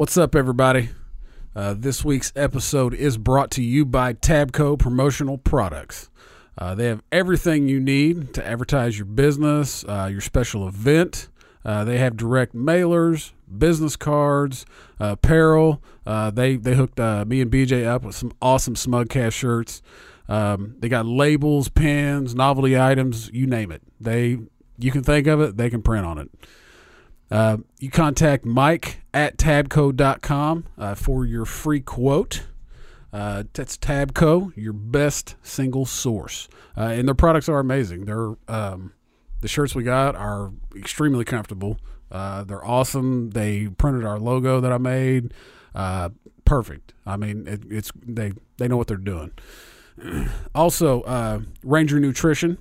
What's up, everybody? Uh, this week's episode is brought to you by Tabco Promotional Products. Uh, they have everything you need to advertise your business, uh, your special event. Uh, they have direct mailers, business cards, uh, apparel. Uh, they they hooked me and BJ up with some awesome Smugcast shirts. Um, they got labels, pens, novelty items, you name it. They you can think of it, they can print on it. Uh, you contact Mike at tabco.com uh, for your free quote. Uh, that's Tabco, your best single source. Uh, and their products are amazing. They're um, the shirts we got are extremely comfortable. Uh, they're awesome. They printed our logo that I made. Uh, perfect. I mean, it, it's they they know what they're doing. Also, uh, Ranger Nutrition.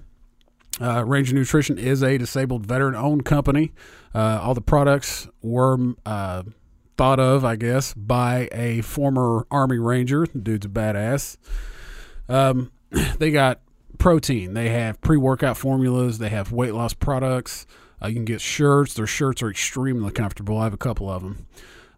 Uh, Ranger Nutrition is a disabled veteran owned company. Uh, all the products were uh, thought of, I guess, by a former Army Ranger. The dude's a badass. Um, they got protein. They have pre workout formulas. They have weight loss products. Uh, you can get shirts. Their shirts are extremely comfortable. I have a couple of them.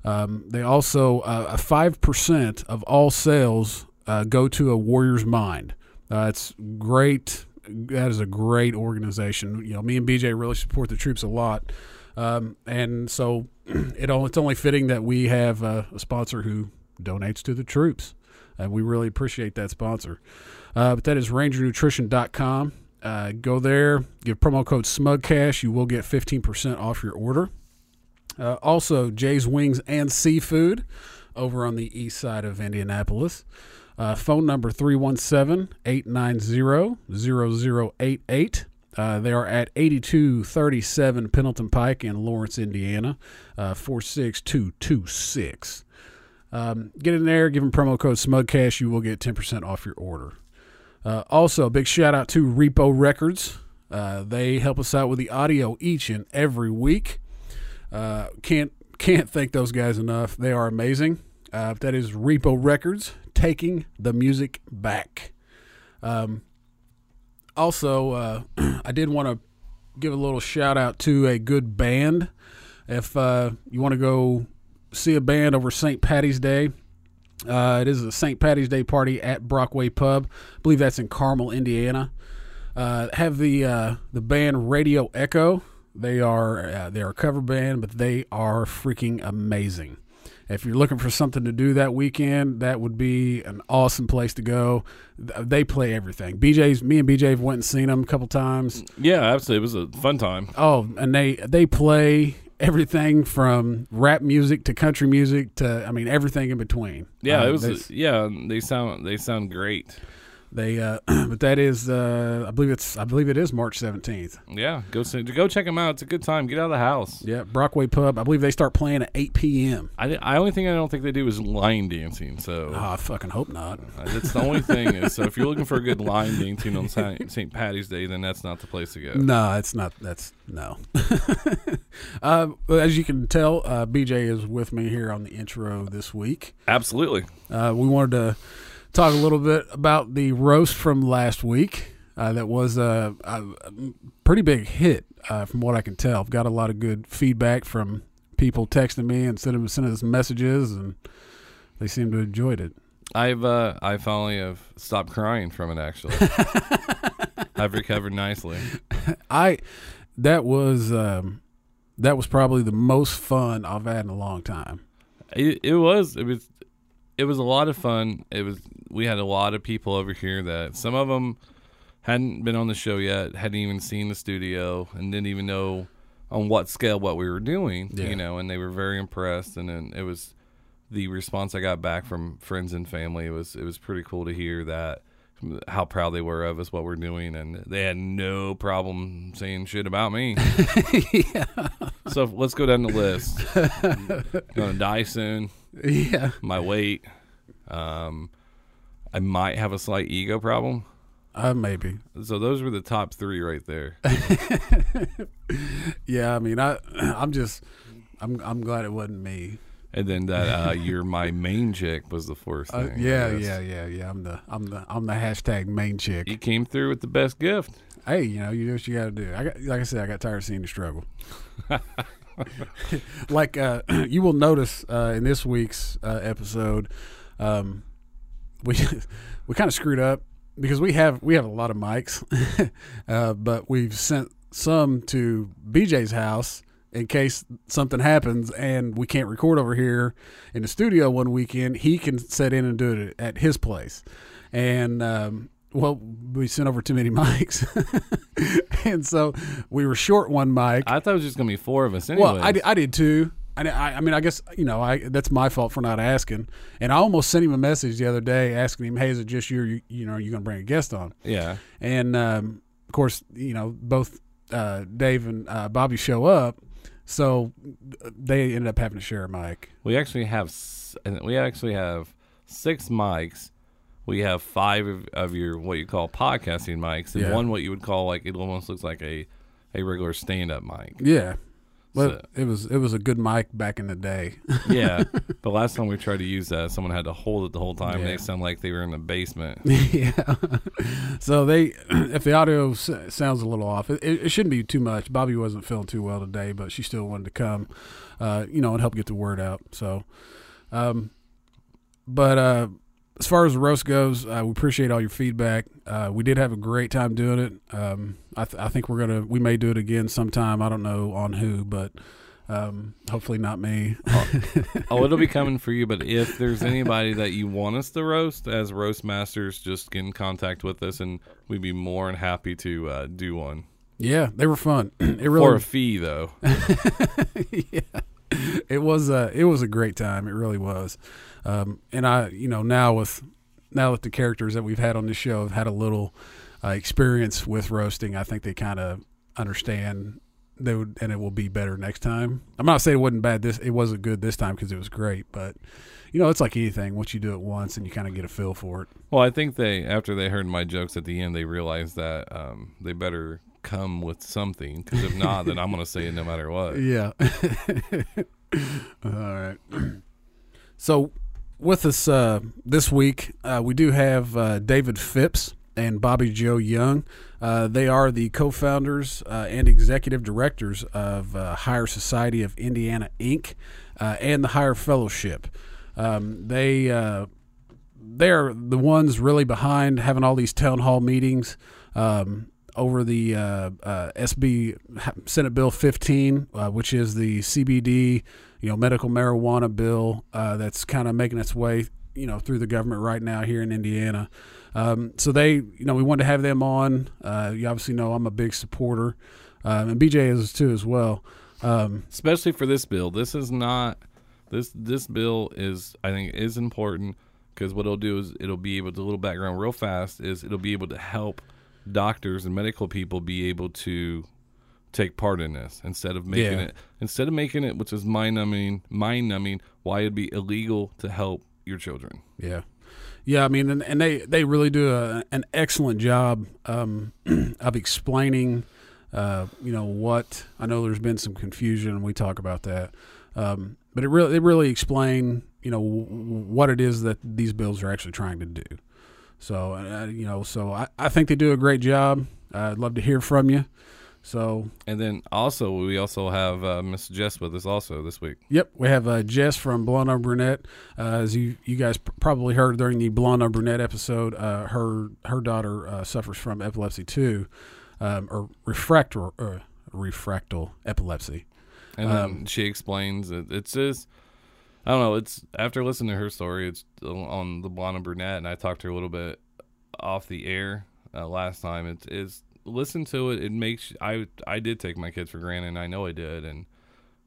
Um, they also, uh, 5% of all sales uh, go to a warrior's mind. Uh, it's great. That is a great organization. You know, me and BJ really support the troops a lot. Um, and so it all, it's only fitting that we have a, a sponsor who donates to the troops. And we really appreciate that sponsor. Uh, but that is rangernutrition.com. Uh, go there, give promo code SMUGCASH. You will get 15% off your order. Uh, also, Jay's Wings and Seafood over on the east side of Indianapolis. Uh, phone number 317 890 0088. Uh, they are at 8237 Pendleton Pike in Lawrence, Indiana, uh, 46226. Um, get in there, give them promo code SMUGCASH. You will get 10% off your order. Uh, also, big shout out to Repo Records. Uh, they help us out with the audio each and every week. Uh, can't can't thank those guys enough. They are amazing. That is Repo Records taking the music back. Um, also, uh, I did want to give a little shout out to a good band. If uh, you want to go see a band over St. Patty's Day, uh, it is a St. Patty's Day party at Brockway Pub. I believe that's in Carmel, Indiana. Uh, have the uh, the band Radio Echo. They are uh, they are a cover band, but they are freaking amazing. If you're looking for something to do that weekend, that would be an awesome place to go. They play everything. BJ's, me and BJ have went and seen them a couple times. Yeah, absolutely. It was a fun time. Oh, and they they play everything from rap music to country music to I mean everything in between. Yeah, Uh, it was. yeah, they sound they sound great. They, uh, but that is, uh, I believe it's, I believe it is March seventeenth. Yeah, go see, go check them out. It's a good time. Get out of the house. Yeah, Brockway Pub. I believe they start playing at eight p.m. I, I only thing I don't think they do is line dancing. So Oh, I fucking hope not. uh, that's the only thing. Is, so if you're looking for a good line dancing on St. Patty's Day, then that's not the place to go. No, it's not. That's no. uh, as you can tell, uh, BJ is with me here on the intro this week. Absolutely. Uh, we wanted to talk a little bit about the roast from last week. Uh, that was a, a, pretty big hit, uh, from what I can tell. I've got a lot of good feedback from people texting me and sending sending us messages, and they seem to have enjoyed it. I've uh, I finally have stopped crying from it. Actually, I've recovered nicely. I that was um, that was probably the most fun I've had in a long time. It, it was it was it was a lot of fun. It was we had a lot of people over here that some of them hadn't been on the show yet, hadn't even seen the studio, and didn't even know on what scale what we were doing. Yeah. You know, and they were very impressed. And then it was the response I got back from friends and family was it was pretty cool to hear that how proud they were of us what we're doing and they had no problem saying shit about me yeah. so let's go down the list gonna die soon yeah, my weight. Um, I might have a slight ego problem. uh, maybe. So those were the top three right there. Yeah, I mean, I I'm just I'm I'm glad it wasn't me. And then that uh, you're my main chick was the fourth Uh, thing. yeah, yeah, yeah, yeah. I'm the I'm the I'm the hashtag main chick. You came through with the best gift. Hey, you know, you do what you got to do. I got like I said, I got tired of seeing you struggle. like uh, you will notice uh, in this week's uh, episode, um, we we kind of screwed up because we have we have a lot of mics, uh, but we've sent some to BJ's house in case something happens and we can't record over here in the studio one weekend. He can set in and do it at his place, and um, well, we sent over too many mics, and so we were short one mic. I thought it was just gonna be four of us. Anyway, Well, I, I did too. I, I, I mean, I guess you know, I that's my fault for not asking. And I almost sent him a message the other day asking him, "Hey, is it just you? Or you, you know, are you going to bring a guest on?" yeah. And um, of course, you know, both uh, Dave and uh, Bobby show up, so they ended up having to share a mic. We actually have we actually have six mics. We have five of, of your what you call podcasting mics, and Yeah. one what you would call like it almost looks like a a regular stand up mic. Yeah, but So- it was it was a good mic back in the day. yeah, but last time we tried to use that, someone had to hold it the whole time. Yeah. They sound like they were in the basement. yeah. so they, if the audio s- sounds a little off, it, it shouldn't be too much. Bobby wasn't feeling too well today, but she still wanted to come, uh, you know, and help get the word out. So, um, but uh, as far as the roast goes, uh, we appreciate all your feedback. Uh, we did have a great time doing it. Um, I, th- I think we're gonna, we may do it again sometime. I don't know on who, but um, hopefully not me. oh, it'll be coming for you. But if there's anybody that you want us to roast as roast masters, just get in contact with us, and we'd be more than happy to uh, do one yeah, they were fun. it for a fee, though. yeah, it was a it was a great time. It really was. Um, and I, you know, now with now with the characters that we've had on this show, have had a little uh, experience with roasting. I think they kind of understand they would, and it will be better next time. I'm not saying it wasn't bad. This it wasn't good this time because it was great, but you know, it's like anything. Once you do it once, and you kind of get a feel for it. Well, I think they after they heard my jokes at the end, they realized that um, they better come with something because if not, then I'm going to say it no matter what. Yeah. All right. So, with us uh, this week, uh, we do have uh, David Phipps and Bobby Joe Young. Uh, they are the co-founders uh, and executive directors of uh, Higher Society of Indiana Inc. Uh, and the Higher Fellowship. Um, they uh, they're the ones really behind having all these town hall meetings um, over the uh, uh, SB Senate Bill 15, uh, which is the CBD, you know, medical marijuana bill uh, that's kind of making its way, you know, through the government right now here in Indiana. Um, so they, you know, we wanted to have them on. Uh, you obviously know I'm a big supporter, um, and BJ is too as well. Um, Especially for this bill, this is not this this bill is I think is important because what it'll do is it'll be able to a little background real fast is it'll be able to help doctors and medical people be able to take part in this instead of making Yeah. it instead of making it which is mind numbing mind numbing why it'd be illegal to help your children. Yeah, yeah. I mean, and, and they they really do a, an excellent job um, of explaining. Uh, you know what? I know there's been some confusion, and we talk about that. Um, but it really it really explain you know w- what it is that these bills are actually trying to do. So uh, you know, so I, I think they do a great job. I'd love to hear from you. So And then also we also have uh, Miss Jess with us also this week. Yep, we have uh, Jess from Blonde on Brunette. Uh, as you you guys probably heard during the Blonde on Brunette episode, uh, her her daughter uh, suffers from epilepsy too, um, or refractor uh, refractal epilepsy. And Um, she explains that it's just, I don't know. It's after listening to her story, it's on the blonde and brunette, and I talked to her a little bit off the air uh, last time. It's is listen to it. It makes I I did take my kids for granted, and I know I did, and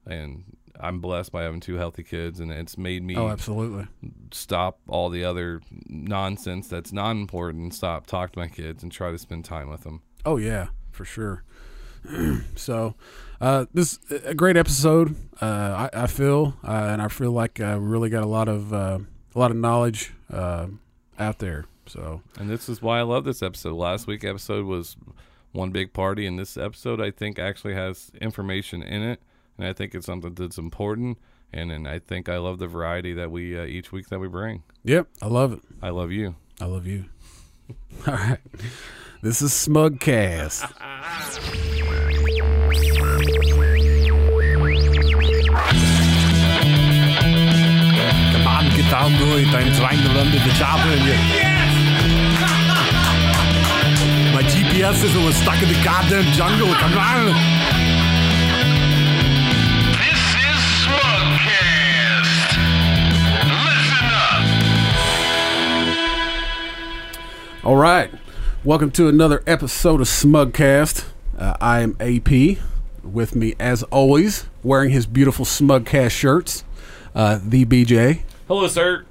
and I'm blessed by having two healthy kids, and it's made me Oh, absolutely. stop all the other nonsense that's not important. and Stop, talk to my kids, and try to spend time with them. Oh yeah, for sure. so, uh, this a great episode. Uh, I, I feel, uh, and I feel like uh, we really got a lot of uh, a lot of knowledge uh, out there. So And this is why I love this episode. Last week episode was one big party, and this episode I think actually has information in it, and I think it's something that's important. And and I think I love the variety that we uh, each week that we bring. yep, I love it. I love you. I love you. All right. This is Smugcast. I'll do it. I'm trying to run to the chopper and you. My GPS system was stuck in the goddamn jungle. Come on. This is Smugcast. Listen up. All right. Welcome to another episode of Smugcast. Uh, I am AP. With me, as always, wearing his beautiful Smugcast shirts, uh, the BJ. Hello, sir.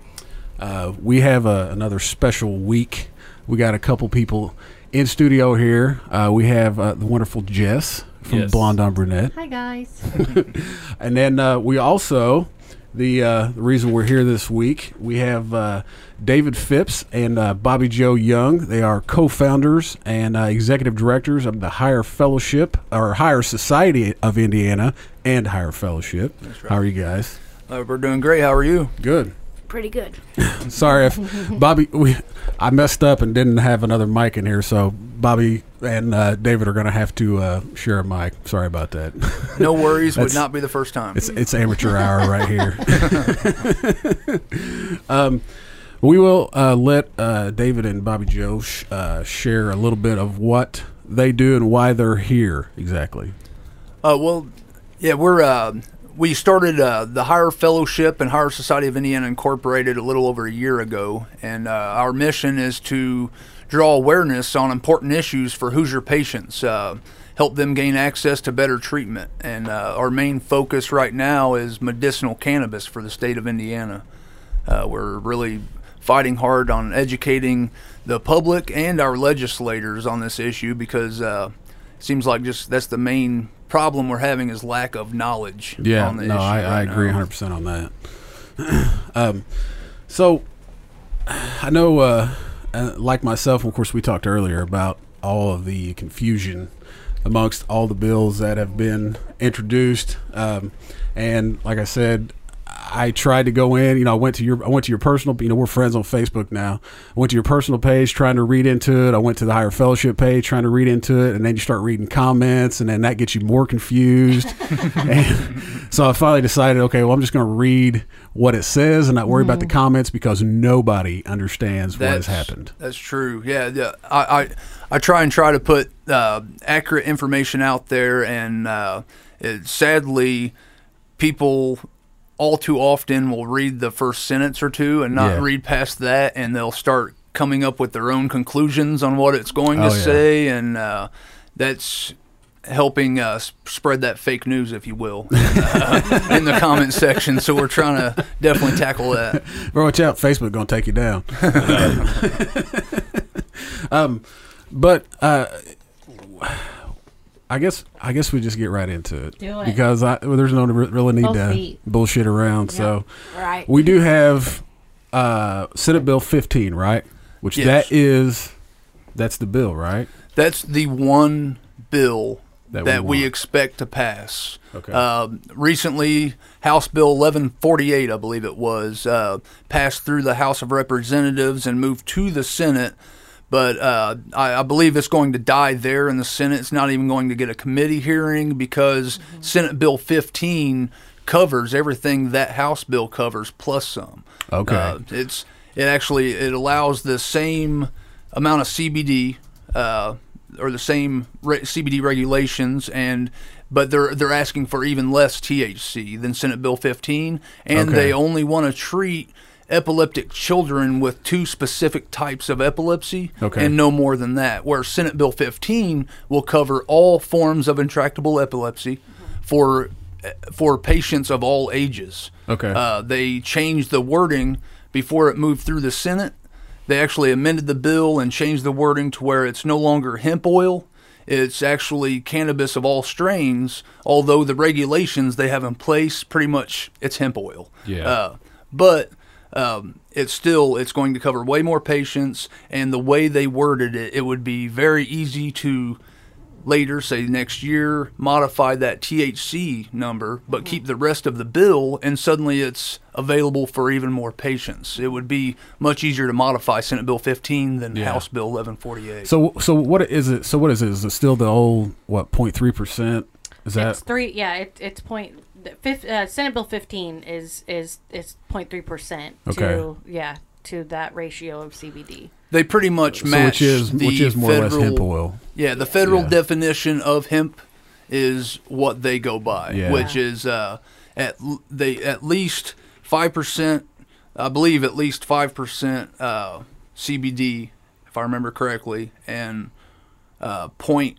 Uh, we have uh, another special week. We got a couple people in studio here. Uh, we have uh, the wonderful Jess from Yes. Blonde on Brunette. Hi guys. And then uh, we also the uh, the reason we're here this week we have uh, David Phipps and uh, Bobby Joe Young. They are co-founders and uh, executive directors of the Higher Fellowship or Higher Society of Indiana and Higher Fellowship. How are you guys? Uh, we're doing great. How are you? Good. Pretty good. Sorry if Bobby, we, I messed up and didn't have another mic in here, so Bobby and uh, David are going to have to uh, share a mic. Sorry about that. No worries. would not be the first time. It's it's amateur hour right here. um, we will uh, let uh, David and Bobby Joe sh- uh, share a little bit of what they do and why they're here exactly. Uh, well, yeah, we're uh, we started uh, the Higher Fellowship and Higher Society of Indiana Incorporated a little over a year ago, and uh, our mission is to draw awareness on important issues for Hoosier patients, uh, help them gain access to better treatment, and uh, our main focus right now is medicinal cannabis for the state of Indiana. Uh, we're really fighting hard on educating the public and our legislators on this issue because uh, seems like just that's the main problem we're having is lack of knowledge. Yeah, on the no, issue I, I agree now. 100 percent on that. um, so I know, uh, uh, like myself, of course, we talked earlier about all of the confusion amongst all the bills that have been introduced, um, and like I said. I tried to go in, you know, I went to your I went to your personal, you know, we're friends on Facebook now. I went to your personal page trying to read into it. I went to the higher fellowship page trying to read into it and then you start reading comments and then that gets you more confused. and so I finally decided, okay, well, I'm just going to read what it says and not worry about the comments because nobody understands what has happened. That's true. Yeah, yeah. I, I I try and try to put uh, accurate information out there, and uh, it, sadly, people all too often will read the first sentence or two and not Yeah. read past that, and they'll start coming up with their own conclusions on what it's going to Oh, yeah. say, and uh, that's helping uh, spread that fake news, if you will, in, uh, in the comment section. So we're trying to definitely tackle that. Bro, watch out, Facebook going to take you down. um, but uh, I guess I guess we just get right into it. Do it. Because I, well, there's no re- really need Both to feet. bullshit around. So Right. we do have uh, Senate Bill 15, right? Which Yes. that is that's the bill, right? That's the one bill That that, we we, expect to pass. Okay. Um, recently, House Bill 1148, I believe it was, uh, passed through the House of Representatives and moved to the Senate. But uh, I, I believe it's going to die there in the Senate. It's not even going to get a committee hearing because Senate Bill 15 covers everything that House bill covers plus some. Okay. Uh, it's it actually it allows the same amount of CBD uh, or the same re- CBD regulations and but they're they're asking for even less THC than Senate Bill 15 and Okay. they only want to treat epileptic children with two specific types of epilepsy Okay. and no more than that where Senate Bill 15 will cover all forms of intractable epilepsy for for patients of all ages Okay. uh, they changed the wording before it moved through the Senate. They actually amended the bill and changed the wording to where it's no longer hemp oil. It's actually cannabis of all strains, although the regulations they have in place pretty much it's hemp oil. Yeah. Uh, but um, it's still it's going to cover way more patients, and the way they worded it, it would be very easy to later, say next year, modify that THC number, but keep the rest of the bill, and suddenly it's available for even more patients. It would be much easier to modify Senate Bill 15 than Yeah. House Bill 1148. So so what is it? So what is it? Is it still the old what 03 percent? Is that It's three. Yeah, it, it's point the uh, Senate Bill 15 is is is 0.3 percent Okay. to yeah to that ratio of CBD. They pretty much So match which is the which is more or less hemp oil. Yeah, the federal Yeah. definition of hemp is what they go by, Yeah. which is uh, at l- they at least five percent. I believe at least five percent uh, CBD, if I remember correctly, and uh, point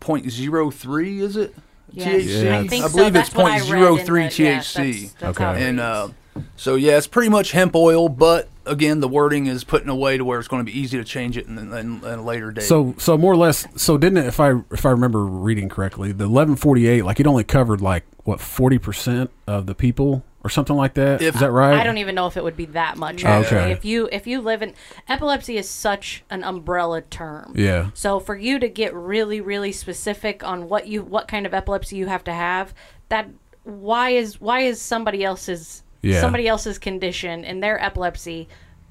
point zero three is it? Yes, THC. Yeah, I think I believe That's it's what I point read zero in three the- yeah, THC. that's- that's Okay. And uh, so yeah, it's pretty much hemp oil, but again, the wording is put in a way to where it's going to be easy to change it in, in, in a later date. So so more or less. So didn't it? If I if I remember reading correctly, the eleven forty eight like it only covered like what forty percent of the people or something like that. Is If- that right? I don't even know if it would be that much. Okay. If you if you live in epilepsy is such an umbrella term. Yeah. So for you to get really really specific on what you what kind of epilepsy you have to have, that why is why is somebody else's Yeah. somebody else's condition and their epilepsy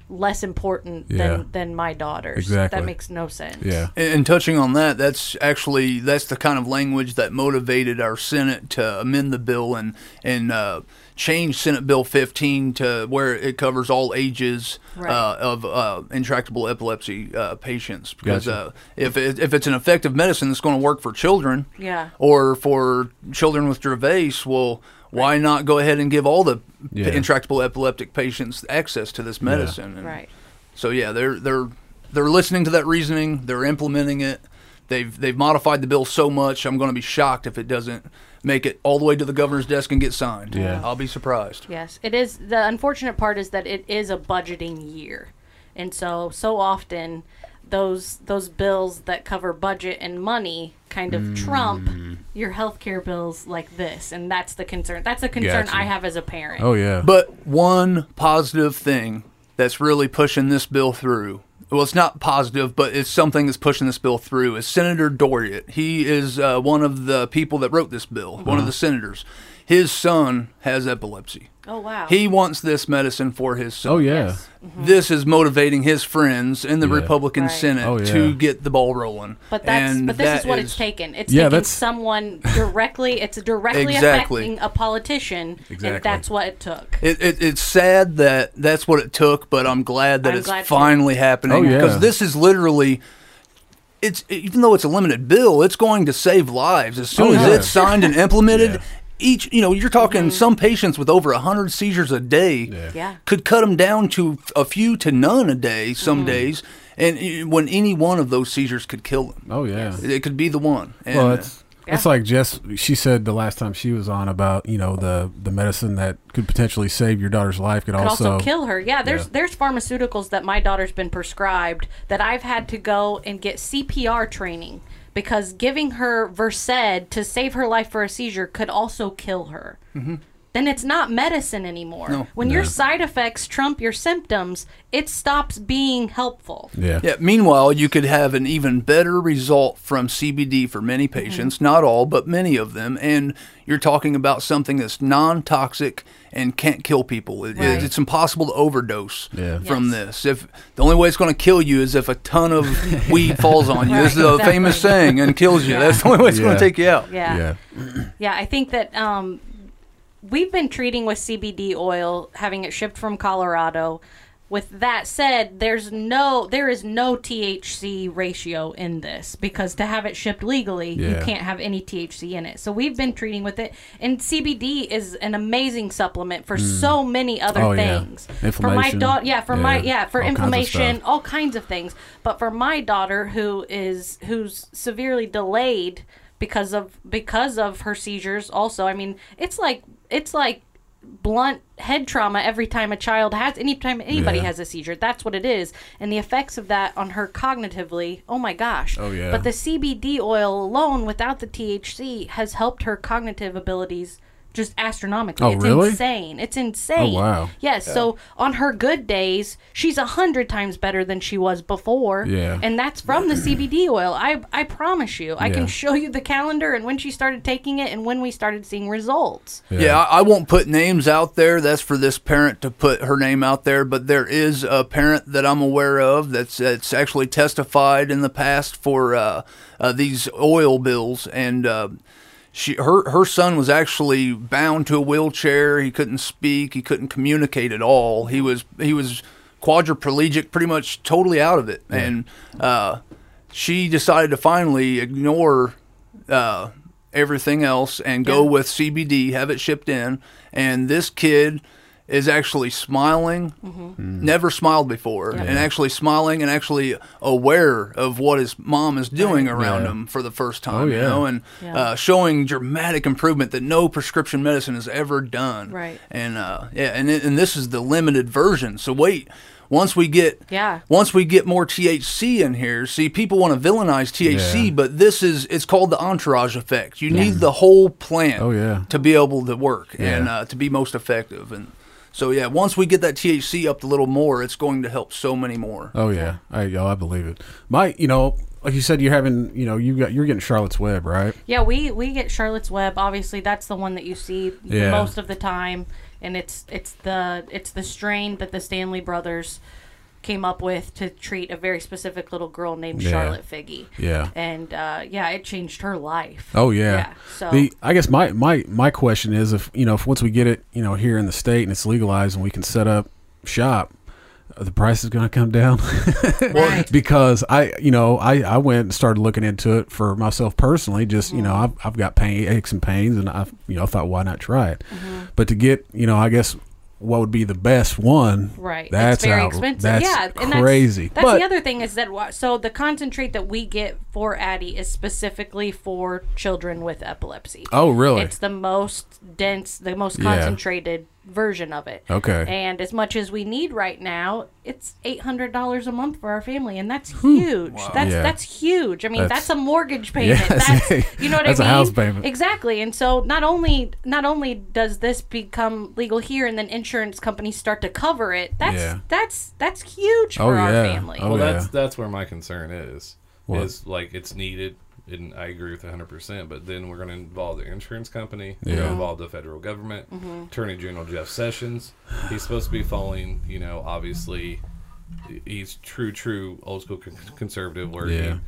less important Yeah. than than my daughter's? Exactly. That makes no sense. Yeah. And, and touching on that, that's actually that's the kind of language that motivated our Senate to amend the bill and and uh, change Senate Bill 15 to where it covers all ages Right. uh, of uh, intractable epilepsy uh, patients. Because Gotcha. uh, if it, if it's an effective medicine that's going to work for children, Yeah. or for children with Dravet, well. Why not go ahead and give all the Yeah. intractable epileptic patients access to this medicine? And- Right. so yeah, they're they're they're listening to that reasoning. They're implementing it. They've they've modified the bill so much. I'm going to be shocked if it doesn't make it all the way to the governor's desk and get signed. Yeah. I'll be surprised. Yes, it is. The unfortunate part is that it is a budgeting year, and so so often those those bills that cover budget and money kind of trump Mm. your healthcare bills like this, and that's the concern. That's the concern Gotcha. I have as a parent. Oh yeah. But one positive thing that's really pushing this bill through. Well, it's not positive, but it's something that's pushing this bill through. Is Senator Doriot? He is uh, one of the people that wrote this bill. One of the senators. His son has epilepsy. Oh wow. He wants this medicine for his son. oh yeah. Yes. Mm-hmm. Mm-hmm. this is motivating his friends in the Yeah. Republican Right. Senate Oh, yeah. to get the ball rolling. But that's And but this that is what it's taken. It's Yeah, taken someone directly. It's directly Exactly. affecting a politician, Exactly. and that's what it took. It, it, it's sad that that's what it took, but I'm glad that I'm it's glad too. finally happening. Oh, yeah. Because this is literally. It's even though it's a limited bill, it's going to save lives as soon Oh, as yeah. it's signed and implemented. Yeah. Each, you know, you're talking some patients with over hundred seizures a day Yeah. Yeah. could cut them down to a few to none a day some Mm-hmm. days, and when any one of those seizures could kill them, Oh yeah. it could be the one. And, Well, uh, it's it's like Jess. She said the last time she was on about you know the the medicine that could potentially save your daughter's life could, could also, also, kill her. Yeah, there's Yeah. there's pharmaceuticals that my daughter's been prescribed that I've had to go and get CPR training because giving her Versed to save her life for a seizure could also kill her. Mm-hmm. Then it's not medicine anymore. No. When your side effects trump your symptoms, it stops being helpful. Yeah. Yeah. Meanwhile, you could have an even better result from CBD for many Mm-hmm. patients, not all, but many of them. And you're talking about something that's non-toxic and can't kill people. It, Right. It's impossible to overdose Yeah. from Yes. this. If the only way it's going to kill you is if a ton of weed falls on you. This is Right, a famous saying and kills you. Yeah. That's the only way it's going to take you out. Yeah. Yeah. Yeah, I think that um, we've been treating with CBD oil, having it shipped from Colorado. With that said, there's no there is no THC ratio in this because to have it shipped legally, you can't have any THC in it. So we've been treating with it, and CBD is an amazing supplement for mm. so many other Oh, yeah. things. For my Inflammation. daughter, yeah, for my Yeah. yeah, for All inflammation, stuff. all kinds of things. But for my daughter, who is who's severely delayed because of because of her seizures, also, I mean, it's like it's like blunt head trauma every time a child has anytime anybody Yeah. has a seizure that's what it is and the effects of that on her cognitively oh my gosh Oh, yeah. but the cbd oil alone without the thc has helped her cognitive abilities just astronomically Oh, it's really? insane it's insane Oh, wow. yes so on her good days she's a hundred times better than she was before Yeah. and that's from the cbd oil i i promise you i Yeah. can show you the calendar and when she started taking it and when we started seeing results Yeah, I, I won't put names out there. That's for this parent to put her name out there. But there is a parent that I'm aware of that's that's actually testified in the past for uh, uh, these oil bills, and uh, she her her son was actually bound to a wheelchair. He couldn't speak. He couldn't communicate at all. He was he was quadriplegic, pretty much totally out of it. And uh, she decided to finally ignore uh, everything else and go Yeah. with CBD, have it shipped in. And this kid is actually smiling, Mm-hmm. never smiled before, and actually smiling and actually aware of what his mom is doing around Yeah. him for the first time. Oh, You yeah. know, and Yeah. uh, showing dramatic improvement that no prescription medicine has ever done. Right. And uh, yeah, and and this is the limited version. So wait, once we get Yeah. once we get more THC in here, see people want to villainize THC, Yeah. but this is it's called the entourage effect. You need the whole plant Oh, yeah. to be able to work and uh, to be most effective. And so yeah, once we get that THC up a little more, it's going to help so many more. Oh yeah, I yo, I believe it. My, you know, like you said, you're having, you know, you got you're getting Charlotte's Web, right? Yeah, we we get Charlotte's Web. Obviously, that's the one that you see Yeah. most of the time, and it's it's the it's the strain that the Stanley brothers came up with to treat a very specific little girl named Yeah. Charlotte Figi. Yeah. And uh, yeah, it changed her life. Oh yeah. Yeah, so- the I guess my my my question is if you know if once we get it you know here in the state and it's legalized and we can set up shop, uh, the price is going to come down. Right. because I you know I I went and started looking into it for myself personally. Just you know Mm-hmm. I've I've got pain aches and pains and I you know I thought why not try it, Mm-hmm. but to get you know I guess. What would be the best one? Right. That's it's very out- expensive. That's yeah. And crazy. That's, that's but the other thing is that so the concentrate that we get for Addie is specifically for children with epilepsy. oh really? It's the most dense, the most concentrated version of it. Okay. And as much as we need right now, it's eight hundred dollars a month for our family, and that's huge. That's Yeah. that's huge. I mean, That's- that's, a mortgage payment. Yes. That's you know what That's a I mean. house payment. Exactly. And so not only not only does this become legal here, and then insurance companies start to cover it. That's Yeah. that's that's huge oh, for Oh, our yeah. family. Oh, well, yeah. that's that's where my concern is. What? Is like it's needed, and I agree with 100. percent But then we're going to involve the insurance company. We're going to involve the federal government. Mm-hmm. Attorney General Jeff Sessions. He's supposed to be following. You know, obviously, he's true, true old school con- conservative. Where he-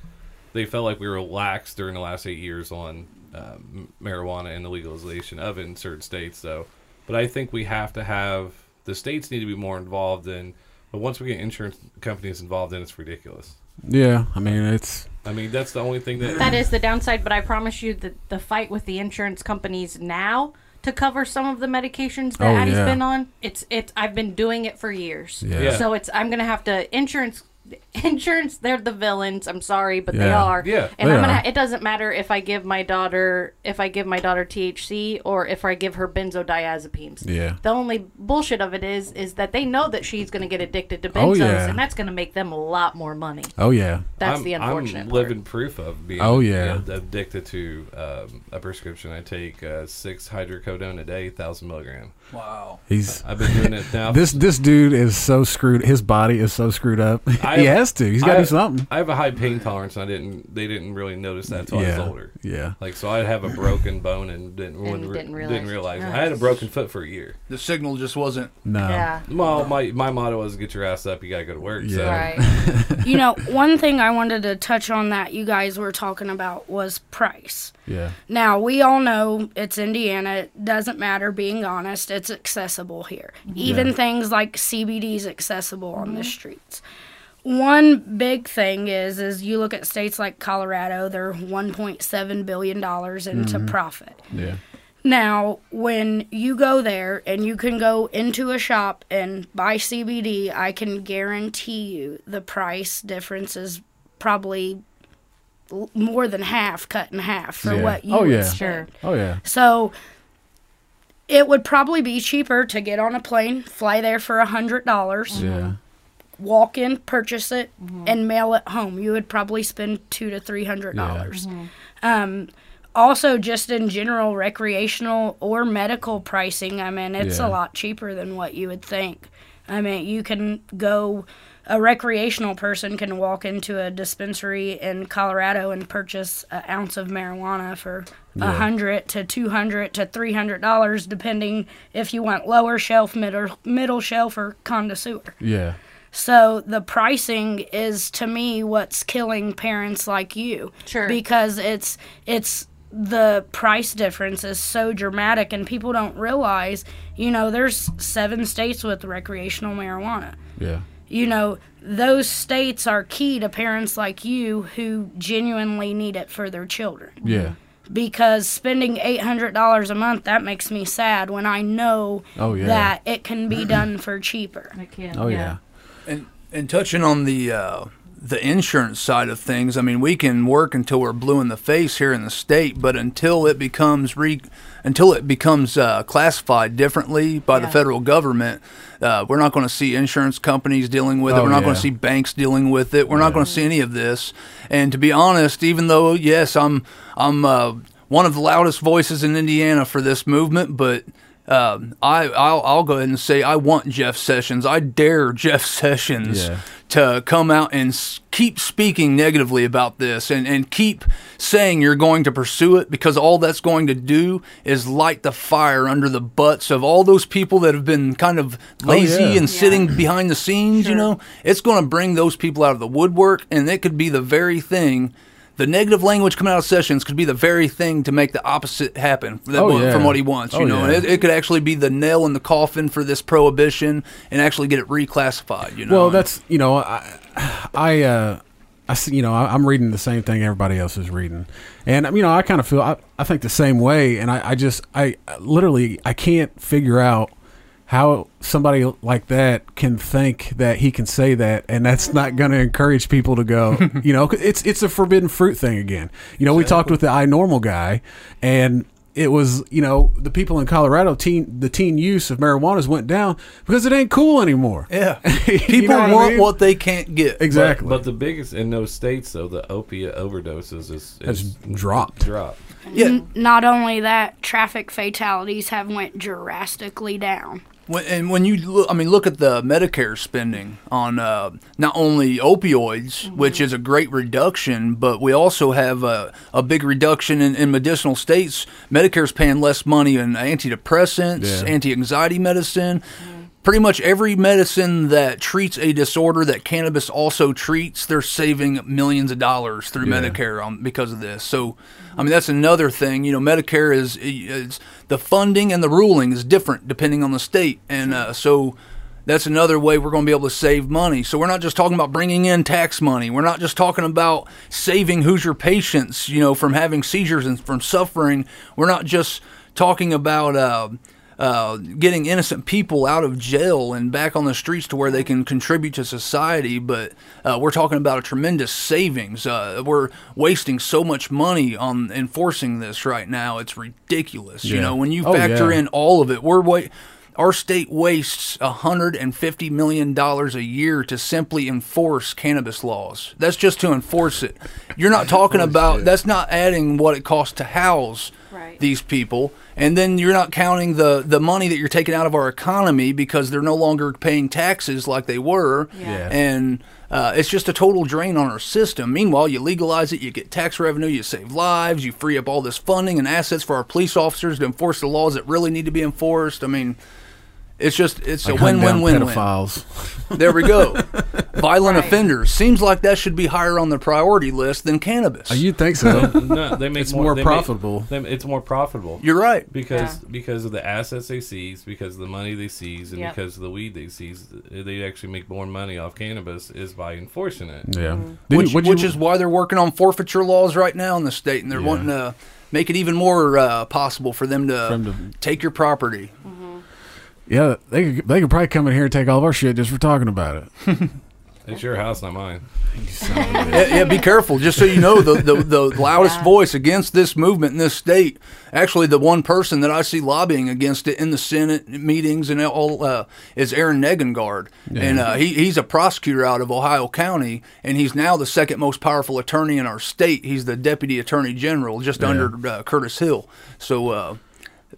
they felt like we were lax during the last eight years on um, marijuana and the legalization of it in certain states. So, but I think we have to have the states need to be more involved in. But once we get insurance companies involved, in, it's ridiculous. Yeah. I mean it's I mean, that's the only thing that. That is the downside, but I promise you that the fight with the insurance companies now to cover some of the medications that Oh, Addie's yeah. been on, it's it's I've been doing it for years. Yeah. Yeah. So it's I'm gonna have to insurance insurance they're the villains. I'm sorry, but they Yeah. are. Yeah. And They I'm gonna are. it doesn't matter if I give my daughter if I give my daughter THC or if I give her benzodiazepines. Yeah. The only bullshit of it is is that they know that she's gonna get addicted to Oh, benzos yeah. and that's gonna make them a lot more money. oh yeah. That's I'm, the unfortunate I'm part. living proof of being. Oh, yeah. you addicted to um, a prescription. I take uh, six hydrocodone a day, thousand milligram. Wow. He's I've been doing it now. this this dude is so screwed. His body is so screwed up. I he have- has to. He's got to do something. I have a high pain tolerance, I didn't. They didn't really notice that until I yeah. was older. Yeah. Like so, I'd have a broken bone and didn't And re- didn't didn't realize. realize. Oh, I had a broken foot for a year. The signal just wasn't. No. Yeah. Well, my my motto was get your ass up. You gotta go to work. So. Yeah. Right. you know, one thing I wanted to touch on that you guys were talking about was price. Yeah. Now, we all know it's Indiana. It doesn't matter, being honest, it's accessible here. Mm-hmm. Even Yeah. things like CBD is accessible on the mm-hmm. streets. One big thing is is you look at states like Colorado, they're 1.7 billion dollars into mm-hmm. profit. Yeah. Now, when you go there and you can go into a shop and buy CBD, I can guarantee you the price difference is probably more than half, cut in half for Yeah. what you Oh, yeah. spend. Oh yeah. So it would probably be cheaper to get on a plane, fly there for a hundred dollars, Yeah. walk in, purchase it, and mail it home. You would probably spend two to three hundred Yeah. dollars. Um, also, just in general, recreational or medical pricing. I mean, it's Yeah. a lot cheaper than what you would think. I mean, you can go. A recreational person can walk into a dispensary in Colorado and purchase an ounce of marijuana for a Yeah. hundred to two hundred to three hundred dollars, depending if you want lower shelf, middle middle shelf, or connoisseur. Yeah. So the pricing is to me what's killing parents like you. Sure. Because it's it's the price difference is so dramatic and people don't realize, you know, there's seven states with recreational marijuana. Yeah. You know, those states are key to parents like you who genuinely need it for their children. Yeah. Because spending $800 a month, that makes me sad when I know Oh, yeah. that it can be done for cheaper. I can't. Oh yeah. And and touching on the uh, the insurance side of things, I mean, we can work until we're blue in the face here in the state, but until it becomes re until it becomes uh, classified differently by the federal government, uh, we're not going to see insurance companies dealing with it. Oh, We're not going to see banks dealing with it. We're not going to see any of this. And to be honest, even though yes, I'm I'm uh, one of the loudest voices in Indiana for this movement, but um, I I'll, I'll go ahead and say I want Jeff Sessions. I dare Jeff Sessions Yeah. To come out and keep speaking negatively about this and, and keep saying you're going to pursue it because all that's going to do is light the fire under the butts of all those people that have been kind of oh, lazy yeah. and sitting behind the scenes. You know, it's going to bring those people out of the woodwork, and it could be the very thing. The negative language coming out of sessions could be the very thing to make the opposite happen that Oh, wa- yeah. from what he wants. You Oh, know, and yeah. it, it could actually be the nail in the coffin for this prohibition and actually get it reclassified. You know, Well, that's you know, I, I, uh, I see, you know, I, I'm reading the same thing everybody else is reading, and you know, I kind of feel, I, I think the same way, and I, I just, I literally, I can't figure out how somebody like that can think that he can say that, and that's not going to encourage people to go. you know it's it's a forbidden fruit thing again. You know, we talked with the I normal guy, and it was you know the people in Colorado teen the teen use of marijuana went down because it ain't cool anymore. yeah. You People know what I want mean? what they can't get. Exactly. But, but the biggest in those states, though, the opiate overdoses is, Has is dropped. Dropped. Yeah. Not only that, traffic fatalities have went drastically down. When, and when you look, I mean, look at the Medicare spending on uh, not only opioids, which is a great reduction, but we also have a, a big reduction in, in medicinal states. Medicare's paying less money in antidepressants, Yeah. anti-anxiety medicine. Pretty much every medicine that treats a disorder that cannabis also treats, they're saving millions of dollars through Yeah. Medicare on, because of this. So, I mean, that's another thing. You know, Medicare is, is the funding and the ruling is different depending on the state, and uh, so that's another way we're going to be able to save money. So we're not just talking about bringing in tax money. We're not just talking about saving Hoosier patients, you know, from having seizures and from suffering. We're not just talking about. Uh, uh, getting innocent people out of jail and back on the streets to where they can contribute to society. But uh, we're talking about a tremendous savings. Uh, we're wasting so much money on enforcing this right now. It's ridiculous. You know, when you Oh, factor yeah. in all of it, we're wa- our state wastes $150 million a year to simply enforce cannabis laws. That's just to enforce it. You're not talking about, that's not adding what it costs to house Right. these people. And then you're not counting the, the money that you're taking out of our economy because they're no longer paying taxes like they were. Yeah. And uh, it's just a total drain on our system. Meanwhile, you legalize it, you get tax revenue, you save lives, you free up all this funding and assets for our police officers to enforce the laws that really need to be enforced. I mean, it's just it's Like a win hunt win down win win. There we go. Violent Right. offenders seems like that should be higher on the priority list than cannabis. Oh, You'd think so. No, they make It's more they make- profitable. they- it's more profitable. You're right. because Yeah. because of the assets they seize, because of the money they seize, and Yep. because of the weed they seize, they actually make more money off cannabis is by enforcing it. yeah. Mm-hmm. Which, you- would you- is why they're working on forfeiture laws right now in the state, and they're Yeah. wanting to make it even more uh, possible for them to, For them to- take your property. Yeah, they could, they could probably come in here and take all of our shit just for talking about it. It's your house, not mine. yeah, yeah, be careful. Just so you know, the the, the loudest Yeah. voice against this movement in this state, actually, the one person that I see lobbying against it in the Senate meetings and all, uh, is Aaron Negangard, and uh, he he's a prosecutor out of Ohio County, and he's now the second most powerful attorney in our state. He's the deputy attorney general, just under uh, Curtis Hill. So.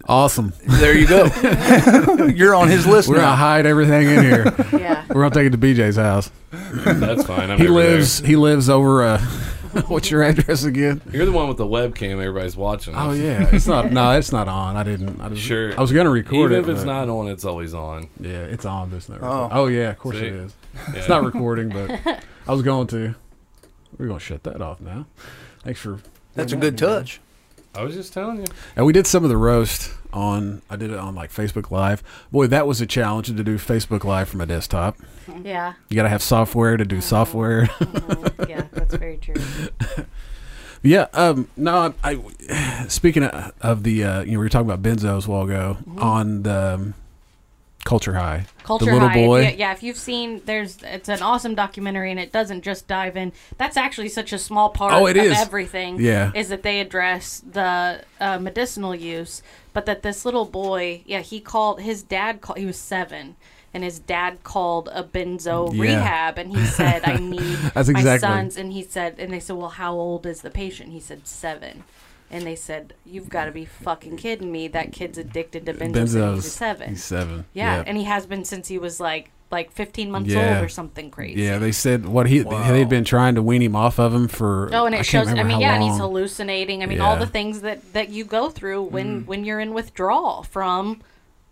Awesome. There you go. You're on his list We're now. gonna hide everything in here. Yeah. We're gonna take it to BJ's house. That's fine. I'm He never lives. He lives over. Uh, what's your address again? You're the one with the webcam. Everybody's watching. Oh yeah, it's not. No, it's not on. I didn't. I just, Sure. I was gonna record it. Even if it's not on, it's always on. Yeah, it's on. But it's not. Oh. Oh yeah, of course See? it is. Yeah. It's not recording, but I was going to. We're gonna shut that off now. Thanks for. That's a good touch. I was just telling you. And we did some of the roast on. I did it on like Facebook Live. Boy, that was a challenge to do Facebook Live from a desktop. Yeah. You got to have software to do software. Mhm. yeah, that's very true. yeah. Um. No. I. I- Speaking of, of the, uh, you know, we were talking about benzos a while ago on the um, Culture High. Culture the little High. boy. Yeah, yeah, if you've seen, there's it's an awesome documentary, and it doesn't just dive in. That's actually such a small part Oh, it of is. everything. Yeah. is that they address the uh, medicinal use, but that this little boy, yeah, he called his dad. Called, he was seven. And his dad called a benzo Yeah. rehab, and he said, "I need That's my exactly- sons." And he said, and they said, "Well, how old is the patient?" He said, seven. And they said, "You've got to be fucking kidding me! That kid's addicted to benzos. and Benzos. He's seven. He's seven. Yeah, and he has been since he was like like 15 months Yeah. old or something crazy. Yeah, they said what he they've been trying to wean him off of him for. Oh, and it can't shows. I mean, how yeah, and he's hallucinating. I mean, all Yeah. Mm. the things that that you go through when when you're in withdrawal from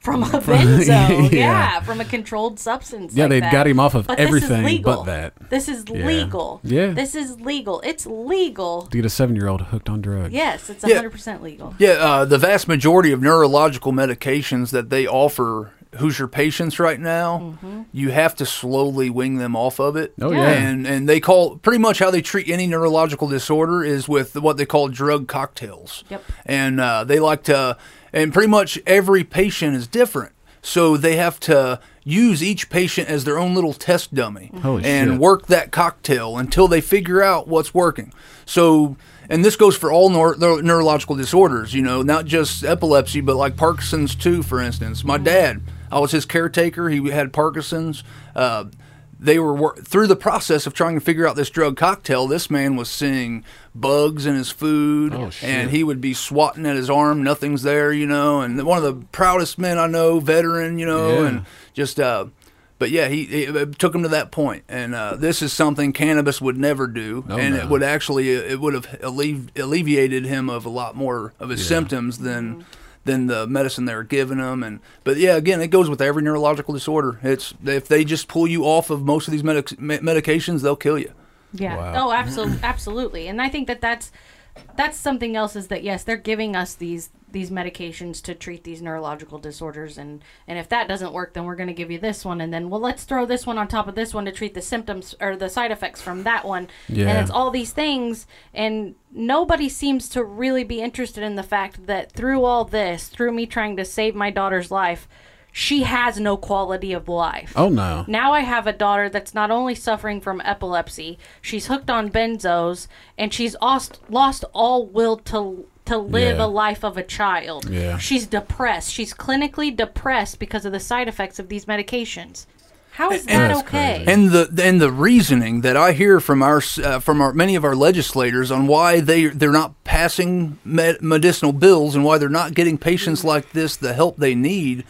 from a benzo. Yeah. yeah. from a controlled substance. Yeah, like they'd that. got him off of But this is everything legal. but that. This is Yeah. legal. Yeah. this is legal. It's legal. to get a seven year old hooked on drugs. Yes, it's 100 percent legal. Yeah, uh, the vast majority of neurological medications that they offer. Who's your patients right now, you have to slowly wing them off of it. Oh, yeah. and and they call pretty much how they treat any neurological disorder is with what they call drug cocktails. Yep. and uh, they like to, and pretty much every patient is different, so they have to use each patient as their own little test dummy Holy and shit. work that cocktail until they figure out what's working. So, and this goes for all neur- neur- neurological disorders, you know, not just epilepsy, but like Parkinson's too, for instance. My dad, I was his caretaker. He had Parkinson's. Uh, they were through the process of trying to figure out this drug cocktail. This man was seeing bugs in his food, Oh, and he would be swatting at his arm. Nothing's there, you know. And one of the proudest men I know, veteran, you know, Yeah. and just uh, but yeah, he it, it took him to that point, and uh, this is something cannabis would never do, Oh, and no. it would actually it would have allevi- alleviated him of a lot more of his symptoms than than the medicine they were giving them. And but yeah, again, it goes with every neurological disorder. It's if they just pull you off of most of these medic- medications, they'll kill you. Yeah. Wow. Oh, absolutely, absolutely. And I think that that's that's something else is that yes, they're giving us these these medications to treat these neurological disorders, and and if that doesn't work, then we're going to give you this one, and then well, let's throw this one on top of this one to treat the symptoms or the side effects from that one. Yeah. And it's all these things, and nobody seems to really be interested in the fact that through all this, through me trying to save my daughter's life. She has no quality of life. Oh no. Now I have a daughter that's not only suffering from epilepsy, she's hooked on benzos, and she's lost lost all will to to live Yeah. a life of a child. Yeah. She's depressed. She's clinically depressed because of the side effects of these medications. How is that That's okay? crazy. And the and the reasoning that I hear from our uh, from our many of our legislators on why they they're not passing med- medicinal bills and why they're not getting patients like this the help they need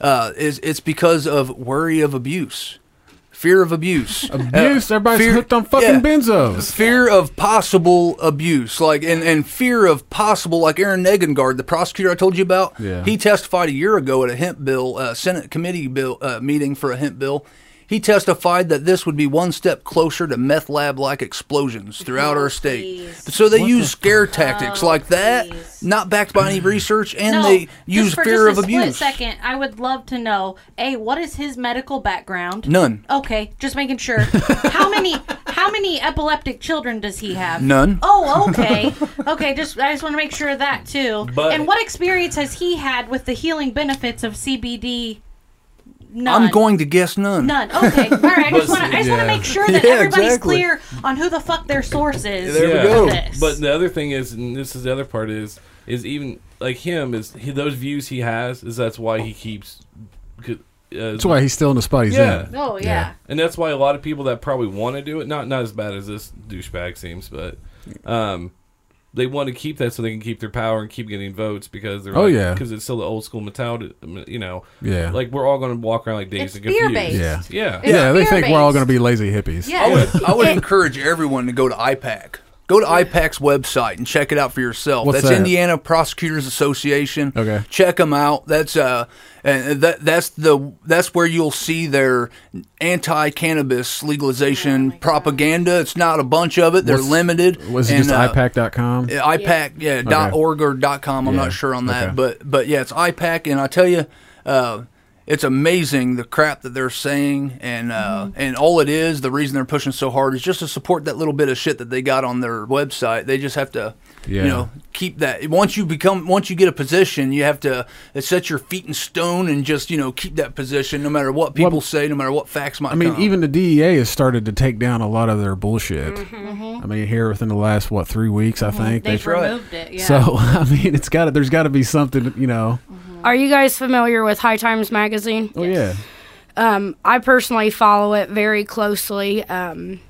uh, is it's because of worry of abuse, fear of abuse, Abuse. Uh, Everybody's fear- hooked on fucking yeah. benzos. fear of possible abuse, like and, and fear of possible, like Aaron Negangard, the prosecutor I told you about. Yeah. He testified a year ago at a hemp bill, uh, Senate committee bill uh, meeting for a hemp bill. He testified that this would be one step closer to meth lab like explosions throughout Oh, our state. please. So they use scare tactics Oh, like that, please. not backed by any research, and no, they use just for fear just of a split abuse. second, I would love to know: a, what is his medical background? None. Okay, just making sure. how many how many epileptic children does he have? None. Oh, okay. Okay, just I just want to make sure of that too. But- and what experience has he had with the healing benefits of CBD? None. I'm going to guess none. None. Okay. All right. I just want to. I just want to yeah. make sure that Yeah, everybody's exactly. clear on who the fuck their source is. There we go. this. But the other thing is, and this is the other part is, is even like him is he, those views he has is that's why he keeps. Uh, That's why he's still in the spot he's Yeah. in. oh yeah. and that's why a lot of people that probably want to do it, not not as bad as this douchebag seems, but um, they want to keep that so they can keep their power and keep getting votes because they're Oh, like, yeah. because it's still the old school mentality, you know. Yeah. like we're all going to walk around like Dazed It's and Confused. fear-based. Yeah. Yeah, It's Yeah, they think we're all going to be lazy hippies. Yeah. I would, I would encourage everyone to go to IPAC Go to IPAC's website and check it out for yourself. What's That's that? Indiana Prosecutors Association. Okay. Check them out. That's uh, and that that's the that's where you'll see their anti-cannabis legalization propaganda. It's not a bunch of it. They're What's- limited. Was it And, just uh, IPAC.com? yeah, IPAC, yeah, dot Okay. org or dot com. I'm Yeah, not sure on that, okay. but but yeah, it's IPAC, and I tell you, uh, it's amazing the crap that they're saying, and uh, Mm-hmm. and all it is, the reason they're pushing so hard is just to support that little bit of shit that they got on their website. They just have to, Yeah. you know, keep that. Once you become, once you get a position, you have to set your feet in stone and just you know keep that position, no matter what people Well, say, no matter what facts might. I mean, come. even the DEA has started to take down a lot of their bullshit. Mm-hmm. I mean, here within the last what three weeks, I think They've right. removed it. Yeah. So I mean, it's got to there's got to be something, you know. Are you guys familiar with High Times magazine? Oh yeah, Um, I personally follow it very closely. Um,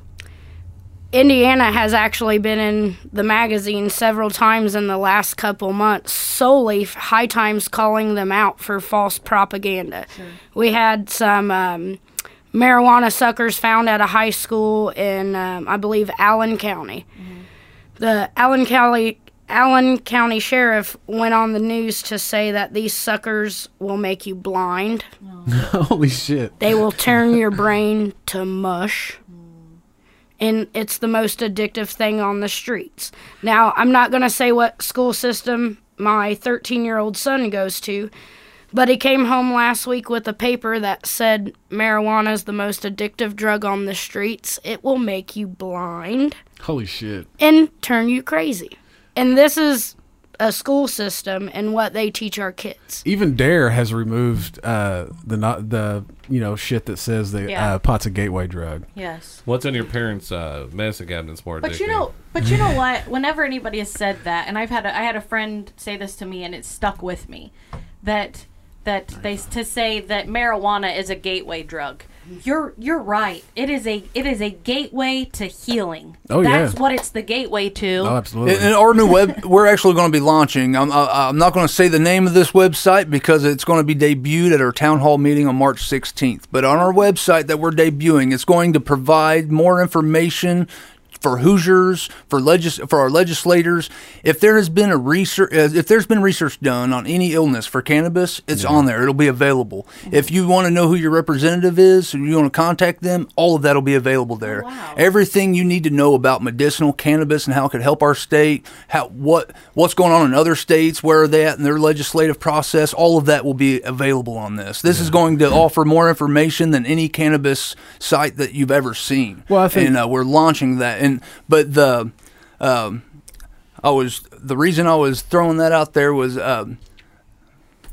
Indiana has actually been in the magazine several times in the last couple months, solely f- High Times calling them out for false propaganda. Sure. We had some um, marijuana suckers found at a high school in, um, I believe, Allen County. The Allen County Allen County Sheriff went on the news to say that these suckers will make you blind. holy shit. They will turn your brain to mush. And it's the most addictive thing on the streets. Now, I'm not going to say what school system my 13 year old son goes to, but he came home last week with a paper that said marijuana is the most addictive drug on the streets. It will make you blind Holy shit. and turn you crazy. And this is a school system and what they teach our kids. Even DARE has removed uh, the not the you know shit that says that Yeah. uh, pot's a gateway drug. yes. What's in your parents' uh, medicine cabinet's more But addicting? you know, but you know what? Whenever anybody has said that, and I've had a, I had a friend say this to me, and it stuck with me, that that they to say that marijuana is a gateway drug. You're you're right. It is a it is a gateway to healing. Oh, That's yeah. what it's the gateway to. Oh, absolutely. And, and our new web, we're actually going to be launching. I'm, I- I'm not going to say the name of this website because it's going to be debuted at our town hall meeting on March 16th. But on our website that we're debuting, it's going to provide more information for Hoosiers, for legis- for our legislators. If there has been a research, uh, if there's been research done on any illness for cannabis, it's on there. It'll be available. If you want to know who your representative is and you want to contact them, all of that will be available there. wow. Everything you need to know about medicinal cannabis and how it could help our state, how what what's going on in other states, where are they at in their legislative process, all of that will be available on this. This is going to offer more information than any cannabis site that you've ever seen. Well, I think- and uh, we're launching that. And but the um, I was the reason I was throwing that out there was. Um,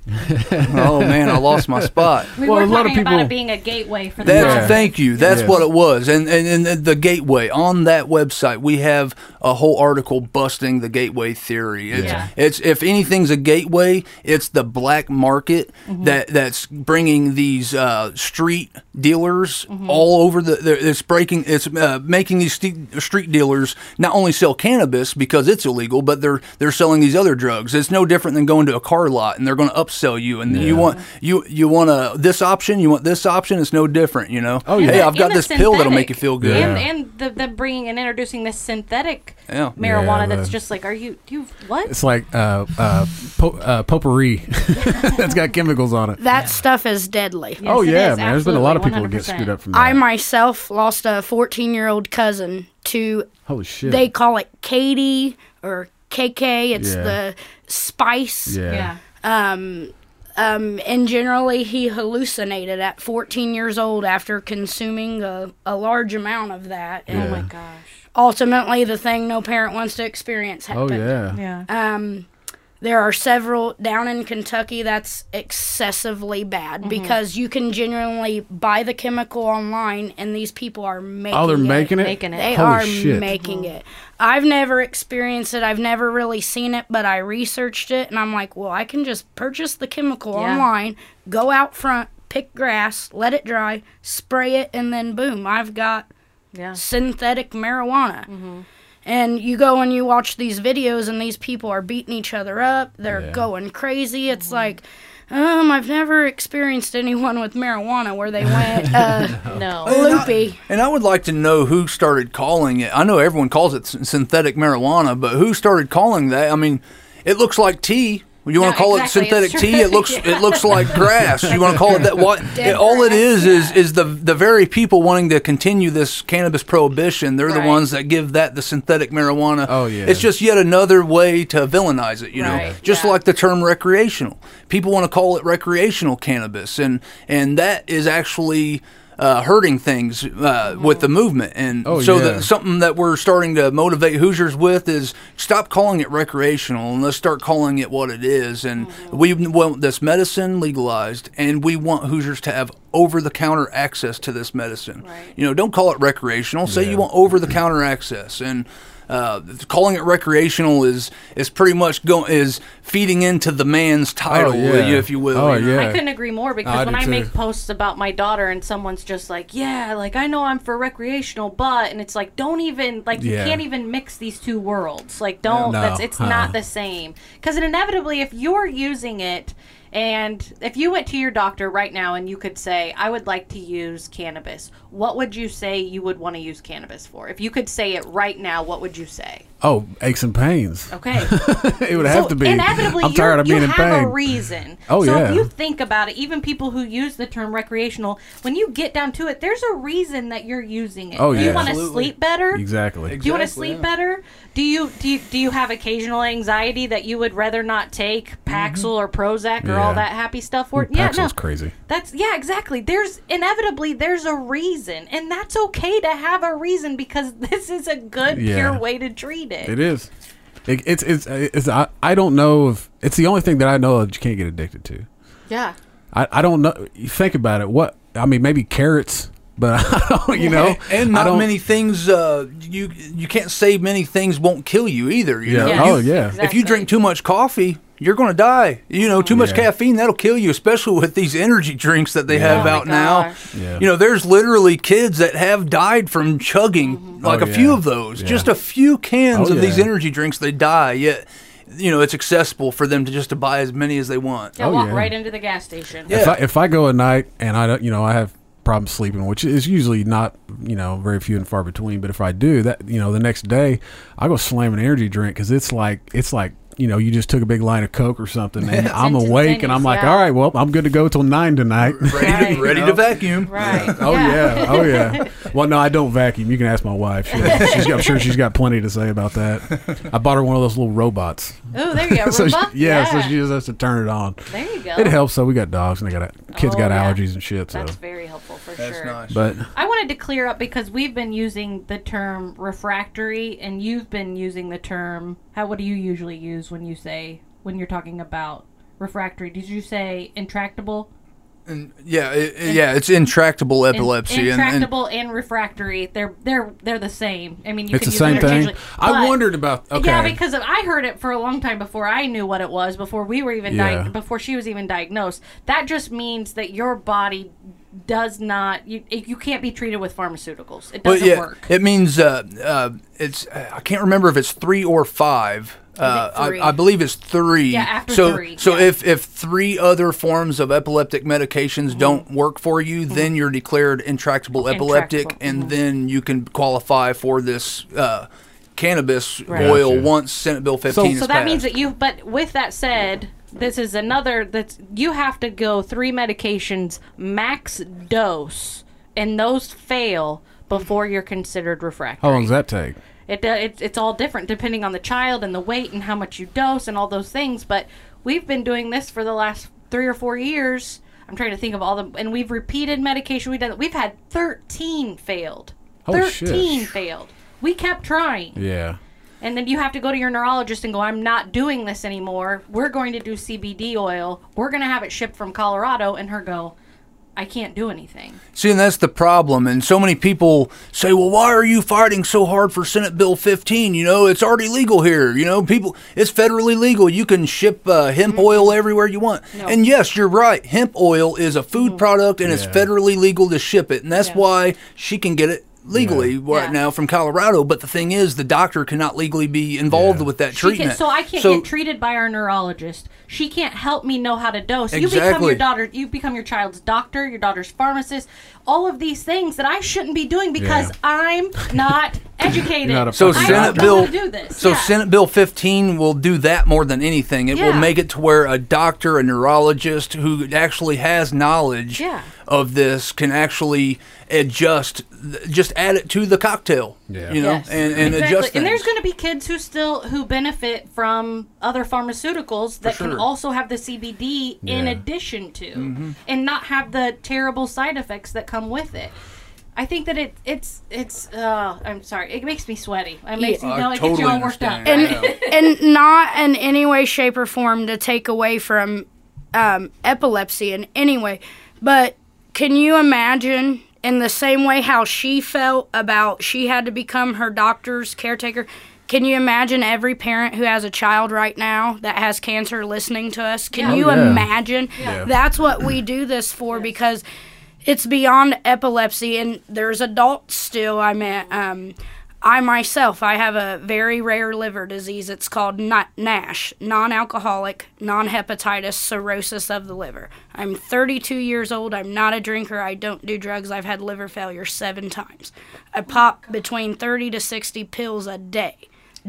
oh man, I lost my spot. we Well, were a lot of talking about people- it being a gateway for the That's Yeah. thank you. That's Yes. what it was. And, and and the gateway on that website, we have a whole article busting the gateway theory. It's, Yeah. it's if anything's a gateway, it's the black market Mm-hmm. that that's bringing these uh, street dealers Mm-hmm. all over the. the- It's breaking. It's uh, making these st- street dealers not only sell cannabis because it's illegal, but they're they're selling these other drugs. It's no different than going to a car lot and they're going to upsell you and you want you you want a this option, you want this option. It's no different, you know. Oh, yeah. Hey, I've got the this pill that'll make you feel good. And, and the, the bringing and introducing this synthetic Yeah. marijuana Yeah, that's just like, are you you what? it's like uh, uh, po- uh, potpourri that's got chemicals on it. That stuff is deadly. oh Yes, it yeah, man. There's been a lot of people absolutely, that get screwed up from that. I myself lost a 14 year old cousin to, Holy shit. they call it Katie or KK. It's Yeah. the spice. yeah. yeah. Um, um, and generally, he hallucinated at 14 years old after consuming a, a large amount of that. And Oh my gosh. Ultimately, the thing no parent wants to experience happened. Oh happened. yeah. Yeah. Um, there are several down in Kentucky that's excessively bad Mm-hmm. because you can genuinely buy the chemical online and these people are making Oh, they're it. making it. Making it. They Holy are shit. making it. I've never experienced it. I've never really seen it, but I researched it and I'm like, well, I can just purchase the chemical Yeah. online, go out front, pick grass, let it dry, spray it, and then boom, I've got Yeah. synthetic marijuana. And you go and you watch these videos, and these people are beating each other up. They're Yeah. going crazy. It's like Um, I've never experienced anyone with marijuana where they went uh, No. loopy. And I would like to know who started calling it. I know everyone calls it synthetic marijuana, but who started calling that? I mean, it looks like tea. You want Yeah, to call exactly, it synthetic tea? It looks Yeah. it looks like grass. You want to call it that? What? It- all it is grass, is is is the the very people wanting to continue this cannabis prohibition. They're the ones that give that the synthetic marijuana. Oh, yeah. It's just yet another way to villainize it. You know, Right, just yeah. like the term recreational. People want to call it recreational cannabis, and and that is actually. Uh, hurting things uh, with the movement, and Oh, so yeah. that something that we're starting to motivate Hoosiers with is stop calling it recreational and let's start calling it what it is. And we want this medicine legalized, and we want Hoosiers to have over the counter access to this medicine. Right. You know, don't call it recreational. Say Yeah. you want over the counter access, and uh, calling it recreational is is pretty much going is feeding into the man's title, Oh, yeah. if you will. Oh, you know? yeah. I couldn't agree more I because when I too. make posts about my daughter and someone's just like, yeah, like I know I'm for recreational, but and it's like, don't even like Yeah. you can't even mix these two worlds. Like, don't. No, that's it's uh-uh. not the same. Because inevitably, if you're using it. And if you went to your doctor right now and you could say, I would like to use cannabis, what would you say you would want to use cannabis for? If you could say it right now, what would you say? Oh, aches and pains. Okay. it would have to be. Inevitably, I'm tired you're, of being you in have pain. a reason. Oh, so yeah. if you think about it, even people who use the term recreational, when you get down to it, there's a reason that you're using it. Oh, Do yeah. you want to sleep better? exactly. Do you want to sleep yeah. better? Do you do you, do you have occasional anxiety that you would rather not take Paxil mm-hmm. or Prozac or all Yeah. that happy stuff for? Yeah, no. Crazy. That's yeah, exactly. There's inevitably there's a reason, and that's okay to have a reason because this is a good Yeah. pure way to treat it. It is. It, it's it's it's. I, I don't know if it's the only thing that I know that you can't get addicted to. Yeah. I, I don't know. You think about it. What I mean, maybe carrots, but I don't. You know, and not many things uh, you you can't say many things won't kill you either. You Yeah. know, Yes, Oh, yeah. if you drink too much coffee, you're going to die. You know, too much Yeah. caffeine that'll kill you, especially with these energy drinks that they have Oh out now. Yeah. You know, there's literally kids that have died from chugging like Oh, a few of those, Yeah. just a few cans Oh, of these energy drinks. They die yet. You know, it's accessible for them to just to buy as many as they want. Yeah, Oh, walk yeah. right into the gas station. Yeah. If I if I go at night and I don't, you know, I have problems sleeping, which is usually not, you know, very few and far between. But if I do that, you know, the next day I go slam an energy drink because it's like it's like. You know, you just took a big line of coke or something, and I'm awake, and I'm like, yeah. "All right, well, I'm good to go till nine tonight." Ready, Right. to, ready to vacuum. Right. Oh yeah. oh yeah. Well, no, I don't vacuum. You can ask my wife. She, she's got, I'm sure she's got plenty to say about that. I bought her one of those little robots. Oh, there you go. so she, Roomba? yeah, so she just has to turn it on. There you go. It helps. So we got dogs, and they got kids Oh, got yeah. allergies and shit. So, That's very helpful for That's sure. nice. but I wanted to clear up because we've been using the term refractory, and you've been using the term. How? What do you usually use when you say when you're talking about refractory? Did you say intractable? And yeah, it, it- yeah, it's intractable In- epilepsy. and- and, intractable and, refractory. They're they're they're the same. I mean, you it's can the use same thing. interchangeably, I wondered about. Okay. Yeah, because of, I heard it for a long time before I knew what it was, before we were even Yeah. di- before she was even diagnosed. That just means that your body does not you you can't be treated with pharmaceuticals. It doesn't yeah, work. it means uh, uh, it's. I can't remember if it's three or five. Uh, I, three. I believe it's three. Yeah, after so, three, So yeah. if if three other forms of epileptic medications Mm-hmm. don't work for you, then you're declared intractable epileptic, Intractable, and mhm. then you can qualify for this uh, cannabis Right. oil Gotcha. once Senate Bill 15 is so that means that you but with that said this is another that's you have to go three medications max dose and those fail before you're considered refractory How long does that take? It, uh, it it's all different depending on the child and the weight and how much you dose and all those things. But we've been doing this for the last three or four years. I'm trying to think of all the and we've repeated medication. We've done. We've had 13 failed. Shit. 13 failed. We kept trying. Yeah. And then you have to go to your neurologist and go, I'm not doing this anymore. We're going to do CBD oil. We're going to have it shipped from Colorado. And her go, I can't do anything. See, and that's the problem. And so many people say, well, why are you fighting so hard for Senate Bill 15? You know, it's already legal here. You know, people, it's federally legal. You can ship uh, hemp oil everywhere you want. And yes, you're right. Hemp oil is a food product and it's federally legal to ship it. And that's Yeah. why she can get it legally right Yeah. now from Colorado. But the thing is, the doctor cannot legally be involved Yeah. with that treatment. Can, so I can't So- get treated by our neurologist. She can't help me know how to dose. You become your daughter. You become your child's doctor, your daughter's pharmacist. All of these things that I shouldn't be doing because Yeah. I'm not educated. Not a So fucking I Senate don't Bill, how to do this. so Yeah. Senate Bill 15 will do that more than anything. It will Yeah. make it to where a doctor, a neurologist who actually has knowledge Yeah. of this can actually adjust, just add it to the cocktail. Yeah. you know, Yes. and, and Exactly. adjust. And there's going to be kids who still who benefit from other pharmaceuticals that can also have the CBD in addition to, Mm-hmm. and not have the terrible side effects that come with it. I think that it it's it's. Uh, I'm sorry, it makes me sweaty. It makes me I you know it totally gets you all worked up. understand. right? Yeah. and not in any way, shape, or form to take away from um, epilepsy in any way. But can you imagine, in the same way how she felt about she had to become her doctor's caretaker? Can you imagine every parent who has a child right now that has cancer listening to us? Can Yeah. you Oh, yeah. imagine? Yeah. That's what we do this for because it's beyond epilepsy and there's adults still i mean um, i myself i have a very rare liver disease. It's called Na- nash non-alcoholic non-hepatitis cirrhosis of the liver. I'm 32 years old. I'm not a drinker. I don't do drugs. I've had liver failure seven times. I pop between 30 to 60 pills a day.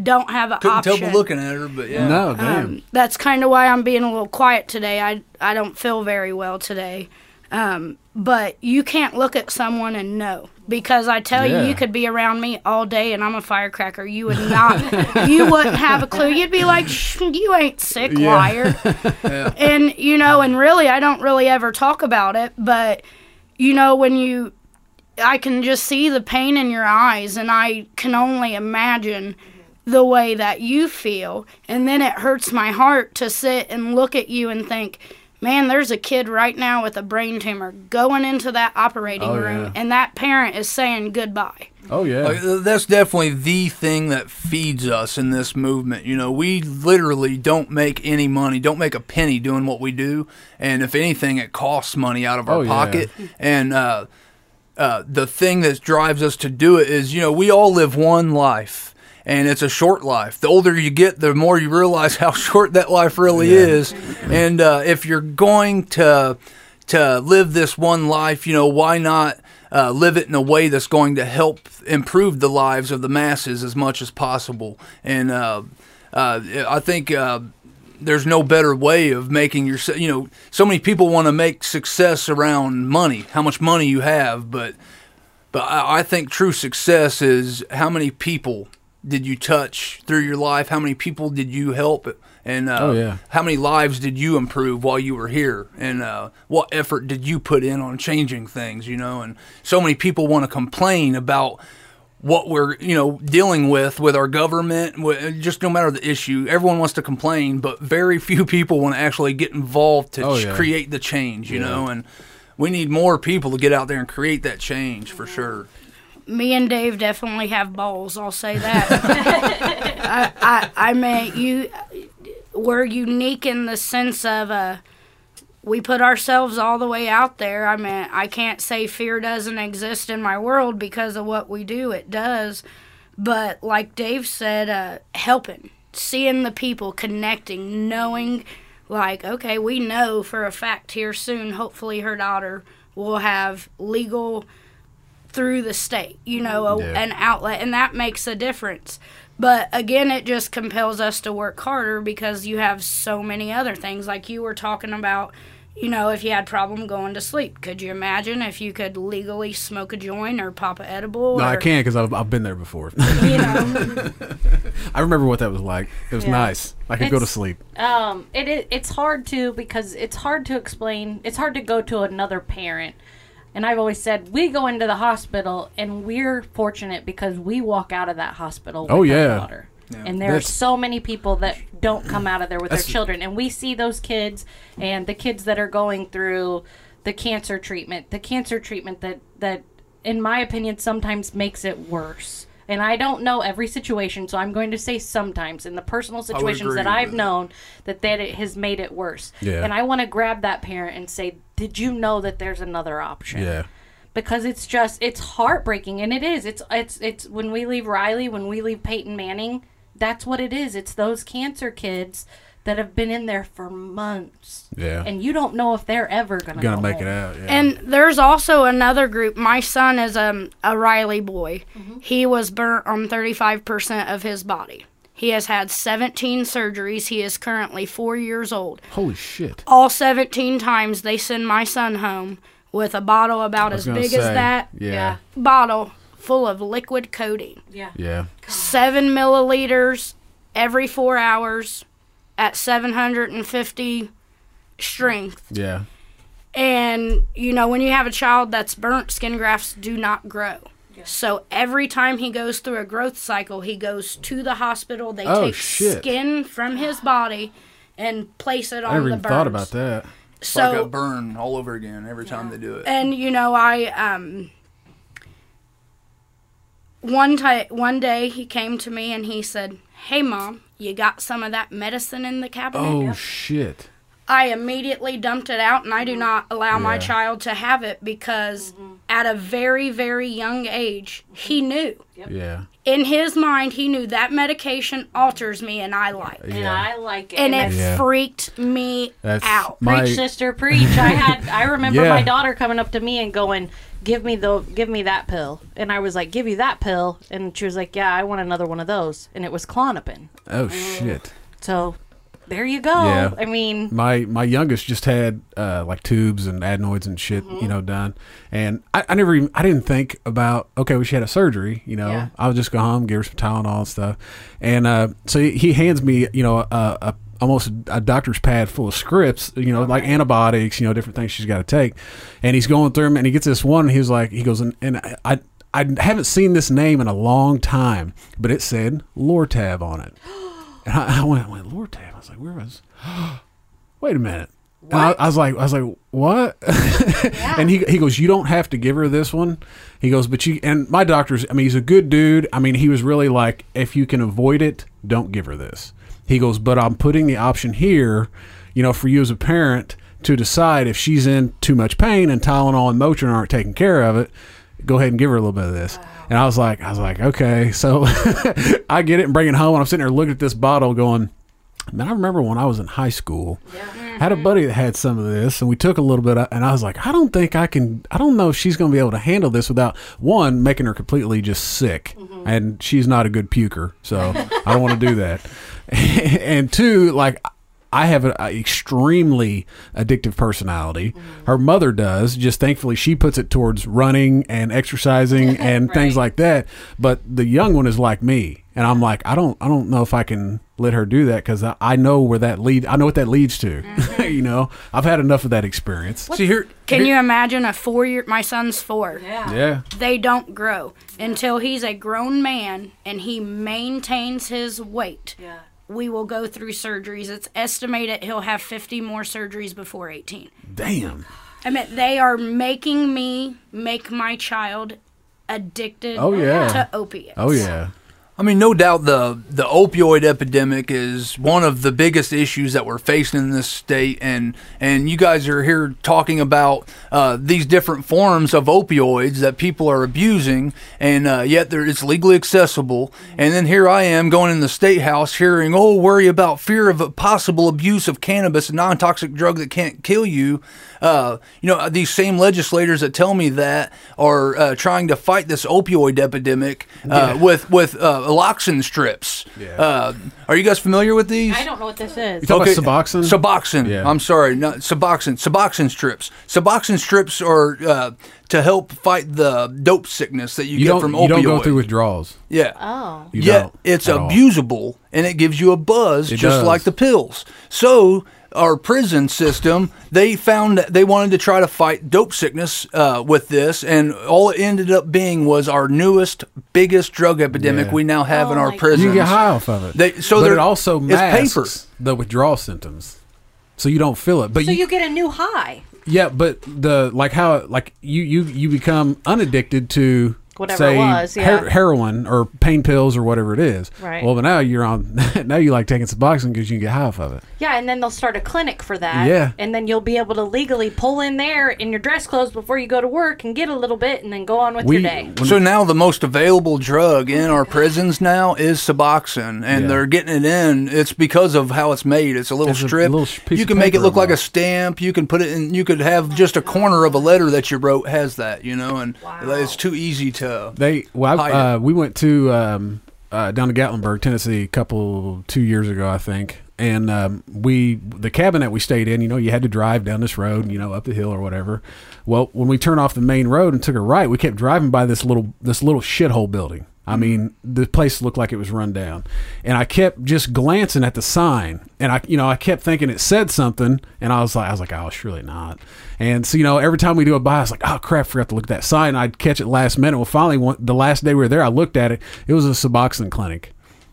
Don't have an Couldn't option tell by looking at her, but yeah. No, damn. um, that's kind of why I'm being a little quiet today. I I don't feel very well today. Um, but you can't look at someone and know because I tell Yeah. you, you could be around me all day and I'm a firecracker. You would not, you wouldn't have a clue. You'd be like, "You ain't sick, Yeah. liar." And you know, and really, I don't really ever talk about it, but you know, when you, I can just see the pain in your eyes, and I can only imagine the way that you feel. And then it hurts my heart to sit and look at you and think, man, there's a kid right now with a brain tumor going into that operating Oh, room, yeah. and that parent is saying goodbye. Oh yeah. Like, that's definitely the thing that feeds us in this movement. You know, we literally don't make any money, don't make a penny doing what we do, and if anything, it costs money out of our Oh, yeah. pocket. And uh, uh, the thing that drives us to do it is, you know, we all live one life. And it's a short life. The older you get, the more you realize how short that life really Yeah. is. And uh, if you're going to to live this one life, you know, why not uh, live it in a way that's going to help improve the lives of the masses as much as possible? And uh, uh, I think uh, there's no better way of making your, you know, so many people want to make success around money, how much money you have, but but I, I think true success is how many people did you touch through your life? How many people did you help? And uh, Oh, yeah. how many lives did you improve while you were here? And uh, what effort did you put in on changing things? You know, and so many people want to complain about what we're you know dealing with with our government just no matter the issue everyone wants to complain but very few people want to actually get involved to Oh, yeah. create the change you know and we need more people to get out there and create that change for sure me and Dave definitely have balls. I'll say that. I, I, I mean, you, we're unique in the sense of uh, we put ourselves all the way out there. I mean, I can't say fear doesn't exist in my world because of what we do. It does, but like Dave said, uh, helping, seeing the people, connecting, knowing, like, okay, we know for a fact here soon. Hopefully, her daughter will have legal through the state, you know, a, Yeah. an outlet, and that makes a difference. But again, it just compels us to work harder because you have so many other things, like you were talking about. You know, if you had problem going to sleep, could you imagine if you could legally smoke a joint or pop a edible? no, I can't because I've, I've been there before. You know, I remember what that was like. It was Yeah. nice. I could go to sleep. um it, it it's hard to because it's hard to explain it's hard to go to another parent and i've always said we go into the hospital and we're fortunate because we walk out of that hospital oh, with Oh, our yeah. daughter. And there are so many people that don't come out of there with their children. And we see those kids and the kids that are going through the cancer treatment the cancer treatment that that in my opinion sometimes makes it worse. And i don't know every situation so i'm going to say sometimes in the personal situations that i've with known that that it has made it worse. Yeah. and i want to grab that parent and say did you know that there's another option Yeah. because it's just it's heartbreaking and it is. It's it's it's when we leave Riley, when we leave Peyton Manning, that's what it is. It's those cancer kids that have been in there for months. Yeah. And you don't know if they're ever gonna Gonna go make home. it out. Yeah. And there's also another group. My son is um, a Riley boy. Mm-hmm. He was burnt on 35% of his body. He has had 17 surgeries. He is currently four years old. Holy shit. All 17 times they send my son home with a bottle about as gonna big as say, that Yeah. bottle full of liquid codeine. Yeah. Yeah. Seven milliliters every four hours at 750 strength. Yeah. And you know, when you have a child that's burnt, skin grafts do not grow. So every time he goes through a growth cycle, he goes to the hospital. They Oh, take shit. skin from his body and place it on I never even thought about that. So like a So burn all over again every time they do it. and you know, I um one time one day he came to me and he said, "Hey mom, you got some of that medicine in the cabinet?" Oh shit. I immediately dumped it out, and I do mm-hmm. not allow my child to have it because mm-hmm. at a very, very young age, mm-hmm. he knew. Yeah. In his mind, he knew that medication alters me, and I like. it. And I like it. And it Yeah. freaked me That's out. my preach, sister, preach. I had I remember Yeah. my daughter coming up to me and going, "Give me the give me that pill." And I was like, "Give you that pill?" And she was like, "Yeah, I want another one of those." And it was Klonopin. Oh shit. So there you go. Yeah. I mean, My my youngest just had uh, like tubes and adenoids and shit, Mm-hmm. you know, done. And I, I never even I didn't think about okay, well she had a surgery, you know. Yeah. I would just go home, give her some Tylenol and stuff. And uh, so he, he hands me, you know, a, a almost a doctor's pad full of scripts, you know, like antibiotics, you know, different things she's got to take. And he's going through them, and he gets this one. And he was like, he goes, and, and I, I I haven't seen this name in a long time, but it said Lortab on it. And I, I went, I went Lortab. I was like, where was? Wait a minute. I, I was like, I was like, what? And he he goes, you don't have to give her this one. He goes, but you and my doctor's. I mean, he's a good dude. I mean, he was really like, if you can avoid it, don't give her this. He goes, but I'm putting the option here, you know, for you as a parent to decide if she's in too much pain and Tylenol and Motrin aren't taking care of it. Go ahead and give her a little bit of this. Uh. And I was like, I was like, okay. So I get it and bring it home. And I'm sitting there looking at this bottle, going, Man, I remember when I was in high school, I had a buddy that had some of this, and we took a little bit, of, and I was like, I don't think I can, I don't know if she's going to be able to handle this without one making her completely just sick, mm-hmm. and she's not a good puker, so I don't want to do that, and two, like. I have an extremely addictive personality. Mm-hmm. Her mother does. Just thankfully, she puts it towards running and exercising and things like that. But the young one is like me, and I'm like, I don't, I don't know if I can let her do that because I, I know where that lead. I know what that leads to. Mm-hmm. you know, I've had enough of that experience. See here, Can you imagine a four year? My son's four. yeah. Yeah, They don't grow until he's a grown man and he maintains his weight. Yeah. We will go through surgeries. It's estimated he'll have 50 more surgeries before 18. damn. I mean, they are making me make my child addicted Oh, yeah. to opiates. Oh yeah, I mean, no doubt the the opioid epidemic is one of the biggest issues that we're facing in this state, and and you guys are here talking about uh, these different forms of opioids that people are abusing, and uh, yet it's legally accessible. And then here I am going in the state house, hearing, "Oh, worry about fear of a possible abuse of cannabis, a non-toxic drug that can't kill you." Uh, you know, these same legislators that tell me that are uh, trying to fight this opioid epidemic uh, with with uh, Aloxin strips. Uh, are you guys familiar with these? I don't know what this is. You talking about Suboxone? Suboxone. Yeah. I'm sorry, not Suboxone. Suboxone strips. Suboxone strips are uh, to help fight the dope sickness that you, you get don't from you don't go through withdrawals. yeah. Oh. You Yet don't it's at all. abusable and it gives you a buzz It just does. like the pills. So our prison system, they found that they wanted to try to fight dope sickness uh, with this, and all it ended up being was our newest, biggest drug epidemic Yeah. we now have Oh in our my God. prisons. You get high off of it. They- so but they're- it also masks paper. the withdrawal symptoms, so you don't feel it. But So you, you get a new high. yeah, but the like how like you you you become unaddicted to Whatever say it was, yeah. her- heroin or pain pills or whatever it is. Right. Well, but now you're on. now you like taking Suboxone because you can get high off of it. Yeah, and then they'll start a clinic for that. Yeah. And then you'll be able to legally pull in there in your dress clothes before you go to work and get a little bit and then go on with We your day. So now the most available drug in our prisons now is Suboxone, and Yeah. they're getting it in. It's because of how it's made. It's a little It's a strip. little piece you of can make it look like a stamp. You can put it in. You could have just a corner of a letter that you wrote has that. You know, and it's too easy to. They well, I, uh, we went to um, uh, down to Gatlinburg, Tennessee, a couple two years ago, I think. And um, we the cabin that we stayed in, you know, you had to drive down this road, you know, up the hill or whatever. Well, when we turned off the main road and took a right, we kept driving by this little this little shithole building. I mean, the place looked like it was run down, and I kept just glancing at the sign, and I, you know, I kept thinking it said something, and I was like, I was like, oh, surely not. And so, you know, every time we do a buy, I was like, oh crap, forgot to look at that sign. I'd catch it last minute. Well, finally, one, the last day we were there, I looked at it. It was a Suboxone clinic.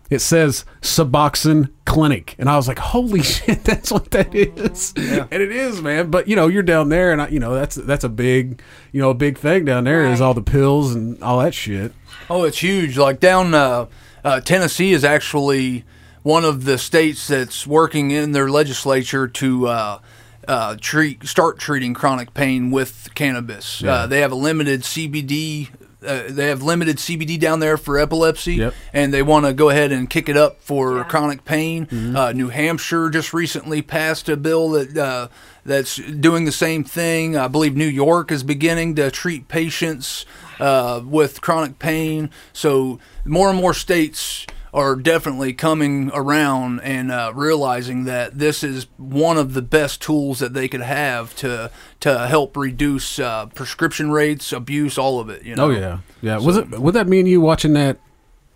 It says Suboxone Clinic, and I was like, "Holy shit, that's what that is!" And it is, man. But you know, you're down there, and I, you know, that's that's a big, you know, a big thing down there is Right. all the pills and all that shit. Oh, it's huge. Like down uh, uh, Tennessee is actually one of the states that's working in their legislature to uh, uh, treat start treating chronic pain with cannabis. Uh, they have a limited CBD. Uh, they have limited CBD down there for epilepsy, Yep. and they want to go ahead and kick it up for chronic pain. Uh, New Hampshire just recently passed a bill that uh, that's doing the same thing. I believe New York is beginning to treat patients uh, with chronic pain. So more and more states are definitely coming around and uh, realizing that this is one of the best tools that they could have to to help reduce uh, prescription rates, abuse, all of it. You know? Oh yeah, yeah. Was it? Was that mean you watching that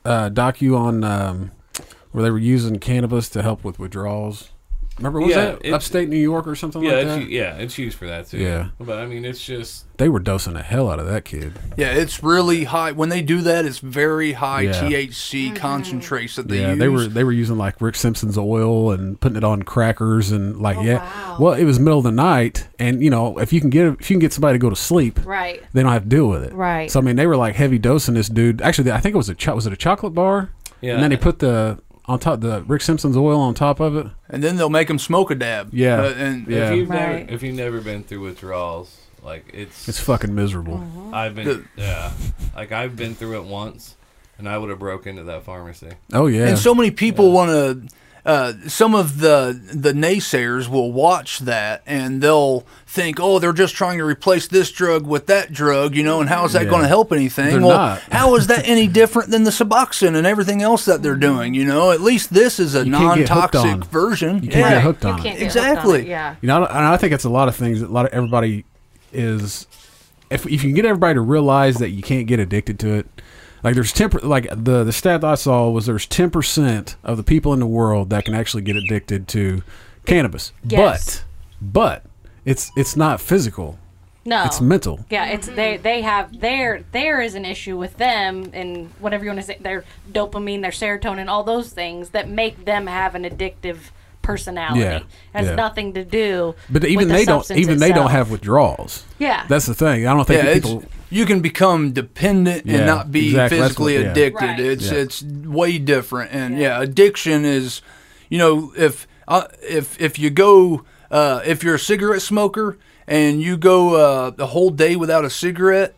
uh, docu on um, where they were using cannabis to help with withdrawals? Remember, was Yeah, that it's- upstate New York or something Yeah, like that? u- yeah, it's used for that too. Yeah. but I mean, it's just They were dosing the hell out of that kid. Yeah, it's really high. When they do that, it's very high Yeah. THC mm-hmm. concentrates that they yeah, use. they were they were using like Rick Simpson's oil and putting it on crackers and like oh, yeah. wow. Well, it was middle of the night, and you know if you can get if you can get somebody to go to sleep, Right. they don't have to deal with it. Right. So I mean, they were like heavy dosing this dude. Actually, I think it was a cho- was it a chocolate bar? Yeah. And then they put the on top the Rick Simpson's oil on top of it. and then they'll make them smoke a dab. Yeah. Uh, and Yeah. if you've Right. never if you've never been through withdrawals, like it's, It's fucking miserable. I've been yeah, like I've been through it once, and I would have broke into that pharmacy. Oh yeah. And so many people want to. Uh, some of the the naysayers will watch that and they'll think, oh, they're just trying to replace this drug with that drug, you know, and how is that Yeah. going to help anything? They're well, not. how is that any different than the Suboxone and everything else that they're doing? You know, at least this is a You can't get hooked non-toxic version. You can't yeah. get hooked You on can't it. get Exactly. Hooked on it, yeah. You know, and I think it's a lot of things that a lot of everybody is. If if you can get everybody to realize that you can't get addicted to it, like there's ten like the the stat I saw was there's ten percent of the people in the world that can actually get addicted to cannabis, Yes. but but it's it's not physical, No. it's mental. Yeah, it's they mm-hmm. they have their there is an issue with them and whatever you want to say their dopamine, their serotonin, all those things that make them have an addictive personality. Yeah, It has yeah. nothing to do. But even with the they don't substance even they don't have withdrawals. Yeah. That's the thing. I don't think Yeah, people. You can become dependent Yeah, and not be exactly. Physically what- yeah. addicted. Right. It's Yeah. it's way different, and yeah. addiction is, you know, if uh, if if you go uh, if you're a cigarette smoker and you go uh, the whole day without a cigarette.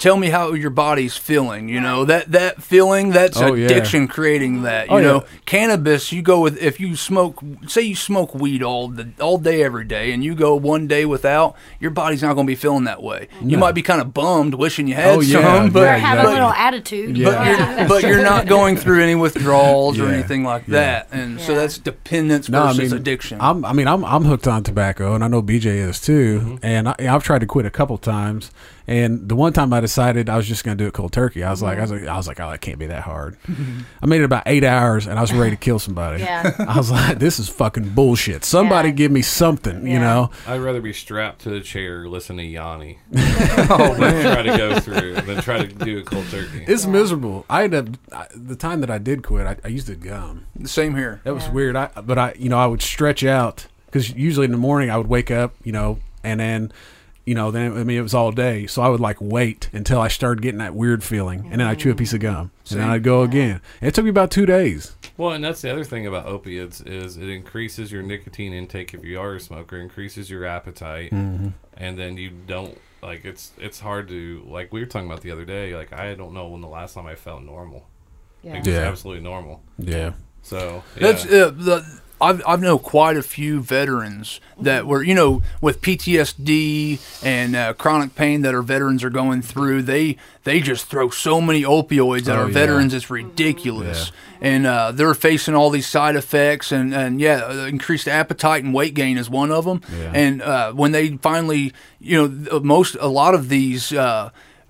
Tell me how your body's feeling. You know that that feeling that's Oh, yeah. addiction creating that. You Oh, yeah. know, cannabis. You go with if you smoke. Say you smoke weed all the all day every day, and you go one day without. Your body's not going to be feeling that way. You might be kind of bummed, wishing you had Oh, yeah, some, but yeah, Or have a little attitude. but, Yeah. you're, but you're not going through any withdrawals or anything like Yeah. that, and so that's dependence No, I versus mean addiction. I'm, I mean, I'm I'm hooked on tobacco, and I know BJ is too. Mm-hmm. And I, I've tried to quit a couple times. And the one time I decided I was just going to do it cold turkey, I was like, I was mm-hmm. like, I was like, oh, it can't be that hard. Mm-hmm. I made it about eight hours, and I was ready to kill somebody. Yeah. I was like, this is fucking bullshit. Somebody Yeah. give me something, you Yeah. know. I'd rather be strapped to the chair, listen to Yanni, oh, than try to go through than try to do a cold turkey. It's miserable. I had a, I, the time that I did quit, I, I used a gum. Same here. That was weird. I but I you know I would stretch out because usually in the morning I would wake up you know and then you know, then I mean it was all day, so I would like wait until I started getting that weird feeling, and then I chew a piece of gum, and then I'd go again. It took me about two days. Well, and that's the other thing about opiates is it increases your nicotine intake if you are a smoker, increases your appetite, Mm-hmm. and then you don't like it's it's hard to like we were talking about the other day. Like I don't know when the last time I felt normal, Yeah. like just Yeah. absolutely normal. Yeah, So yeah. That's uh, the. I've I've know quite a few veterans that were you know with PTSD and uh, chronic pain that our veterans are going through. They they just throw so many opioids at Oh, our yeah. veterans. It's ridiculous, and uh, they're facing all these side effects and and yeah, uh, increased appetite and weight gain is one of them. Yeah. And uh, when they finally you know most a lot of these.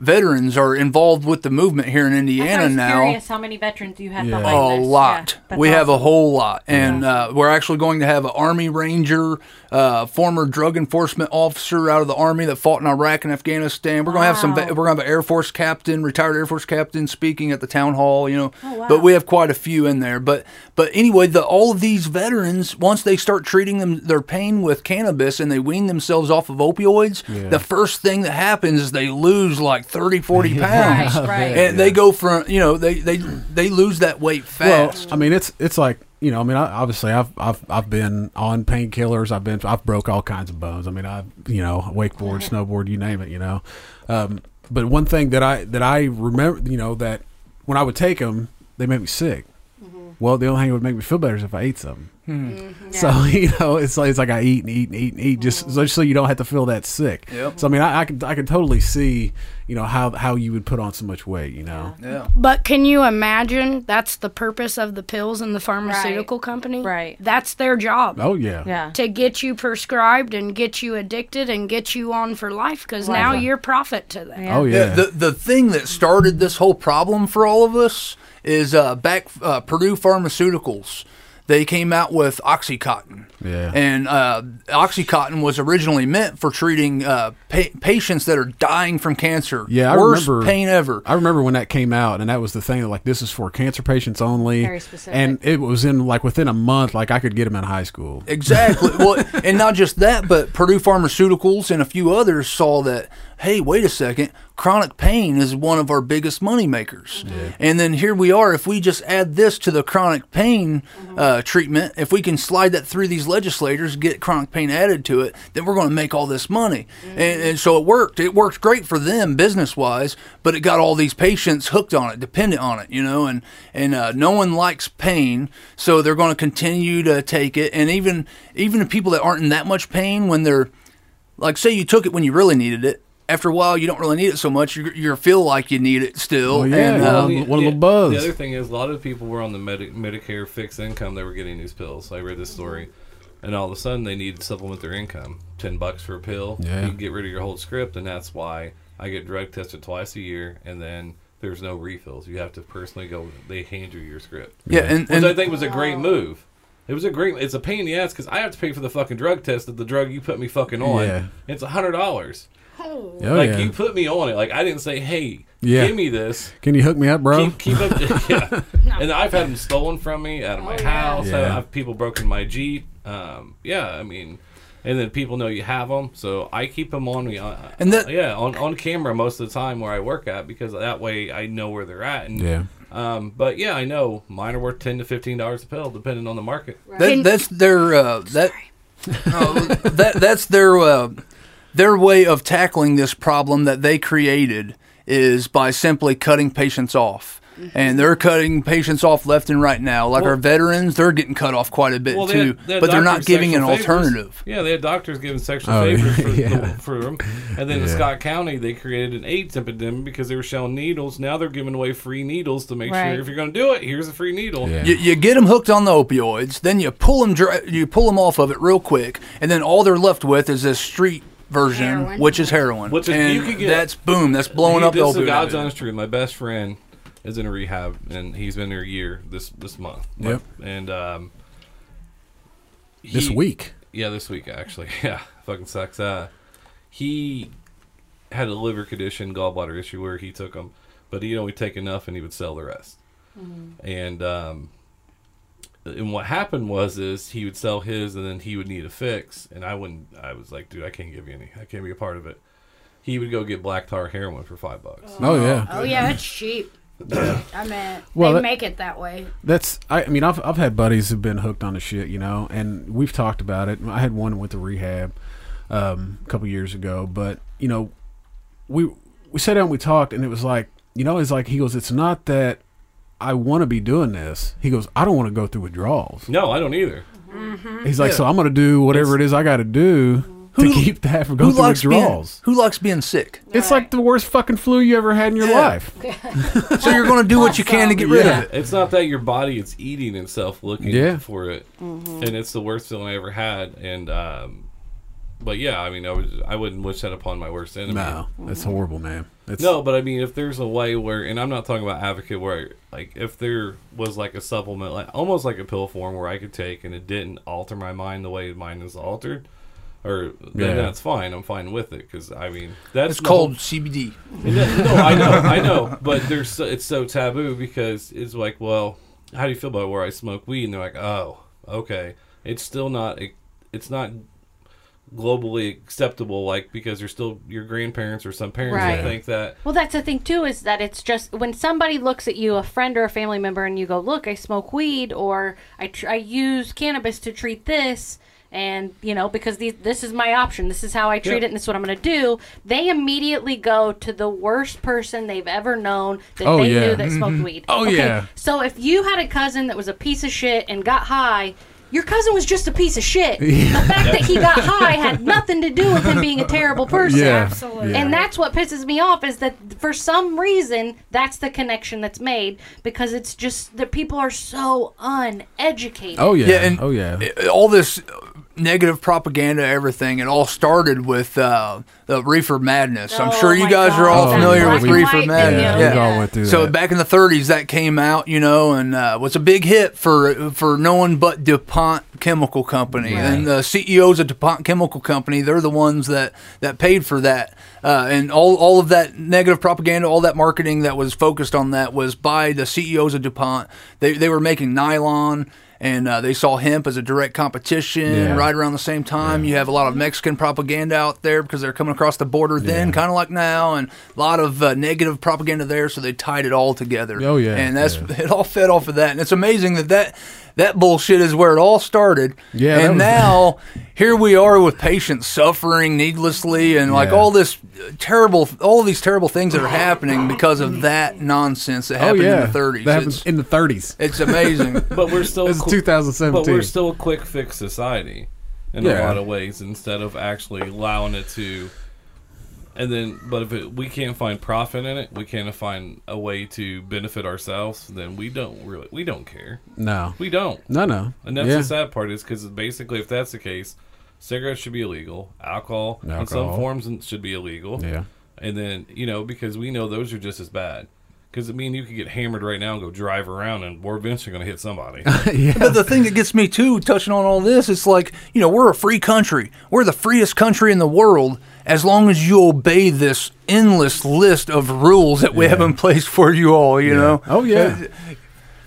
Veterans are involved with the movement here in I Indiana was now curious how many veterans you have Yeah. behind a this. lot. Yeah, that's we have a whole lot, and uh, we're actually going to have an Army Ranger, uh, former drug enforcement officer out of the Army that fought in Iraq and Afghanistan. We're going to have some. We're going to have an Air Force captain, retired Air Force captain, speaking at the town hall. You know, Oh, wow. but we have quite a few in there. But but anyway, the all of these veterans, once they start treating them their pain with cannabis and they wean themselves off of opioids, the first thing that happens is they lose like 30, 40 pounds. Right, right. And they go from you know they they they lose that weight fast. Well, I mean, it's it's like you know, I mean, I, obviously, I've I've I've been on painkillers. I've been I've broke all kinds of bones. I mean, I've you know, wakeboard, snowboard, you name it. You know, um, but one thing that I that I remember, you know, that when I would take them, they made me sick. Well, the only thing that would make me feel better is if I ate something. So you know, it's like it's like I eat and eat and eat and eat just so, just so you don't have to feel that sick. Yep. So I mean, I, I can I can totally see you know how how you would put on so much weight. You know. yeah. But can you imagine that's the purpose of the pills and the pharmaceutical company? Right. That's their job. Oh yeah. Yeah. To get you prescribed and get you addicted and get you on for life because now you're profit to them. Yeah. Oh Yeah, yeah. the the thing that started this whole problem for all of us is uh, back uh, Purdue Pharmaceuticals. They came out with OxyContin. Yeah. And uh, OxyContin was originally meant for treating uh, pa- patients that are dying from cancer. Yeah, I Worst remember- pain ever. I remember when that came out, and that was the thing. Like, this is for cancer patients only. Very specific. And it was in like within a month. Like, I could get them in high school. Exactly. well, and not just that, but Purdue Pharmaceuticals and a few others saw that. Hey, wait a second. Chronic pain is one of our biggest money makers. And then here we are. If we just add this to the chronic pain uh, treatment, if we can slide that through these legislators, get chronic pain added to it, then we're going to make all this money. And, and so it worked. It worked great for them business wise, but it got all these patients hooked on it, dependent on it, you know. And and uh, no one likes pain, so they're going to continue to take it. And even even the people that aren't in that much pain, when they're like, say you took it when you really needed it. After a while, you don't really need it so much. You you feel like you need it still. Well, yeah, and, well, uh, the- one little buzz. The other thing is, a lot of people were on the Medi- Medicare fixed income. They were getting these pills. I read this story, and all of a sudden they need to supplement their income. Ten bucks for a pill. Yeah. You can get rid of your whole script, and that's why I get drug tested twice a year, and then there's no refills. You have to personally go. They hand you your script, yeah, and, which and I think was a great move. It was a great. It's a pain in the ass because I have to pay for the fucking drug test of the drug you put me fucking on. Yeah. It's a hundred dollars. Oh, like yeah. you put me on it. Like I didn't say, hey, Yeah. give me this Can you hook me up, bro? keep, keep up. yeah. And I've had them stolen from me out of my house. Yeah. I've people broken my Jeep. Um, yeah, I mean, and then people know you have them, so I keep them on me. Uh, And that- yeah, on, on camera most of the time where I work at because that way I know where they're at. And, Yeah. Um, but yeah, I know mine are worth ten to fifteen dollars a pill, depending on the market. that, that's their uh, that no, that that's their uh, their way of tackling this problem that they created is by simply cutting patients off. Mm-hmm. And they're cutting patients off left and right now. Like our veterans, they're getting cut off quite a bit Well, they too. had- they had but they're not giving an favors. alternative. Yeah, they had doctors giving sexual Oh, favors for, yeah. the, for them. And then in Scott County, they created an AIDS epidemic because they were selling needles. Now they're giving away free needles to make Right. sure if you're going to do it, here's a free needle. Yeah. You, you get them hooked on the opioids, then you pull them dry, you pull them off of it real quick, and then all they're left with is this street version, Heroin. which is heroin. Which is- and you could get- that's boom, that's blowing He- up the this is opioid. God's honest truth. My best friend is in a rehab, and he's been there a year this this month. Yep. And um, this week. Yeah, this week actually. Yeah, fucking sucks. Uh, he had a liver condition, gallbladder issue, where he took them, but he'd only take enough, and he would sell the rest. And um, and what happened was is he would sell his, and then he would need a fix, and I wouldn't. I was like, dude, I can't give you any. I can't be a part of it. he would go get black tar heroin for five bucks. Oh yeah. Oh yeah, it's cheap. I mean, Well, they that- make it that way. That's I, I mean I've I've had buddies who've been hooked on the shit, you know, and we've talked about it. I had one went to rehab um, a couple years ago, but you know, we we sat down, and we talked, and it was like, you know, it's like he goes, it's not that I want to be doing this. He goes, I don't want to go through withdrawals. No, I don't either. He's like, Yeah. so I'm going to do whatever it is I got to do to keep that from going through likes being withdrawals. Who likes being sick? It's like the worst fucking flu you ever had in your Yeah. life. So you're going to do what you can to get rid Yeah. of it. It's not that your body is eating itself looking Yeah. for it, and it's the worst feeling I ever had. And um, but yeah, I mean, I was I wouldn't wish that upon my worst enemy. No, that's horrible, man. It's, No, but I mean, if there's a way where, and I'm not talking about advocate, where like if there was like a supplement, like almost like a pill form where I could take and it didn't alter my mind the way mine is altered, or then Yeah. that's fine. I'm fine with it because I mean that's It's the whole- called CBD. no, no, I know, I know, but there's so, it's so taboo because it's like, well, how do you feel about where I smoke weed? And they're like, oh, okay, it's still not, it's not globally acceptable, like because you're still your grandparents or some parents Right. think that. Well, that's the thing too is that it's just when somebody looks at you, a friend or a family member, and you go, "Look, I smoke weed, or I tr- I use cannabis to treat this." And you know, because these, this is my option, this is how I treat Yeah. it, and this is what I'm going to do. They immediately go to the worst person they've ever known that Oh, they yeah. knew that smoked mm-hmm. weed. Oh, yeah. So if you had a cousin that was a piece of shit and got high, your cousin was just a piece of shit. The fact that he got high had nothing to do with him being a terrible person. Yeah. Absolutely. Yeah. And that's what pisses me off is that for some reason that's the connection that's made because it's just that people are so uneducated. Oh yeah. Yeah, and oh yeah. all this negative propaganda, everything, it all started with uh, the reefer madness. I'm Oh sure you my guys are all Oh, familiar yeah. with Black reefer madness. video. yeah, we all went through So that. back in the 30s, that came out, you know, and uh, was a big hit for for no one but DuPont Chemical Company and the CEOs of DuPont Chemical Company. They're the ones that that paid for that, uh, and all all of that negative propaganda, all that marketing that was focused on that was by the CEOs of DuPont. They they were making nylon. And uh, they saw hemp as a direct competition. Yeah. Right around the same time, you have a lot of Mexican propaganda out there because they're coming across the border then, Yeah. kind of like now, and a lot of uh, negative propaganda there. So they tied it all together. Oh, yeah, and that's yeah. it all fed off of that. And it's amazing that that that bullshit is where it all started. Yeah, and was- now here we are with patients suffering needlessly, and like Yeah. all this uh, terrible, all of these terrible things that are happening because of that nonsense that oh happened yeah. in the 30s. That happened It's, in the 30s. it's amazing. But we're still This is qu- 2017. But we're still a quick fix society in Yeah. a lot of ways instead of actually allowing it to. And then, but if it, we can't find profit in it, we can't find a way to benefit ourselves. Then we don't really, we don't care. no. We don't. No, no. And that's yeah. the sad part is because basically, if that's the case, cigarettes should be illegal. Alcohol, in some forms should be illegal. Yeah. And then you know because we know those are just as bad. Because I mean, you could get hammered right now and go drive around, and we're eventually going to hit somebody. yeah. But the thing that gets me too, touching on all this, it's like you know we're a free country. We're the freest country in the world as long as you obey this endless list of rules that we have in place for you all. You know. Oh yeah.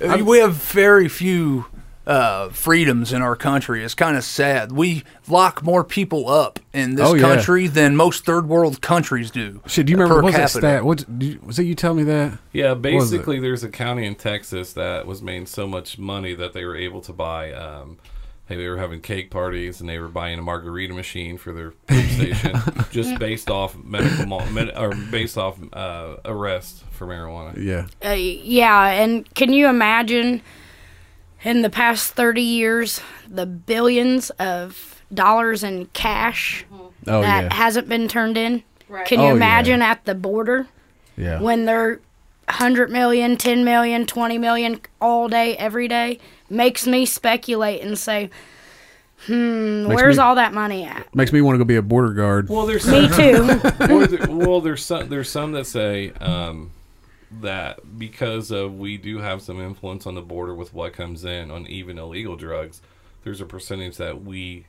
Uh, we have very few uh, freedoms in our country. It's kind of sad. We lock more people up in this Oh, yeah. country than most third world countries do. Shit, do you remember per what was that stat? What did you- was it? You tell me that? Yeah, basically, there's a county in Texas that was made so much money that they were able to buy. Um, hey, they were having cake parties and they were buying a margarita machine for their poop station, just based off medical mal- med- or based off uh, arrest for marijuana. Yeah. Uh, yeah, and can you imagine in the past 30 years the billions of dollars in cash Oh that yeah. hasn't been turned in? Right. Can you Oh, yeah. imagine at the border yeah. when they're 100 million, 10 million, 20 million all day, every day? Makes me speculate and say, hmm, Makes where's me- all that money at? Makes me want to go be a border guard. Well, there's Me too. well, there, well, there's some there's some that say um, that because of we do have some influence on the border with what comes in on even illegal drugs, there's a percentage that we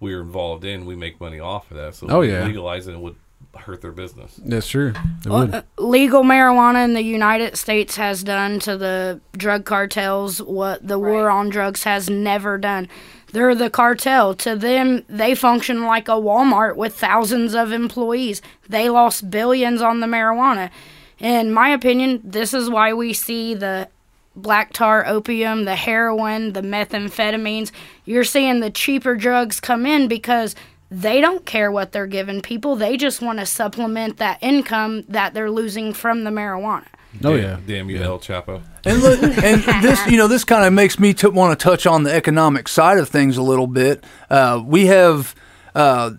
we're involved in. We make money off of that. So Oh, yeah. legalizing it would hurt their business. That's true. It would. Uh, legal marijuana in the United States has done to the drug cartels what the war on drugs has never done. They're the cartel. To them, they function like a Walmart with thousands of employees. They lost billions on the marijuana. In my opinion, this is why we see the black tar opium, the heroin, the methamphetamines. You're seeing the cheaper drugs come in because they don't care what they're giving people. They just want to supplement that income that they're losing from the marijuana. Oh Damn- yeah. Damn you, El Chapo. And look, and this, you know, this kind of makes me t- want to touch on the economic side of things a little bit. Uh, we have uh,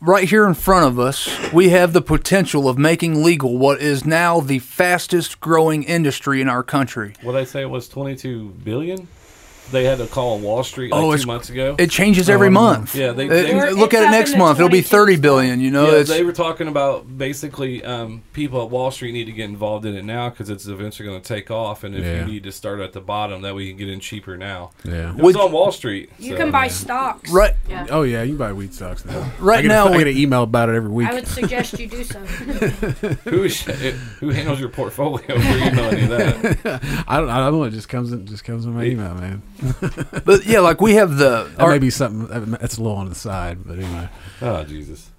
right here in front of us, we have the potential of making legal what is now the fastest growing industry in our country. What I say it was 22 billion. They had a call on Wall Street like Oh, two it's- months ago. It changes every every month. month. Yeah, they- Uh, they- look at it next month. It'll be thirty billion. You know, yeah, they were talking about basically um, people at Wall Street need to get involved in it now because it's eventually going to take off, and if Yeah. you need to start at the bottom, that way you can get in cheaper now. Yeah. It was Would- on Wall Street. You so- can buy stocks. right. Oh yeah, you can buy wheat stocks now. Right I get now a, I we- get an email about it every week. I would suggest you do so. Who is, who handles your portfolio for emailing you that? I don't. I don't know. It just comes in. Just comes in my email, man. But yeah, like we have the. That our- may be something. That's a little on the side, but anyway. Oh Jesus!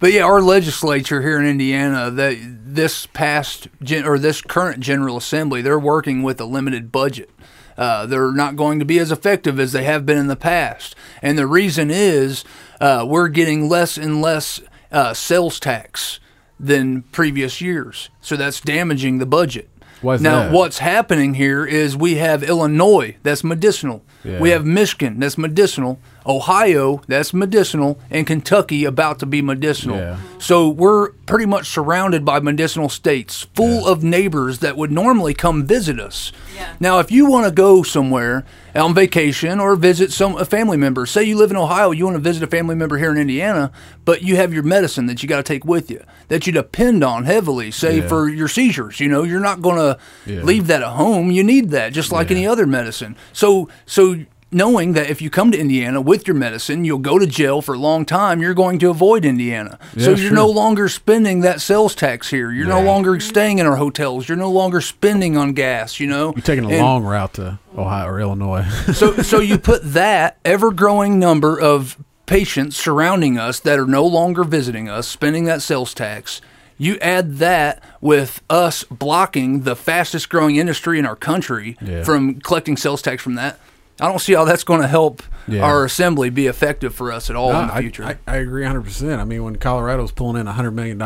But yeah, our legislature here in Indiana, that this past gen, or this current General Assembly, they're working with a limited budget. Uh, they're not going to be as effective as they have been in the past, and the reason is uh, we're getting less and less uh, sales tax than previous years. So that's damaging the budget. Why is now, that? what's happening here is we have Illinois, that's medicinal. Yeah. We have Michigan, that's medicinal. Ohio, that's medicinal. And Kentucky, about to be medicinal. Yeah. So we're pretty much surrounded by medicinal states, full of neighbors that would normally come visit us. Yeah. Now, if you want to go somewhere on vacation or visit some a family member, say you live in Ohio, you want to visit a family member here in Indiana, but you have your medicine that you got to take with you, that you depend on heavily, say Yeah. for your seizures. You know, you're not going to Yeah. leave that at home. You need that, just like Yeah. any other medicine. So, so knowing that if you come to Indiana with your medicine, you'll go to jail for a long time. You're going to avoid Indiana. so you're sure. no longer spending that sales tax here. You're no longer staying in our hotels. You're no longer spending on gas. You know, You're taking a And long route to Ohio or Illinois. so so you put that ever growing number of patients surrounding us that are no longer visiting us, spending that sales tax. You add that with us blocking the fastest growing industry in our country Yeah. from collecting sales tax from that. I don't see how that's going to help Yeah. our assembly be effective for us at all in the I- future. I, I, agree 100%. I mean, when Colorado's pulling in $100 million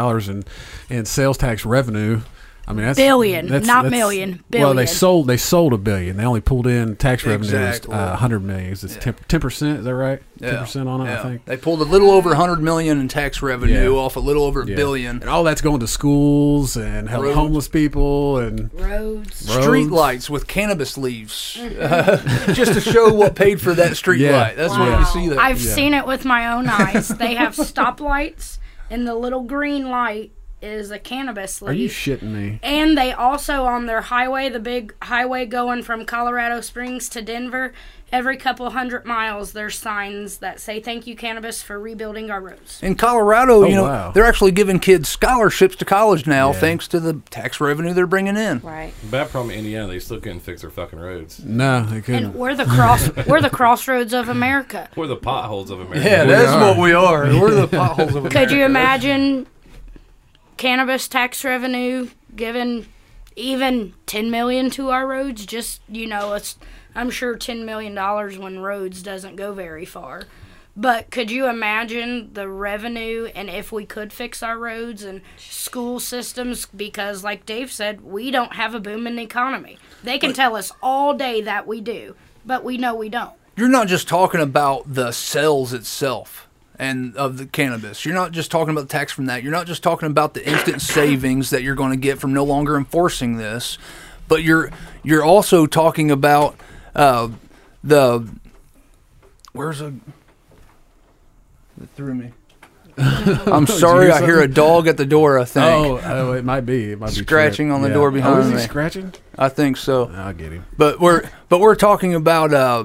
in, in sales tax revenue, I mean, that's Billion, that's- not that's- million, Well, they sold they sold a billion. They only pulled in tax revenues Exactly. uh, 100 million. It's 10 percent. Is that right? 10 percent on it. Yeah. I think. they pulled a little over 100 million in tax revenue Yeah. off a little over a Yeah. billion. and all that's going to schools and help homeless people and Roads. Street lights with cannabis leaves, just to show what paid for that street Yeah. light. That's what you see there. I've Yeah. seen it with my own eyes. They have stoplights, and the little green light is a cannabis leaf. Are you shitting me? And they also on their highway, the big highway going from Colorado Springs to Denver, every couple hundred miles there's signs that say thank you cannabis for rebuilding our roads. In Colorado, oh, you know, wow. they're actually giving kids scholarships to college now Yeah. thanks to the tax revenue they're bringing in. Right. Bad problem in Indiana, they still couldn't fix their fucking roads. No, they couldn't. And we're the cross we're the crossroads of America. We're the potholes of America. Yeah, that's what we are. We're the potholes of America. Could you imagine cannabis tax revenue given even 10 million to our roads just you know it's i'm sure 10 million dollars when roads doesn't go very far. But could you imagine the revenue and if we could fix our roads and school systems? Because like dave said we don't have a booming economy. They can tell us all day that we do but we know we don't. You're not just talking about the sales itself and of the cannabis. You're not just talking about the tax from that. You're not just talking about the instant savings that you're going to get from no longer enforcing this, but you're you're also talking about uh, the where's a it threw me. I'm sorry. I hear a dog at the door. I think. Oh, oh, it might be. It might be Scratching on the Yeah. door Oh, behind is he me. scratching? I think so. I'll get him. But we're but we're talking about uh,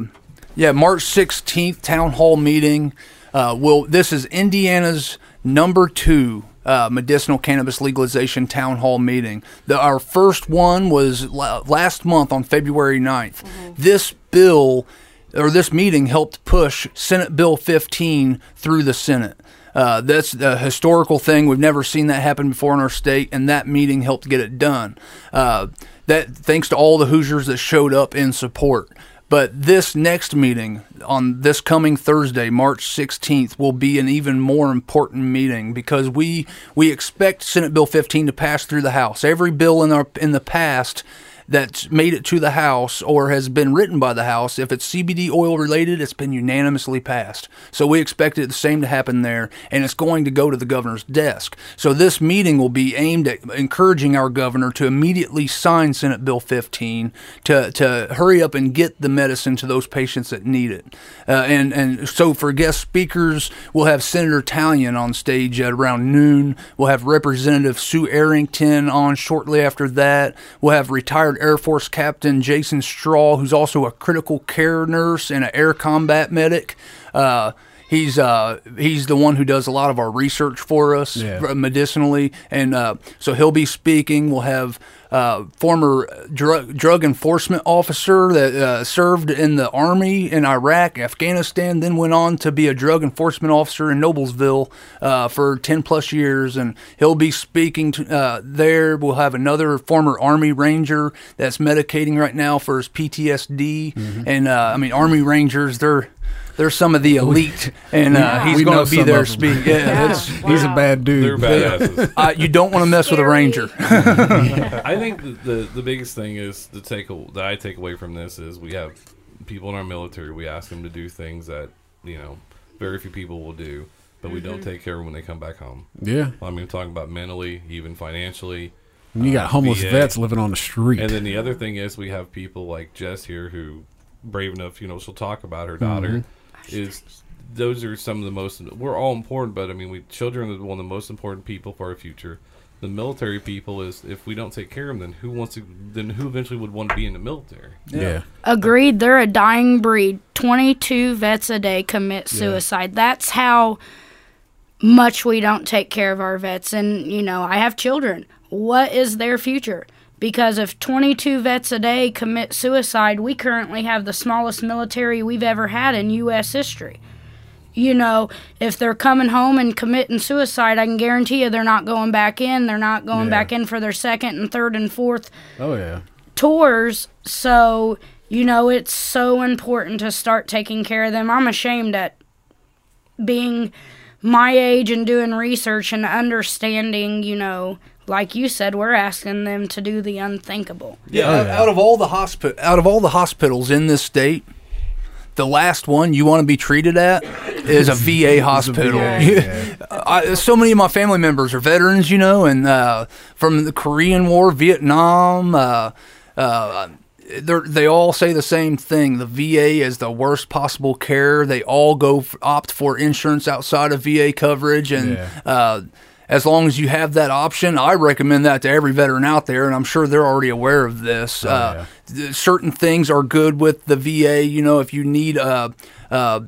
yeah March sixteenth town hall meeting. Uh, will this is Indiana's number two uh, medicinal cannabis legalization town hall meeting. The, our first one was la- last month on February 9th. This bill or this meeting helped push Senate Bill 15 through the Senate. Uh, that's a historical thing. We've never seen that happen before in our state, and that meeting helped get it done. Uh, that thanks to all the Hoosiers that showed up in support. But this next meeting on this coming Thursday, March 16th, will be an even more important meeting because we we expect Senate Bill 15 to pass through the House. Every bill in our in the past that's made it to the House or has been written by the House, if it's CBD oil related, it's been unanimously passed. So we expect it the same to happen there, and it's going to go to the governor's desk. So this meeting will be aimed at encouraging our governor to immediately sign Senate Bill 15 to, to hurry up and get the medicine to those patients that need it. Uh, and, and so for guest speakers, we'll have Senator Tallian on stage at around noon. We'll have Representative Sue Errington on shortly after that. We'll have retired Air Force Captain Jason Straw, who's also a critical care nurse and an air combat medic. Uh, he's uh, he's the one who does a lot of our research for us Yeah. medicinally, and uh, so he'll be speaking. We'll have uh, former drug drug enforcement officer that uh, served in the army in Iraq, Afghanistan, then went on to be a drug enforcement officer in Noblesville uh, for ten plus years, and he'll be speaking to, uh, there. We'll have another former Army Ranger that's medicating right now for his PTSD, and uh, I mean Army Rangers, they're they're some of the elite, and uh, he's going to be there of 'em. speaking. Yeah, it's, He's a bad They're dude. badasses. uh, you don't want to mess with a Scary. ranger. I think the, the the biggest thing is the take that I take away from this is we have people in our military. We ask them to do things that you know very few people will do, but we don't take care of them when they come back home. Yeah. I mean, talking about mentally, even financially. You got homeless VA. vets living on the street. And then the other thing is we have people like Jess here who brave enough, you know, she'll talk about her daughter. Mm-hmm. Is those are some of the most we're all important, but I mean we children are one of the most important people for our future. The military people is if we don't take care of them, then who wants to? Then who eventually would want to be in the military? yeah. Agreed. They're a dying breed. 22 vets a day commit suicide. That's how much we don't take care of our vets. And, you know, I have children. What is their future? Because if 22 vets a day commit suicide, we currently have the smallest military we've ever had in U.S. history. You know, if they're coming home and committing suicide, I can guarantee you they're not going back in. They're not going Yeah. back in for their second and third and fourth Oh yeah. tours. So, you know, it's so important to start taking care of them. I'm ashamed at being my age and doing research and understanding, you know, like you said, we're asking them to do the unthinkable. Yeah, Oh, out, yeah. out of all the hospital, out of all the hospitals in this state, the last one you want to be treated at is a VA hospital. VA, I, so many of my family members are veterans, you know, and uh, from the Korean War, Vietnam. Uh, uh, they're, they all say the same thing. The VA is the worst possible care. They all go f- opt for insurance outside of VA coverage, and Yeah. As long as you have that option, I recommend that to every veteran out there, and I'm sure they're already aware of this. uh, th- certain things are good with the VA. You know, if you need uh, uh,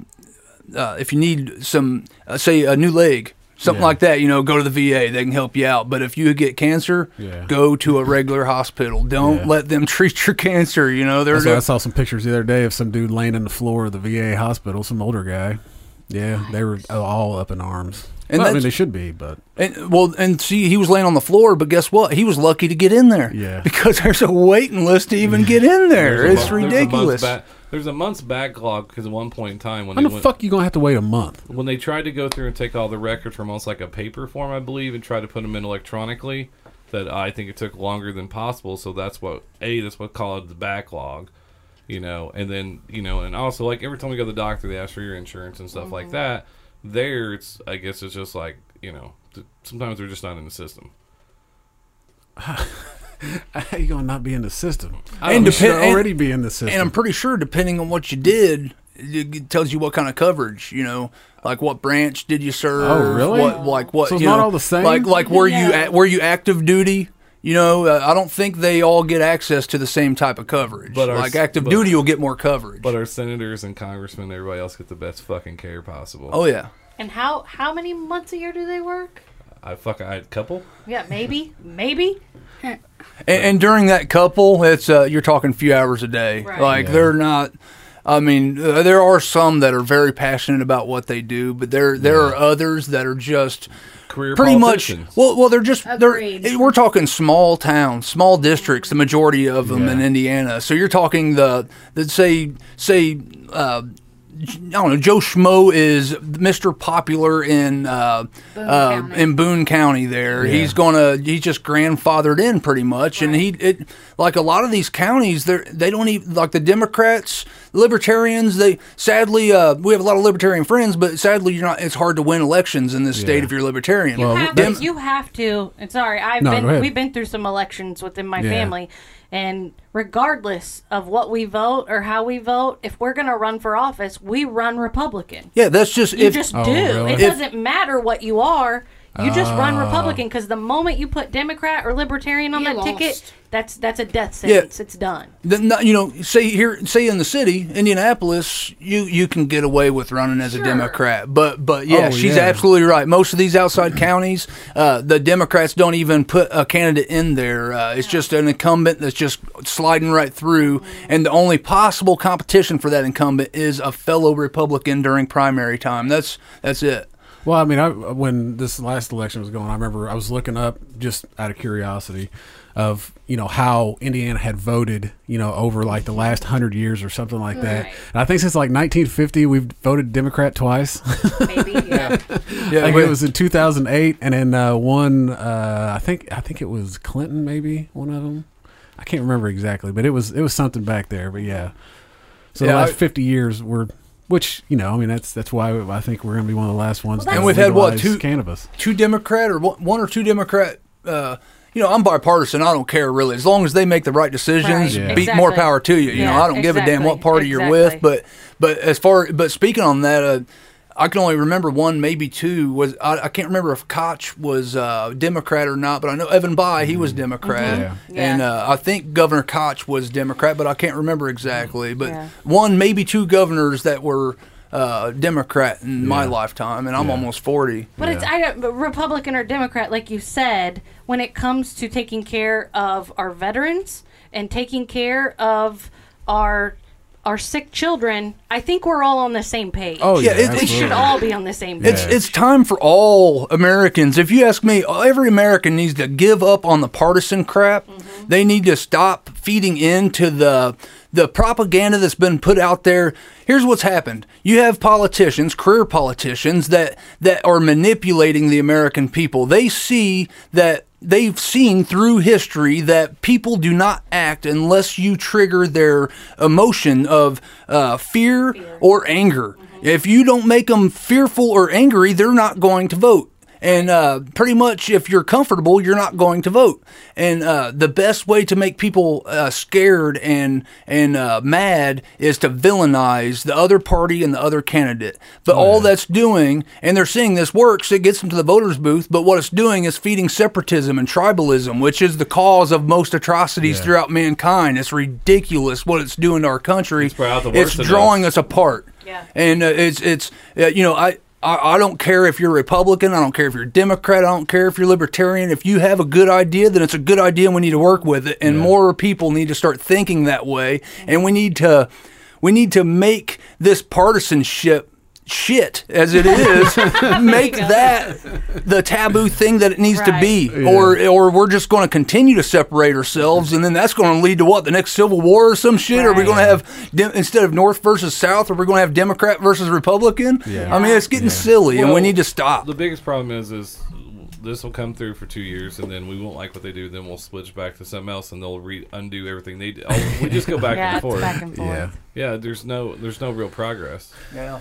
uh, if you need some, uh, say, a new leg, something Yeah. like that, you know, go to the VA. They can help you out. But if you get cancer, Yeah. go to a regular hospital. Don't Yeah. let them treat your cancer. You know, they're, I saw some pictures the other day of some dude laying on the floor of the VA hospital, some older guy. Yeah, they were all up in arms. And Well, I mean, they should be, but And, well, and see, he was laying on the floor, but guess what? He was lucky to get in there. Yeah. Because there's a waiting list to even get in there. There's a It's month- there's a month's ridiculous. ba- There's a month's backlog because at one point in time when how they the went, fuck you gonna have to wait a month? when they tried to go through and take all the records from almost like a paper form, I believe, and try to put them in electronically, that I think it took longer than possible. So that's what a that's what called the backlog, you know. And then you know, and also like every time we go to the doctor, they ask for your insurance and stuff like mm-hmm. that. There, it's I guess it's just like you know, th- sometimes they're just not in the system. How you gonna not be in the system? And You should depend- and- already be in the system. And I'm pretty sure, depending on what you did, it it tells you what kind of coverage. You know, like what branch did you serve? Oh, really? What, like what? So it's you not know, all the same? Like like were you No. at, were you active duty? You know, uh, I don't think they all get access to the same type of coverage. But our like s- active but- duty will get more coverage. But our senators and congressmen, and everybody else, get the best fucking care possible. oh yeah. And how how many months a year do they work? I fuck, I a couple. Yeah, maybe, maybe. And, and during that couple, it's uh, you're talking a few hours a day. Right. Like Yeah. they're not. I mean, uh, there are some that are very passionate about what they do, but there there are others that are just Career pretty much politicians. well well they're just Agreed. they're we're talking small towns small districts the majority of them in indiana so you're talking the the say say uh I don't know. Joe Schmo is Mr. Popular in uh, uh, in Boone County. There, he's gonna he's just grandfathered in pretty much, and he it like a lot of these counties. They they don't even like the Democrats, libertarians. They sadly uh, we have a lot of libertarian friends, but sadly you're not. It's hard to win elections in this state if you're libertarian. You have, Dem- to, you have to. And sorry, I've No, been we've been through some elections within my Yeah. family, and regardless of what we vote or how we vote, if we're gonna run for office, we run Republican. yeah, that's just You if just Oh, do. really? It If- doesn't matter what you are. You just run Ah. Republican because the moment you put Democrat or Libertarian on You that ticket, lost. that's that's a death Yeah. sentence. It's done. the, no- you know, say here, say in the city, Indianapolis, you you can get away with running as a Democrat, but but yeah, Oh, she's yeah. absolutely right. Most of these outside counties, uh, the Democrats don't even put a candidate in there. Uh, it's just an incumbent that's just sliding right through, and the only possible competition for that incumbent is a fellow Republican during primary time. That's that's it. Well, I mean, I, when this last election was going, I remember I was looking up just out of curiosity of you know how Indiana had voted, you know, over like the last hundred years or something like that. Right. And I think since like 1950, we've voted Democrat twice. Maybe. Yeah. Yeah, like it was in 2008, and then uh, one, uh, I think, I think it was Clinton, maybe one of them. I can't remember exactly, but it was it was something back there. But yeah, so Yeah, the last I- 50 years were. Which you know, I mean, that's that's why I think we're going to be one of the last ones. Well, to And we've had, what, two- cannabis? two Democrat or one one or two Democrat. Uh, you know, I'm bipartisan. I don't care really, as long as they make the right decisions. Right, Yeah. Beat more power to you. You know, I don't give a damn what exactly, party you're with. But but as far but speaking on that, uh, I can only remember one, maybe two. Was I, I can't remember if Koch was uh, Democrat or not, but I know Evan Bayh he was Democrat, Yeah. and uh, I think Governor Koch was Democrat, but I can't remember exactly. But Yeah. one, maybe two governors that were. Uh, Democrat in my lifetime, and I'm Yeah. almost forty. But it's I don't, Republican or Democrat, like you said, when it comes to taking care of our veterans and taking care of our our sick children, I think we're all on the same page. Oh Yeah, yeah, it- it we should all be on the same page. It's it's time for all Americans. If you ask me, every American needs to give up on the partisan crap. Mm-hmm. They need to stop feeding into the the propaganda that's been put out there. Here's what's happened. You have politicians, career politicians that that are manipulating the American people. They see that they've seen through history that people do not act unless you trigger their emotion of uh, fear, or anger. If you don't make them fearful or angry, they're not going to vote. And uh, pretty much, if you're comfortable, you're not going to vote. And uh, the best way to make people uh, scared and and uh, mad is to villainize the other party and the other candidate. But all that's doing, and they're seeing this works, it gets them to the voters' booth. But what it's doing is feeding separatism and tribalism, which is the cause of most atrocities throughout mankind. It's ridiculous what it's doing to our country. It's, brought the worst in drawing us apart. Yeah. And uh, it's it's uh, you know I. I I don't care if you're Republican. I don't care if you're Democrat. I don't care if you're Libertarian. If you have a good idea, then it's a good idea, and we need to work with it. And more people need to start thinking that way. And we need to, we need to make this partisanship shit as it is. make that the taboo thing that it needs to be, or or we're just going to continue to separate ourselves, and then that's going to lead to what the next civil war or some shit. Are we Right. going to have dem- instead of North versus South? Are we going to have Democrat versus Republican? Yeah. I mean, it's getting silly, and we need to stop. The biggest problem is is this will come through for two years, and then we won't like what they do. Then we'll switch back to something else, and they'll re- undo everything they did. Oh, we just go back yeah, and forth. back and forth. Yeah. Yeah, there's no there's no real progress Yeah.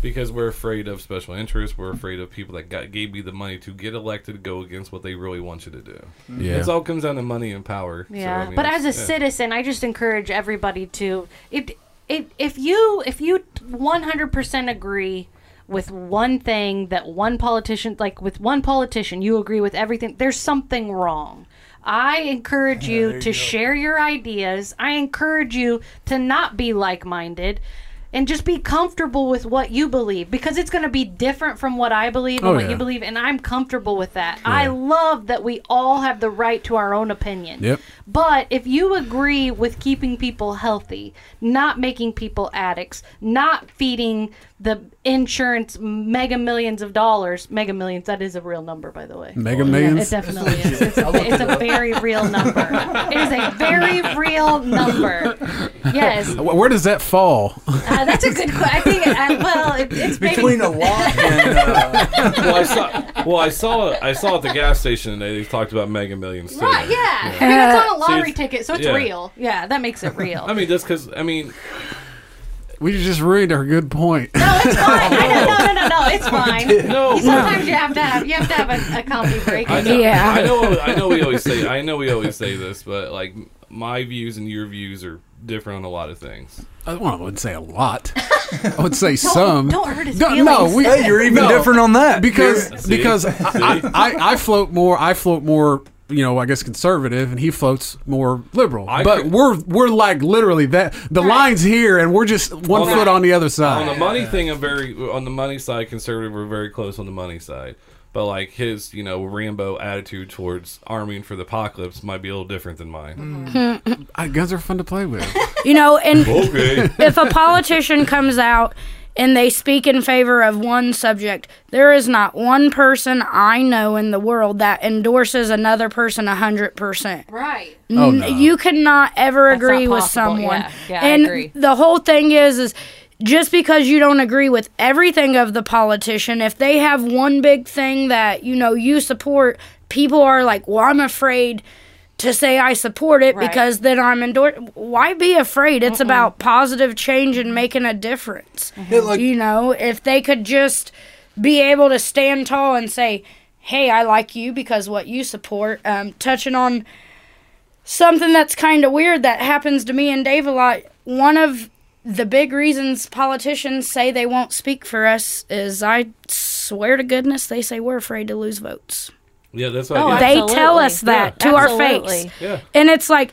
Because we're afraid of special interests. We're afraid of people that got gave you the money to get elected to go against what they really want you to do. Mm-hmm. Yeah. It all comes down to money and power. So, Yeah, I mean, but as a yeah. citizen, I just encourage everybody to it. It if you if you one hundred percent agree with one thing that one politician like with one politician you agree with everything. There's something wrong. I encourage you to share your ideas. I encourage you to not be like minded. And just be comfortable with what you believe because it's going to be different from what I believe and Oh, what yeah. you believe and I'm comfortable with that. Oh, I love that we all have the right to our own opinion. Yep. But if you agree with keeping people healthy, not making people addicts, not feeding the insurance mega millions of dollars, mega millions, that is a real number, by the way. Mega It millions. definitely is. It's a, it's a very real number. It is a very real number. Yes. Wh- Where does that fall? Uh, that's a good question. I think, uh, well, it, it's maybe. Between a lot and uh, well, I saw. Well, I saw. I saw at the gas station today. They talked about Mega Millions. Too. Right, yeah. I mean, it's on a lottery it's- ticket, so it's yeah. real. Yeah, that makes it real. I mean, just because. I mean, We just ruined our good point. no, it's fine. I know, no, no, no, no, it's fine. no. Sometimes you have to have you have to have a, a comedy break. I know, Yeah. I know. I know. We always say. I know. We always say this, but like my views and your views are different on a lot of things. I, well, I wouldn't say a lot. I would say some. don't hurt his no, feelings. No, we, hey, you're even no, different on that because See? because I, I, I float more. I float more. You know, I guess conservative, and he floats more liberal. I but could- we're we're like literally that. The lines here, and we're just one On the- foot on the other side. On the money thing, I'm very on the money side. Conservative, we're very close on the money side. But like his, you know, Rambo attitude towards arming for the apocalypse might be a little different than mine. Uh, guns are fun to play with. You know, and Okay. if a politician comes out and they speak in favor of one subject, there is not one person I know in the world that endorses another person 100%. Right. Oh no. You cannot ever That's agree with someone. Yeah. Yeah, I and agree. the whole thing is is just because you don't agree with everything of the politician, if they have one big thing that, you know, you support, people are like, "Well, I'm afraid to say I support it Right. because then I'm endorsed." Why be afraid? It's about positive change and making a difference. Yeah, like- you know, if they could just be able to stand tall and say, "Hey, I like you because what you support." Um, touching on something that's kind of weird that happens to me and Dave a lot. One of the big reasons politicians say they won't speak for us is I swear to goodness they say we're afraid to lose votes. Yeah, that's what. Oh, I They tell us that Yeah. to our face. Yeah. And it's like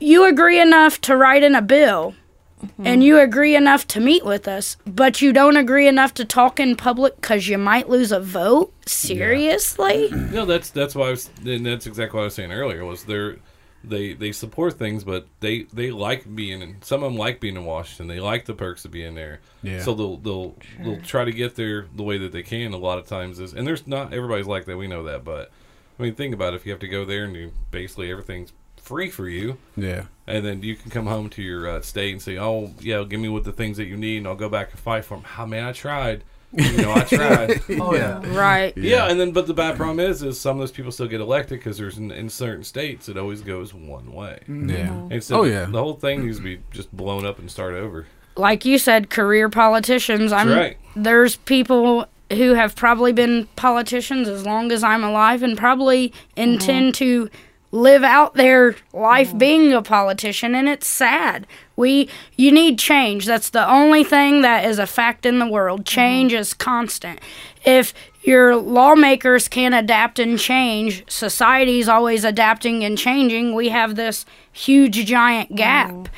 you agree enough to write in a bill Mm-hmm. and you agree enough to meet with us, but you don't agree enough to talk in public because you might lose a vote? Seriously? No, that's that's why I was. And that's exactly what I was saying earlier. Was they're they they support things, but they they like being in. Some of them like being in Washington. They like the perks of being there. Yeah. So they'll they'll they'll try to get there the way that they can. A lot of times is, and there's not everybody's like that. We know that, but I mean, think about it. If you have to go there and you basically everything's free for you, yeah. and then you can come home to your uh, state and say, "Oh, yeah, give me what the things that you need, and I'll go back and fight for them." Oh, man, I tried. You know, I tried. oh yeah Right. Yeah, and then but the bad problem is, is some of those people still get elected because there's in, in certain states it always goes one way. Mm-hmm. Yeah. And so Oh, yeah. the whole thing needs to be just blown up and start over. like you said, career politicians. I'm right. there's people who have probably been politicians as long as I'm alive and probably mm-hmm. intend to live out their life being a politician and it's sad. We you need change. That's the only thing that is a fact in the world. Change is constant. If your lawmakers can't adapt and change, society's always adapting and changing. We have this huge giant gap.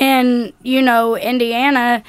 And you know, Indiana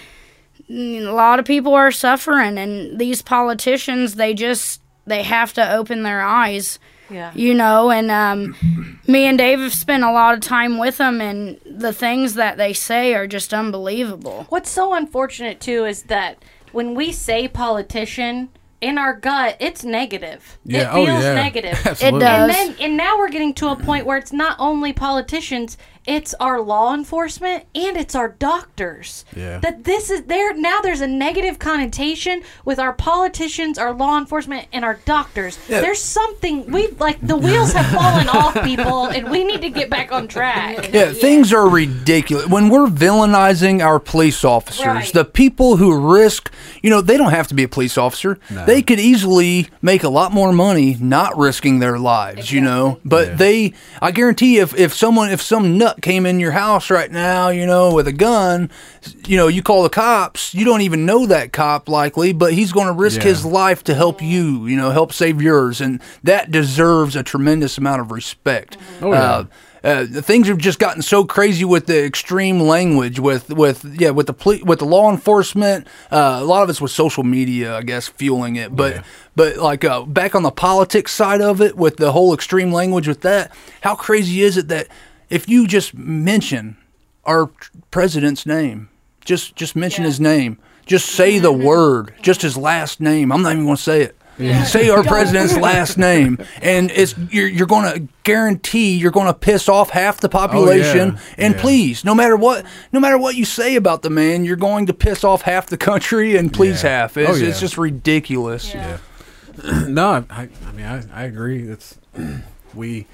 a lot of people are suffering and these politicians they just they have to open their eyes Yeah. you know and um, me and dave have spent a lot of time with them and the things that they say are just unbelievable What's so unfortunate too is that when we say politician, in our gut, it's negative. Yeah. It oh feels yeah. negative. Absolutely. does. And then and now we're getting to a point where it's not only politicians, it's our law enforcement and it's our doctors. Yeah. That this is there now there's a negative connotation with our politicians, our law enforcement, and our doctors. There's something we like the wheels have fallen off people and we need to get back on track. Yeah, things are ridiculous. When we're villainizing our police officers, Right. the people who risk, you know, they don't have to be a police officer. They could easily make a lot more money not risking their lives, you know. But Yeah. they, I guarantee, if if someone, if some nut came in your house right now, you know, with a gun, you know, you call the cops. You don't even know that cop likely, but he's going to risk Yeah. his life to help you, you know, help save yours, and that deserves a tremendous amount of respect. Oh, yeah. Uh, uh, the things have just gotten so crazy with the extreme language, with with yeah, with the with the law enforcement. Uh, a lot of it's with social media, I guess, fueling it. But but like uh, back on the politics side of it, with the whole extreme language, with that, how crazy is it that if you just mention our president's name, just just mention his name, just say the word, just his last name. I'm not even going to say it. Say our president's last name, and it's you're, you're going to guarantee you're going to piss off half the oh, population. And Yeah. please, no matter what, no matter what you say about the man, you're going to piss off half the country, and please Yeah. half. It's, Oh, yeah. it's just ridiculous. Yeah. No, I, I, I mean, I, I agree. It's we.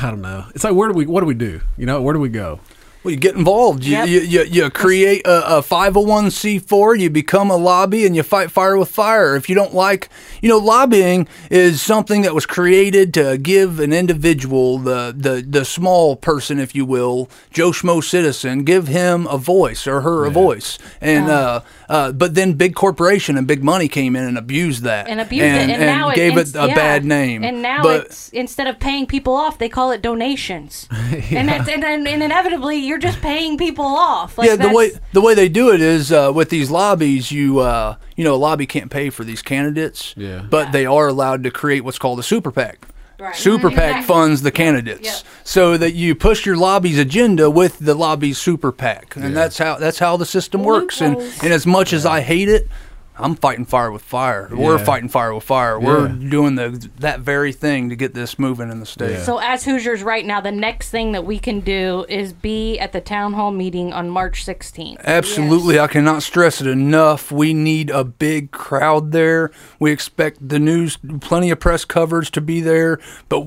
I don't know. It's like where do we? What do we do? You know, where do we go? Well, you get involved. You, Yep. you, you, you create a, a 501c4, you become a lobby, and you fight fire with fire. If you don't like, you know, lobbying is something that was created to give an individual, the, the, the small person, if you will, Joe Schmo citizen, give him a voice or her a voice. And, uh, uh, but then big corporation and big money came in and abused that. and abused it, and, now gave it's- it a yeah. bad name. And now but, it's instead of paying people off, they call it donations, and that's and, then and inevitably you're just paying people off. Like yeah, the way the way they do it is uh, with these lobbies. You uh, you know, a lobby can't pay for these candidates. Yeah. But they are allowed to create what's called a super PAC. Right. Super Mhm. PAC Exactly. funds the candidates, Yep. so that you push your lobby's agenda with the lobby's super PAC, and that's how that's how the system works. And and as much as I hate it, I'm fighting fire with fire. We're fighting fire with fire. We're doing the that very thing to get this moving in the state. Yeah. So as Hoosiers right now, the next thing that we can do is be at the town hall meeting on March 16th. Absolutely. I cannot stress it enough. We need a big crowd there. We expect the news, plenty of press coverage to be there, but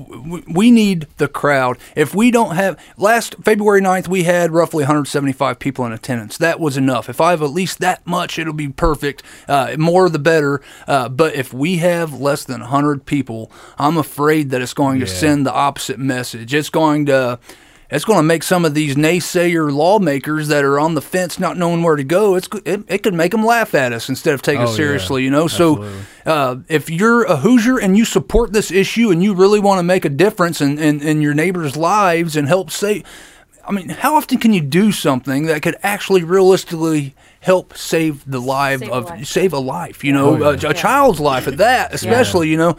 we need the crowd. If we don't have, last February 9th, we had roughly 175 people in attendance. That was enough. If I have at least that much, it'll be perfect. Uh, more the better. Uh, but if we have less than 100 people, I'm afraid that it's going to Yeah. send the opposite message. It's going to it's going to make some of these naysayer lawmakers that are on the fence not knowing where to go it's it, it could make them laugh at us instead of take Oh, us yeah. seriously you know so uh, if you're a hoosier and you support this issue and you really want to make a difference in, in, in your neighbors lives and help save i mean how often can you do something that could actually realistically help save the life Save a of life. save a life you know Oh, yeah. a, a child's life at that especially you know.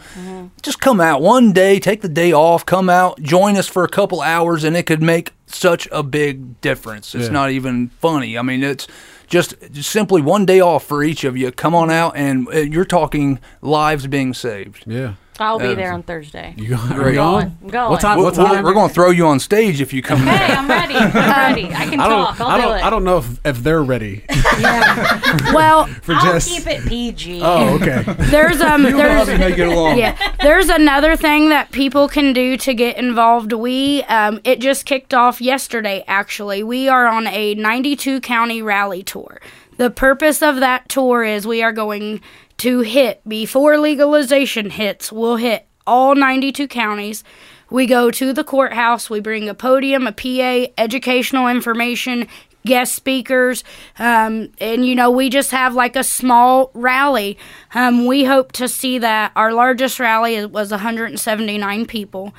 Just come out one day take the day off come out join us for a couple hours and it could make such a big difference. It's Yeah. not even funny. I mean it's just, just simply one day off for each of you. Come on out and uh, you're talking lives being saved. Yeah. I'll be there on Thursday. You go, Great. are you Going. on? I'm going. What time? we're, What time? we're going to throw you on stage if you come Hey, there I'm ready. I'm ready. I can I don't. talk. I'll I do don't. it. I don't know if, if they're ready Yeah. Well, for I'll just. keep it PG. Oh, okay. there's um there's make it along yeah there's another thing that people can do to get involved we um it just kicked off yesterday actually we are on a 92 county rally tour the purpose of that tour is we are going to hit before legalization hits we'll hit all 92 counties. We go to the courthouse we bring a podium a pa educational information guest speakers um, and you know we just have like a small rally. Um, we hope to see that our largest rally was 179 people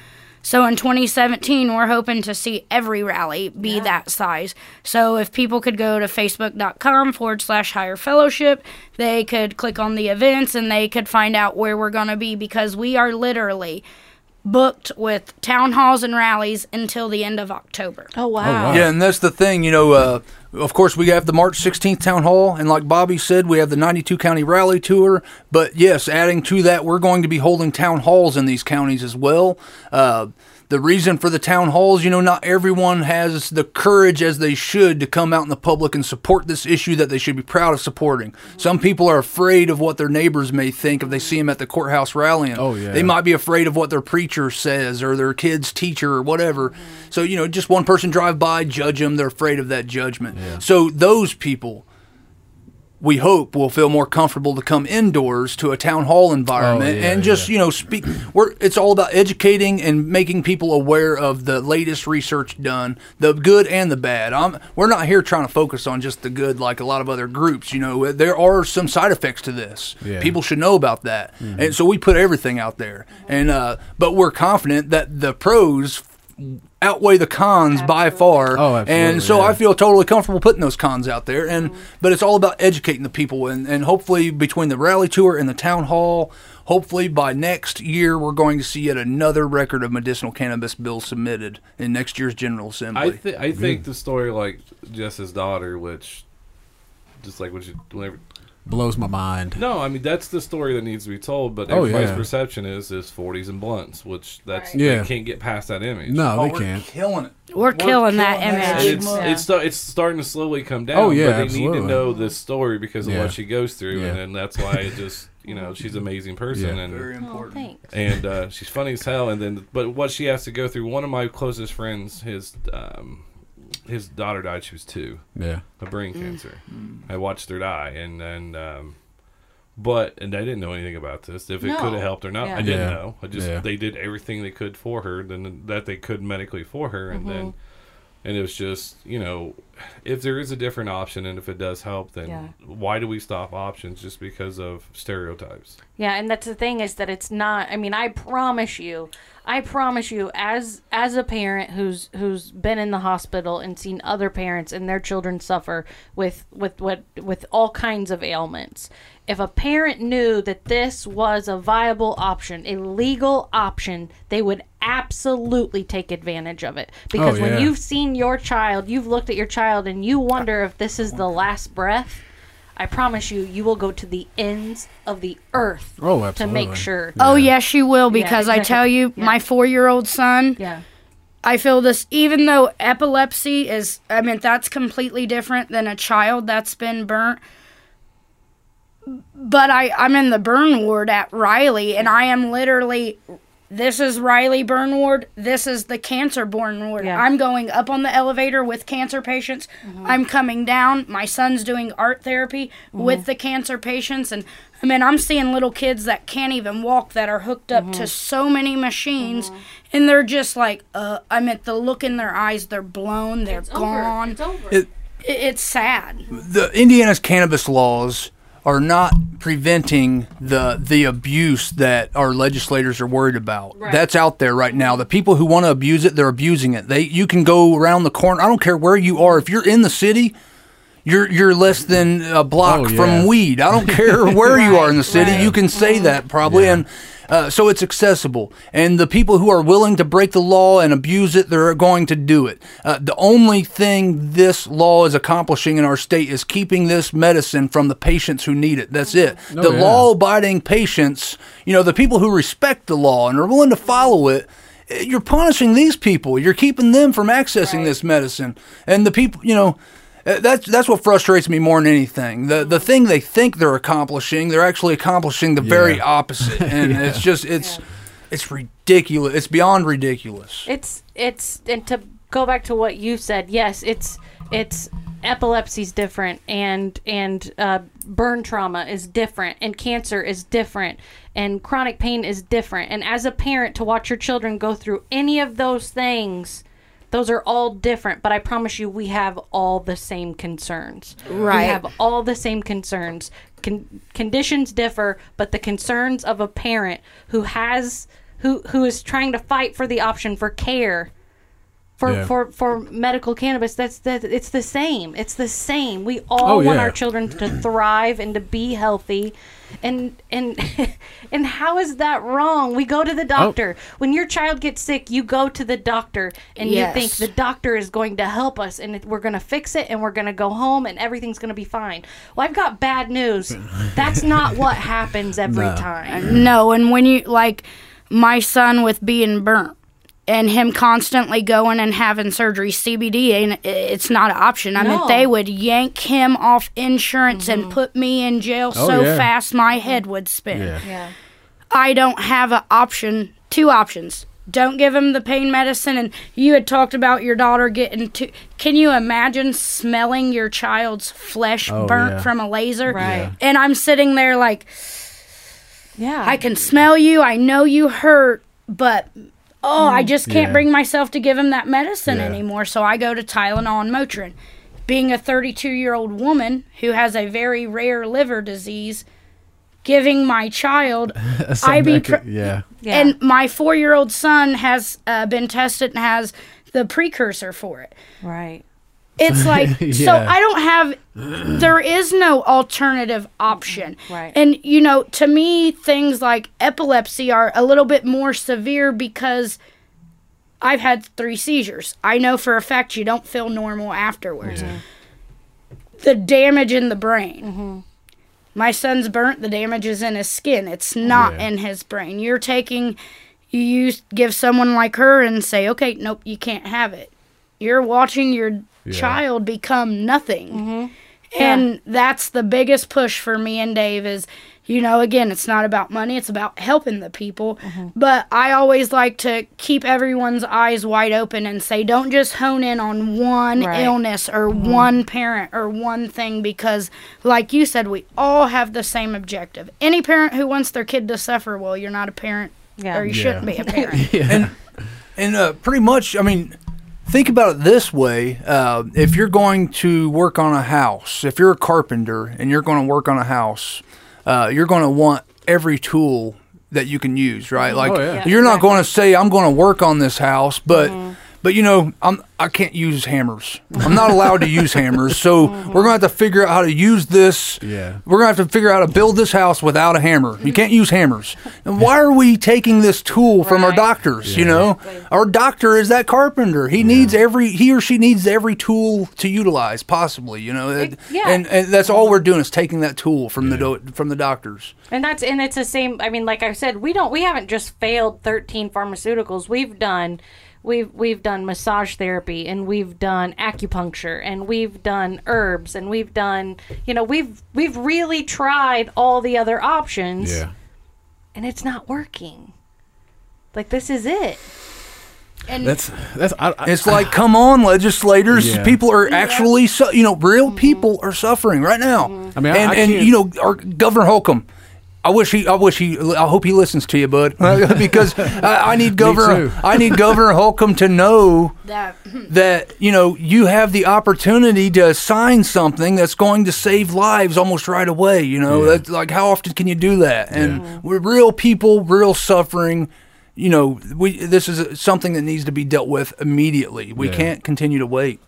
so in 2017 we're hoping to see every rally be that size. So if people could go to facebook.com forward slash higher fellowship they could click on the events and they could find out where we're going to be because we are literally booked with town halls and rallies until the end of october Oh wow. Yeah, and that's the thing, you know. Uh, of course, we have the March 16th town hall, and like Bobby said, we have the 92 county rally tour. But yes, adding to that, we're going to be holding town halls in these counties as well. Uh, the reason for the town halls, you know, not everyone has the courage as they should to come out in the public and support this issue that they should be proud of supporting. Some people are afraid of what their neighbors may think if they see them at the courthouse rallying. Oh, yeah. They might be afraid of what their preacher says or their kid's teacher or whatever. Mm-hmm. So, you know, just one person drive by, judge them, they're afraid of that judgment. So, those people, we hope, will feel more comfortable to come indoors to a town hall environment Oh, yeah, and just, yeah. you know, speak. We're, it's all about educating and making people aware of the latest research done, the good and the bad. I'm, we're not here trying to focus on just the good like a lot of other groups. You know, there are some side effects to this. Yeah. People should know about that. And so we put everything out there. And uh, but we're confident that the pros outweigh the cons by far. Oh, absolutely, And so yeah. I feel totally comfortable putting those cons out there. And mm-hmm. but it's all about educating the people, and and hopefully between the rally tour and the town hall. Hopefully, by next year, we're going to see yet another record of medicinal cannabis bills submitted in next year's General Assembly. I th- I think the story like Jess's daughter, which just like what you whenever Blows my mind. No, I mean that's the story that needs to be told. But Oh, everybody's yeah. perception is is forties and blunts, which that's Right. Yeah. they can't get past that image. No, Oh, they we're can't. killing it. We're killing that killing that image. it's Yeah. it's sta- it's starting to slowly come down. Oh, yeah, but they absolutely. need to know this story because of Yeah. what she goes through, Yeah. and then that's why it just you know she's an amazing person Yeah. and Very Oh, important. thanks. and uh, she's funny as hell. And then, but what she has to go through. One of my closest friends, his um, his daughter died. She was two Yeah. of brain Mm. cancer. I watched her die, and and um, but and I didn't know anything about this. If it No. could have helped or not, Yeah. I didn't Yeah. know. I just Yeah. they did everything they could for her, then that they could medically for her, and Mm-hmm. then and it was just you know if there is a different option and if it does help, then Yeah. why do we stop options just because of stereotypes? Yeah, and that's the thing is that it's not. I mean, I promise you, I promise you, as as a parent who's who's been in the hospital and seen other parents and their children suffer with with what with all kinds of ailments. If a parent knew that this was a viable option, a legal option, they would absolutely take advantage of it. Because Oh, yeah. when you've seen your child, you've looked at your child, and you wonder if this is the last breath. I promise you, you will go to the ends of the earth Oh, to make sure. Oh yes, you will because I exactly. tell you, Yeah. my four-year-old son. Yeah. I feel this even though epilepsy is I mean that's completely different than a child that's been burnt. But I I'm in the burn ward at Riley and I am literally this is Riley burn ward, this is the cancer born ward. Yeah. Mm-hmm. I'm going up on the elevator with cancer patients. I'm coming down. My son's doing art therapy Mm-hmm. with the cancer patients and I mean I'm seeing little kids that can't even walk that are hooked up Mm-hmm. to so many machines and they're just like uh I mean the look in their eyes they're blown, they're It's gone. over. It's over. It- it's sad. the Indiana's cannabis laws are not preventing the the abuse that our legislators are worried about. Right. That's out there right now. The people who want to abuse it, they're abusing it. They you can go around the corner. I don't care where you are. If you're in the city, you're you're less than a block Oh, yeah. from weed. I don't care where you are in the city. right. You can say that probably Yeah. and uh, so it's accessible, and the people who are willing to break the law and abuse it, they're going to do it. Uh, the only thing this law is accomplishing in our state is keeping this medicine from the patients who need it. That's it. Oh, the yeah. law-abiding patients, you know, the people who respect the law and are willing to follow it. eh, You're punishing these people. You're keeping them from accessing this medicine, and the people, you know, That's that's what frustrates me more than anything. The the thing they think they're accomplishing, they're actually accomplishing the very opposite, and it's just it's it's ridiculous. It's beyond ridiculous. It's it's and to go back to what you said, yes, it's it's epilepsy's different and and uh, burn trauma is different and cancer is different and chronic pain is different and as a parent to watch your children go through any of those things those are all different but i promise you we have all the same concerns Right. we have all the same concerns Con- conditions differ but the concerns of a parent who has who who is trying to fight for the option for care for Yeah. for for medical cannabis that's that it's the same it's the same we all Oh, want yeah. our children to thrive and to be healthy and and and how is that wrong we go to Oh. the doctor when your child gets sick you go to the doctor and Yes. you think the doctor is going to help us and we're going to fix it and we're going to go home and everything's going to be fine well i've got bad news that's not what happens every No. time No, and when you like my son with being burnt and him constantly going and having surgery, CBD and it's not an option. I mean, they would yank him off insurance Mm-hmm. and put me in jail Oh, so yeah. fast my head would spin. Yeah. yeah I don't have an option. Two options. Don't give him the pain medicine. And you had talked about your daughter getting to. Can you imagine smelling your child's flesh Oh, burnt yeah. from a laser? Right. Yeah. And I'm sitting there like, yeah I can smell you. I know you hurt, but oh, I just can't Yeah. bring myself to give him that medicine Yeah. anymore. So I go to Tylenol and Motrin. Being a 32 year old woman who has a very rare liver disease, giving my child Something IV that could- pre- yeah. Yeah. and my four year old son has uh, been tested and has the precursor for it. right. It's like so I don't have there is no alternative option. Right. And you know, to me things like epilepsy are a little bit more severe because I've had 3 seizures. I know for a fact you don't feel normal afterwards. The damage in the brain. Mm-hmm. My son's burnt, the damage is in his skin. It's not Yeah. in his brain. You're taking you use give someone like her and say, "Okay, nope, you can't have it." You're watching your child become nothing. Mm-hmm. And that's the biggest push for me and Dave is, you know, again, it's not about money, it's about helping the people. Mm-hmm. But I always like to keep everyone's eyes wide open and say, don't just hone in on one Right. illness or mm-hmm. one parent or one thing because, like you said, we all have the same objective. Any parent who wants their kid to suffer, well, you're not a parent Yeah. or you Yeah. shouldn't be a parent. and and uh, pretty much, I mean, think about it this way: uh, if you're going to work on a house, if you're a carpenter and you're going to work on a house, uh, you're going to want every tool that you can use, right? Like Oh, yeah. Yeah, you're not exactly. going to say I'm going to work on this house, but. But you know, I'm I can't use hammers. I'm not allowed to use hammers. So mm-hmm. we're gonna have to figure out how to use this. Yeah. We're gonna have to figure out how to build this house without a hammer. You can't use hammers. And why are we taking this tool from our Right. doctors? You know, our doctor is that carpenter. He needs every he or she needs every tool to utilize possibly. You know, It- yeah. and and that's all we're doing is taking that tool from the do- from the doctors. And that's and it's the same. I mean, like I said, we don't. We haven't just failed thirteen pharmaceuticals. We've done. We've we've done massage therapy and we've done acupuncture and we've done herbs and we've done you know we've we've really tried all the other options Yeah. and it's not working. Like this is it. And That's that's I, I, It's like, come on, legislators! Yeah. People are actually, su- you know, real mm-hmm. people are suffering right now. I mean, I- and I and can't- you know, our Governor Holcomb. I wish he. I wish he. I hope he listens to you, bud, uh, because I, I need Governor. I need Governor Holcomb to know that that you know you have the opportunity to sign something that's going to save lives almost right away. You know, Yeah. that's like how often can you do that? And we're real people, real suffering. You know, we this is something that needs to be dealt with immediately. We Yeah. can't continue to wait.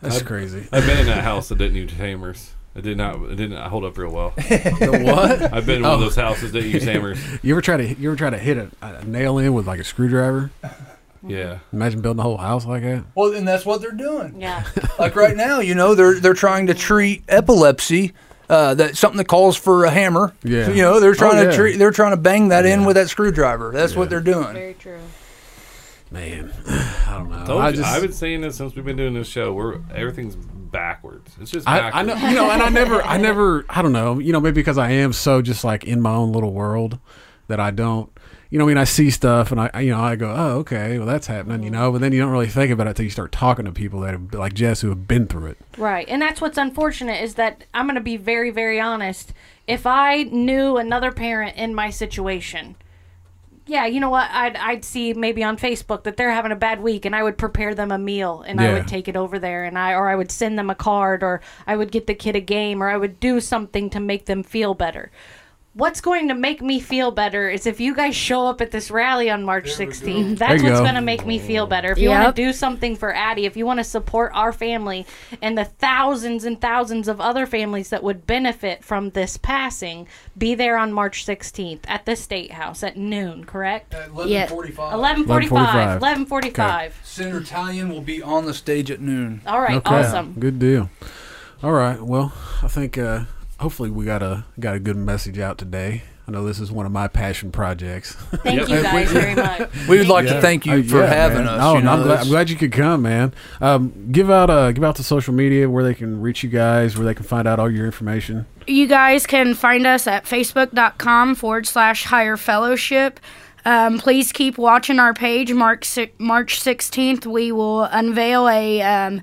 that's crazy. I've been in that house that didn't use hammers. It did not. It didn't hold up real well. The what? I've been in one of those houses that use hammers. You ever try to you ever try to hit a, a nail in with like a screwdriver? Yeah. Imagine building a whole house like that. Well, and that's what they're doing. Yeah. like right now, you know, they're they're trying to treat epilepsy. Uh, that something that calls for a hammer. Yeah. you know, they're trying Oh, to treat. They're trying to bang that in with that screwdriver. That's what they're doing. Very true. Man, I don't know. Told I you, just I've been saying this since we've been doing this show. We're everything's backwards. It's just I, backwards. I know, you know, and I never, I never, I don't know, you know, maybe because I am so just like in my own little world that I don't, you know, I mean, I see stuff and I, I- you know, I go, oh, okay, well, that's happening, you know, but then you don't really think about it until you start talking to people that have, like Jess, who have been through it. Right. And that's what's unfortunate is that I'm going to be very, very honest. If I knew another parent in my situation, yeah, you know what? I'd, I'd see maybe on Facebook that they're having a bad week and I would prepare them a meal and I would take it over there and I, or I would send them a card or I would get the kid a game or I would do something to make them feel better. What's going to make me feel better is if you guys show up at this rally on March 16th. That's what's go. going to make me feel better. If you want to do something for Addie, if you want to support our family and the thousands and thousands of other families that would benefit from this passing, be there on March 16th at the State House at noon, correct? Yeah. 1145. 11:45. 1145. Senator Tallian will be on the stage at noon. All right, Okay, awesome. good deal. All right, well, I think uh, hopefully we got a got a good message out today. I know this is one of my passion projects. Thank you guys very much. We would like Yeah. to thank you Uh, for yeah, having man. us. Oh, you no, know, I'm, glad, I'm glad you could come, man. Um, give out uh, give out the social media where they can reach you guys, where they can find out all your information. you guys can find us at facebook.com forward slash higher fellowship. Um, please keep watching our page. March, March 16th, we will unveil a um,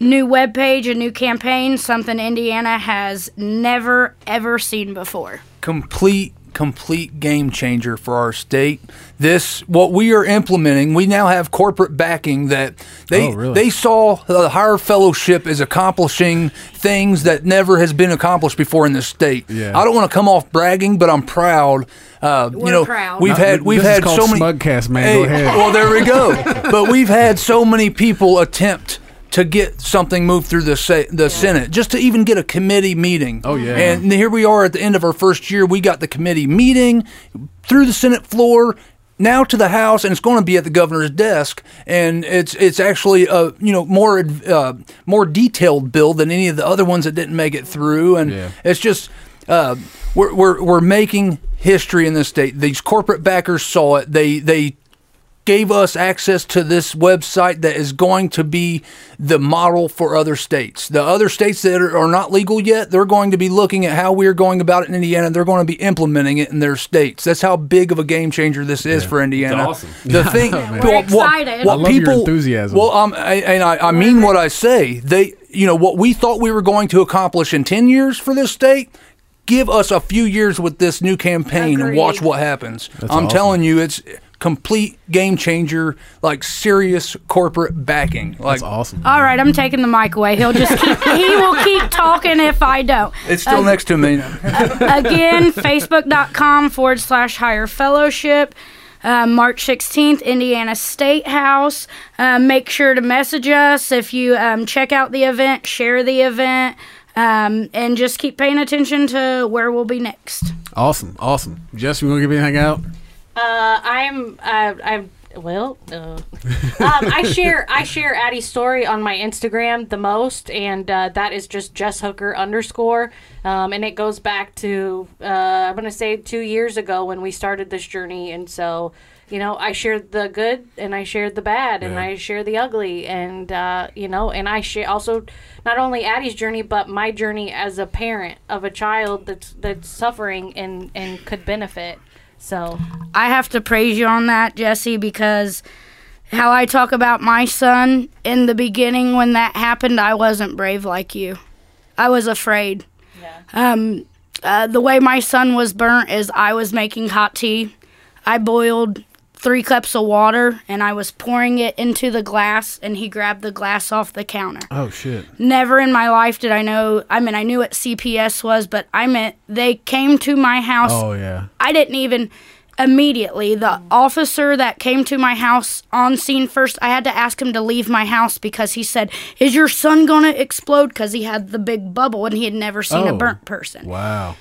new webpage, a new campaign, something Indiana has never, ever seen before. complete complete game changer for our state. This what we are implementing. We now have corporate backing that they Oh, really? they saw the higher fellowship is accomplishing things that never has been accomplished before in the state. Yeah. I don't want to come off bragging, but I'm proud. Uh, you We're know, proud. we've Not- had we've had so many Smugcast, man. Hey, Go ahead. Well, there we go. but we've had so many people attempt to get something moved through the se- the Senate, just to even get a committee meeting. Oh, yeah. And here we are at the end of our first year. We got the committee meeting through the Senate floor. Now to the House, and it's going to be at the governor's desk, and it's it's actually a you know more uh, more detailed bill than any of the other ones that didn't make it through, and Yeah. it's just uh, we're, we're we're making history in this state. These corporate backers saw it. They they gave us access to this website that is going to be the model for other states. The other states that are, are not legal yet, they're going to be looking at how we're going about it in Indiana. They're going to be implementing it in their states. That's how big of a game changer this is for Indiana. awesome. The thing, We're what, what- what I love your people, enthusiasm. Well, um, I, and I, I mean what I say. They, you know, what we thought we were going to accomplish in ten years for this state. Give us a few years with this new campaign and watch what happens. I'm awesome. telling you, it's complete game changer, like serious corporate backing. Like That's awesome. All right, I'm taking the mic away. He'll just keep, he will keep talking if I don't. it's still next to me. Again, facebook.com forward slash higher fellowship. Uh, March 16th, Indiana State House. Uh, make sure to message us if you um, check out the event, share the event, um, and just keep paying attention to where we'll be next. Awesome. Awesome. Jess, you want to give anything out? Uh, I'm uh, I'm well. Uh, um, I share I share Addie's story on my Instagram the most, and uh, that is just Jess Hooker underscore, um, and it goes back to uh, I'm gonna say two years ago when we started this journey, and so. You know, I shared the good and I shared the bad and Yeah. I share the ugly and uh, you know, and I share also not only Addie's journey but my journey as a parent of a child that's that's suffering and and could benefit. So I have to praise you on that, Jesse, because how I talk about my son in the beginning when that happened, I wasn't brave like you. I was afraid. Yeah. Um, uh, the way my son was burnt is I was making hot tea. I boiled three cups of water and I was pouring it into the glass, and he grabbed the glass off the counter. Oh shit. Never in my life did I know. I mean, I knew what CPS was, but I meant they came to my house Oh yeah. I didn't even immediately the officer that came to my house on scene first I had to ask him to leave my house because he said is your son going to explode because he had the big bubble and he had never seen a Oh. burnt person Wow.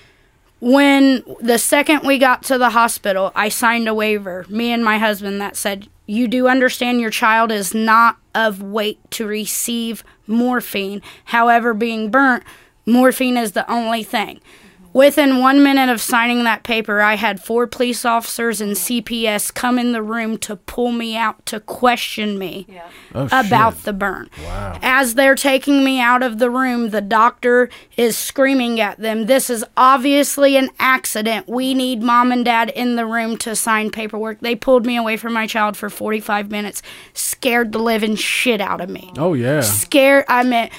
When the second we got to the hospital I signed a waiver me and my husband that said you do understand your child is not of weight to receive morphine. However being burnt morphine is the only thing Within one minute of signing that paper, I had four police officers and CPS come in the room to pull me out to question me Oh, about shit. the burn. Wow. As they're taking me out of the room, the doctor is screaming at them, This is obviously an accident. We need mom and dad in the room to sign paperwork. They pulled me away from my child for 45 minutes, scared the living shit out of me Oh yeah. scared. I mean,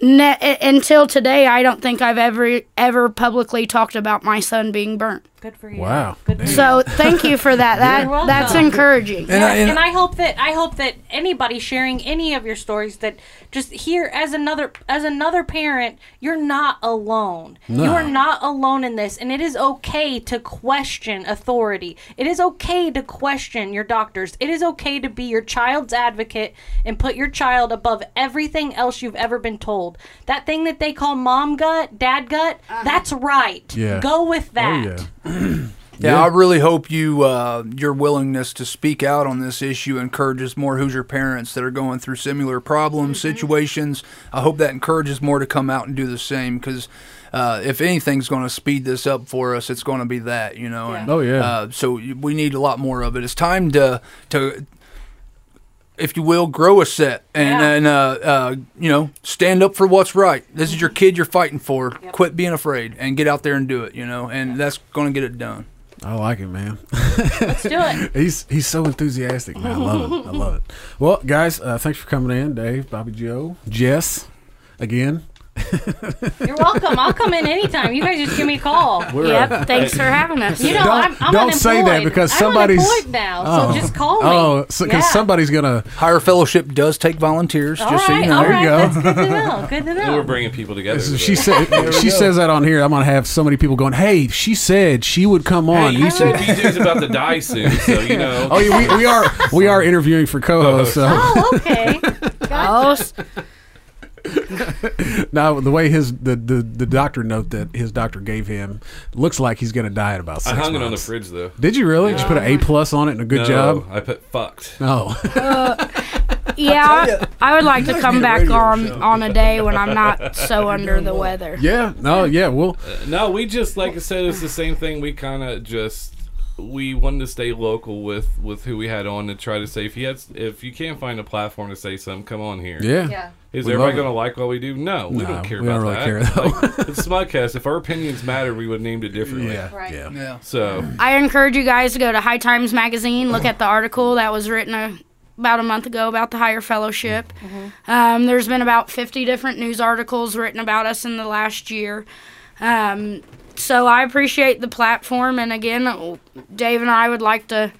ne- until today, I don't think I've ever ever publicly talked about my son being burnt. Good for you. Wow. Good for you. So thank you for that. That You're welcome. that's encouraging. And I- and- and I hope that I hope that anybody sharing any of your stories that just here as another as another parent, you're not alone. You are not alone in this, and it is okay to question authority. It is okay to question your doctors. It is okay to be your child's advocate and put your child above everything else you've ever been told. That thing that they call mom gut, dad gut, uh-huh. that's right. Yeah. Go with that. Oh that. Yeah. Yeah, I really hope you uh, your willingness to speak out on this issue encourages more Hoosier parents that are going through similar problems, situations. I hope that encourages more to come out and do the same because uh, if anything's going to speed this up for us, it's going to be that you know. And, Oh, yeah. Uh, so we need a lot more of it. It's time to to. If you will, grow a set and, Yeah. and uh, uh, you know stand up for what's right. This is your kid you're fighting for. Quit being afraid and get out there and do it. You know, and that's going to get it done. I like it, man. Let's do it. He's he's so enthusiastic, man. I love it. I love it. Well, guys, uh, thanks for coming in, Dave, Bobby Joe, Jess, again. You're welcome. I'll come in anytime. You guys just give me a call. Yep. Thanks for having us. You know, Don't- I'm, I'm don't say that unemployed. because I'm somebody's- unemployed now. So oh. just call me. Oh, because Yeah. somebody's gonna. hire Fellowship does take volunteers, All just so you know. all There you right, go. That's good to know. Good to And know. we're bringing people together. So today. she said she says that on here. I'm gonna have so many people going. Hey, she said she would come on. Hey, You you said. said about to die soon, so you know. Oh yeah, we, we are we are interviewing for co-hosts. So Oh, okay. Oh, s- now the way his the, the the doctor note that his doctor gave him looks like he's gonna die in about I six hung it on the fridge though. Did you really? Did you put an A plus on it and a good no, job? I put fucked. No. Uh, yeah, I would like to come back on show. on a day when I'm not so under the weather. yeah. No. Yeah. Well. Uh, no, we just like I said, it's the same thing. We kind of just we wanted to stay local with with who we had on to try to say if you had if you can't find a platform to say something, come on here. Yeah. Yeah. Is We everybody going to like what we do? No, we No, don't care we don't about really that. care, though. Like, it's Smugcast. If our opinions matter, we would have named it differently. Yeah. Right. Yeah. Yeah. So I encourage you guys to go to High Times Magazine, look at the article that was written a, about a month ago about the Higher Fellowship. Um, there's been about 50 different news articles written about us in the last year. Um, so I appreciate the platform, and again, Dave and I would like to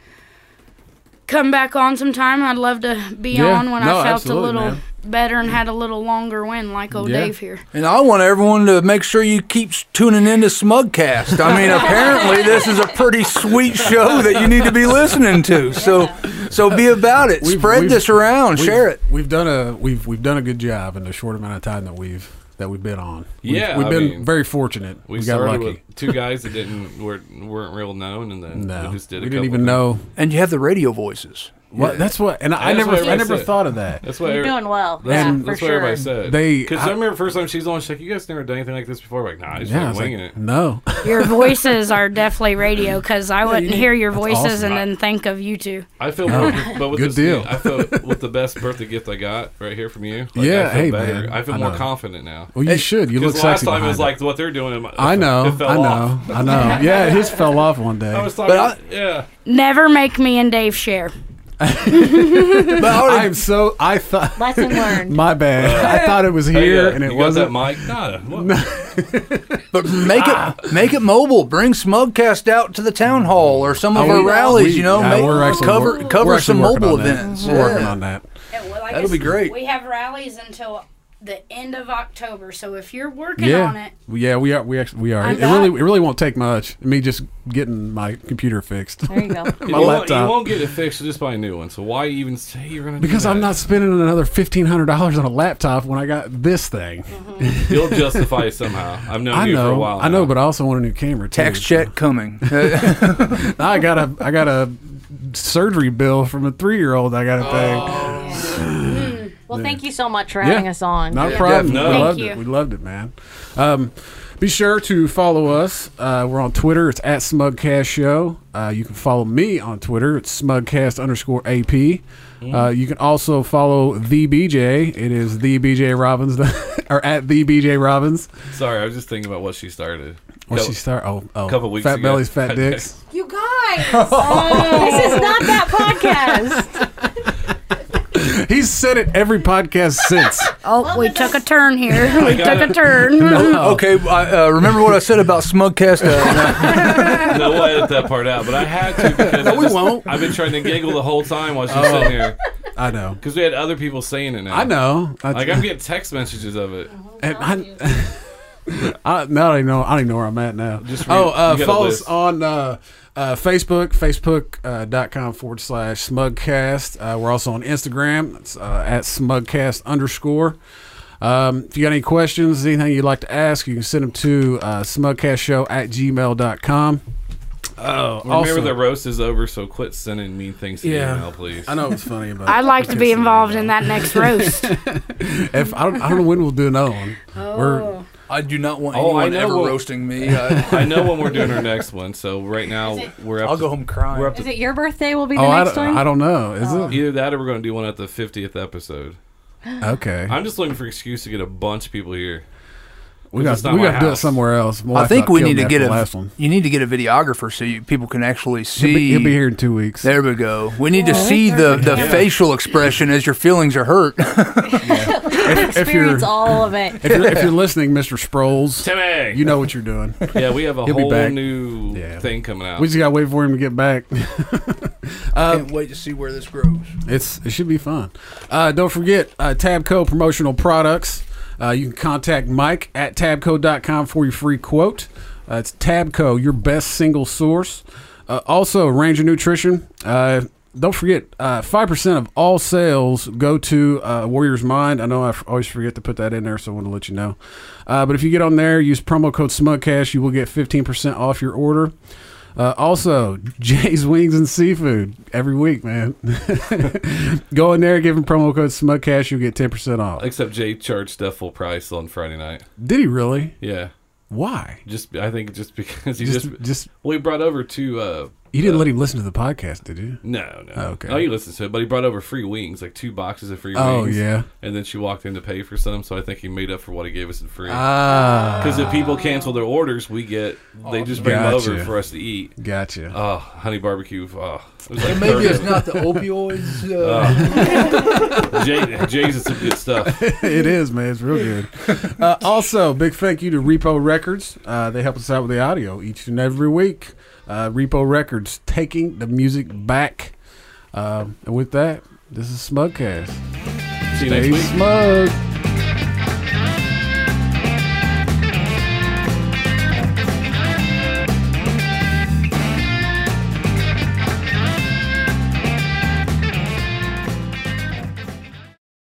come back on sometime. I'd love to be Yeah. on when No, I felt a little man. better and had a little longer win, like old Yeah. Dave here. And I want everyone to make sure you keep s- tuning into Smugcast. I mean, apparently this is a pretty sweet show that you need to be listening to. So, so be about it. We've- Spread we've- this around. We've- Share it. We've done a we've we've done a good job in the short amount of time that we've that we've been on. We've, Yeah, we've I been mean, very fortunate. we, We, got lucky. with two guys that didn't weren't, weren't real known, and then no, we just did. a we didn't couple even know. And you have the radio voices. What that's what, and I never I never said. thought of that. That's what You're every- doing well. That's, yeah, that's for what sure. everybody said. They- because I- I, remember the first time she's on, she's like, "You guys never done anything like this before." I'm like, nah, I just Yeah, I winging like, it. no. Your voices are definitely radio because I wouldn't hear your voices awesome. and then think of you two. I feel, oh, more, but with Good this deal. I feel with the best birthday gift I got right here from you. Like, Yeah, I feel hey, better. man. I feel I more know. confident now. Well, you should. You look Because last sexy time it was like what they're doing. It, I know. I know. I know. Yeah, his fell off one day. I was talking. Yeah. Never make me and Dave share. But I I'm so. I thought. Lesson learned. My bad. I thought it was Hey, here uh, and it you wasn't. Got that mic? Nah. What? But make it make it mobile. Bring Smugcast out to the town hall or some of Oh, our we- rallies. we- you know, yeah, make, we're actually cover wor- we're cover actually some working mobile on that. events. We're working Yeah. on that. That'll be great. We have rallies until the end of October, so if you're working Yeah, on it, yeah, we are. We actually we are. I'm It, it really it really won't take much. Me just getting my computer fixed. There you go. my you, won't, laptop. you won't get it fixed. Just buy a new one. So why even say you're gonna? do Because I'm not spending another fifteen hundred dollars on a laptop when I got this thing. Mm-hmm. You'll justify it somehow. I've known I you for a know, while. I know, but I also want a new camera. Too, Tax so- check coming. I got a I got a surgery bill from a three year old. I got to pay. Oh. Hmm. Well, thank you so much for having Yeah. us on. Not a problem. No. We Thank loved you. it. We loved it, man. Um, be sure to follow us. Uh, we're on Twitter. It's at Smugcast Show. Uh, you can follow me on Twitter. It's Smugcast underscore AP. Uh, you can also follow the BJ. It is the BJ Robbins or at the BJ Robbins. Sorry, I was just thinking about what she started. What Couple- she start? Oh, oh, couple weeks Fat ago. bellies, fat dicks. You guys, this is not that podcast. He's said it every podcast since. oh, we took a turn here. We took a it. turn. okay, I, uh, remember what I said about Smugcast? Uh, no, we'll edit that part out. But I had to because I we just- won't. I've been trying to giggle the whole time while she's Oh. sitting here I know. because we had other people saying it now. I know. I, Like I'm getting text messages of it. And I, I now I know I don't even know where I'm at now. Just read- oh, uh, you follow us on uh, uh, Facebook, facebook.com forward slash smugcast. Uh, we're also on Instagram. It's uh, at smugcast underscore. Um, if you got any questions, anything you'd like to ask, you can send them to uh, smugcastshow at gmail.com. Oh, Remember also, the roast is over, so quit sending mean things to Yeah. email, please. I know it's funny, but I'd like to be involved in that next roast. if I don't, I don't know when we'll do another one. We're I do not want Oh, I anyone know ever roasting me. I, I know when we're doing our next one. So right now we're up. I'll to, go home crying. We're up Is to it your birthday? Will be the oh, I next don't, one. I don't know. Is it oh. either that or we're going to do one at the 50th episode. okay? I'm just looking for an excuse to get a bunch of people here. We 'cause got we got to do it somewhere else. My I think we need to get the a last one. you need to get a videographer so you, people can actually He'll see. be, he'll be here in two weeks. There we go. We need to see the, the facial expression as your feelings are hurt. if you're all of it. if you're, if you're listening, Mr. Sproles, Timmy. you know what you're doing. yeah, we have a He'll whole back. new Yeah. thing coming out. We just gotta wait for him to get back. I Can't wait to see where this grows. It's it should be fun. Uh, don't forget uh, Tabco promotional products. Uh, you can contact Mike at tabco.com for your free quote. Uh, it's Tabco, your best single source. Uh, also, Ranger Nutrition. Uh, don't forget, uh, five percent of all sales go to uh, Warrior's Mind. I know I always forget to put that in there, so I want to let you know. Uh, but if you get on there, use promo code SmugCast, you will get fifteen percent off your order. Uh, also, Jay's Wings and Seafood every week, man. Go in there, give him promo code SmugCast, you'll get 10% off. Except Jay charged stuff full price on Friday night. Did he really? Yeah, Why? just I think just because he Just, just, just, well he brought over two. Uh, you didn't uh, let him listen to the podcast, did you? No, no. Oh, okay. Oh, he listens to it, but he brought over free wings, like two boxes of free Oh, wings. yeah. And then she walked in to pay for some, so I think he made up for what he gave us in free. Ah, Because if people cancel their orders, we get they just bring them over for us to eat. gotcha. Oh, honey barbecue. Oh, it was like Maybe it's not the opioids. Uh, Jay, Jay's is some good stuff. it is, man. It's real good. Uh, also, big thank you to Repo Records. Uh, they help us out with the audio each and every week. Uh, Repo Records taking the music back. Um, and with that, this is Smugcast. See you Stay next week. smug.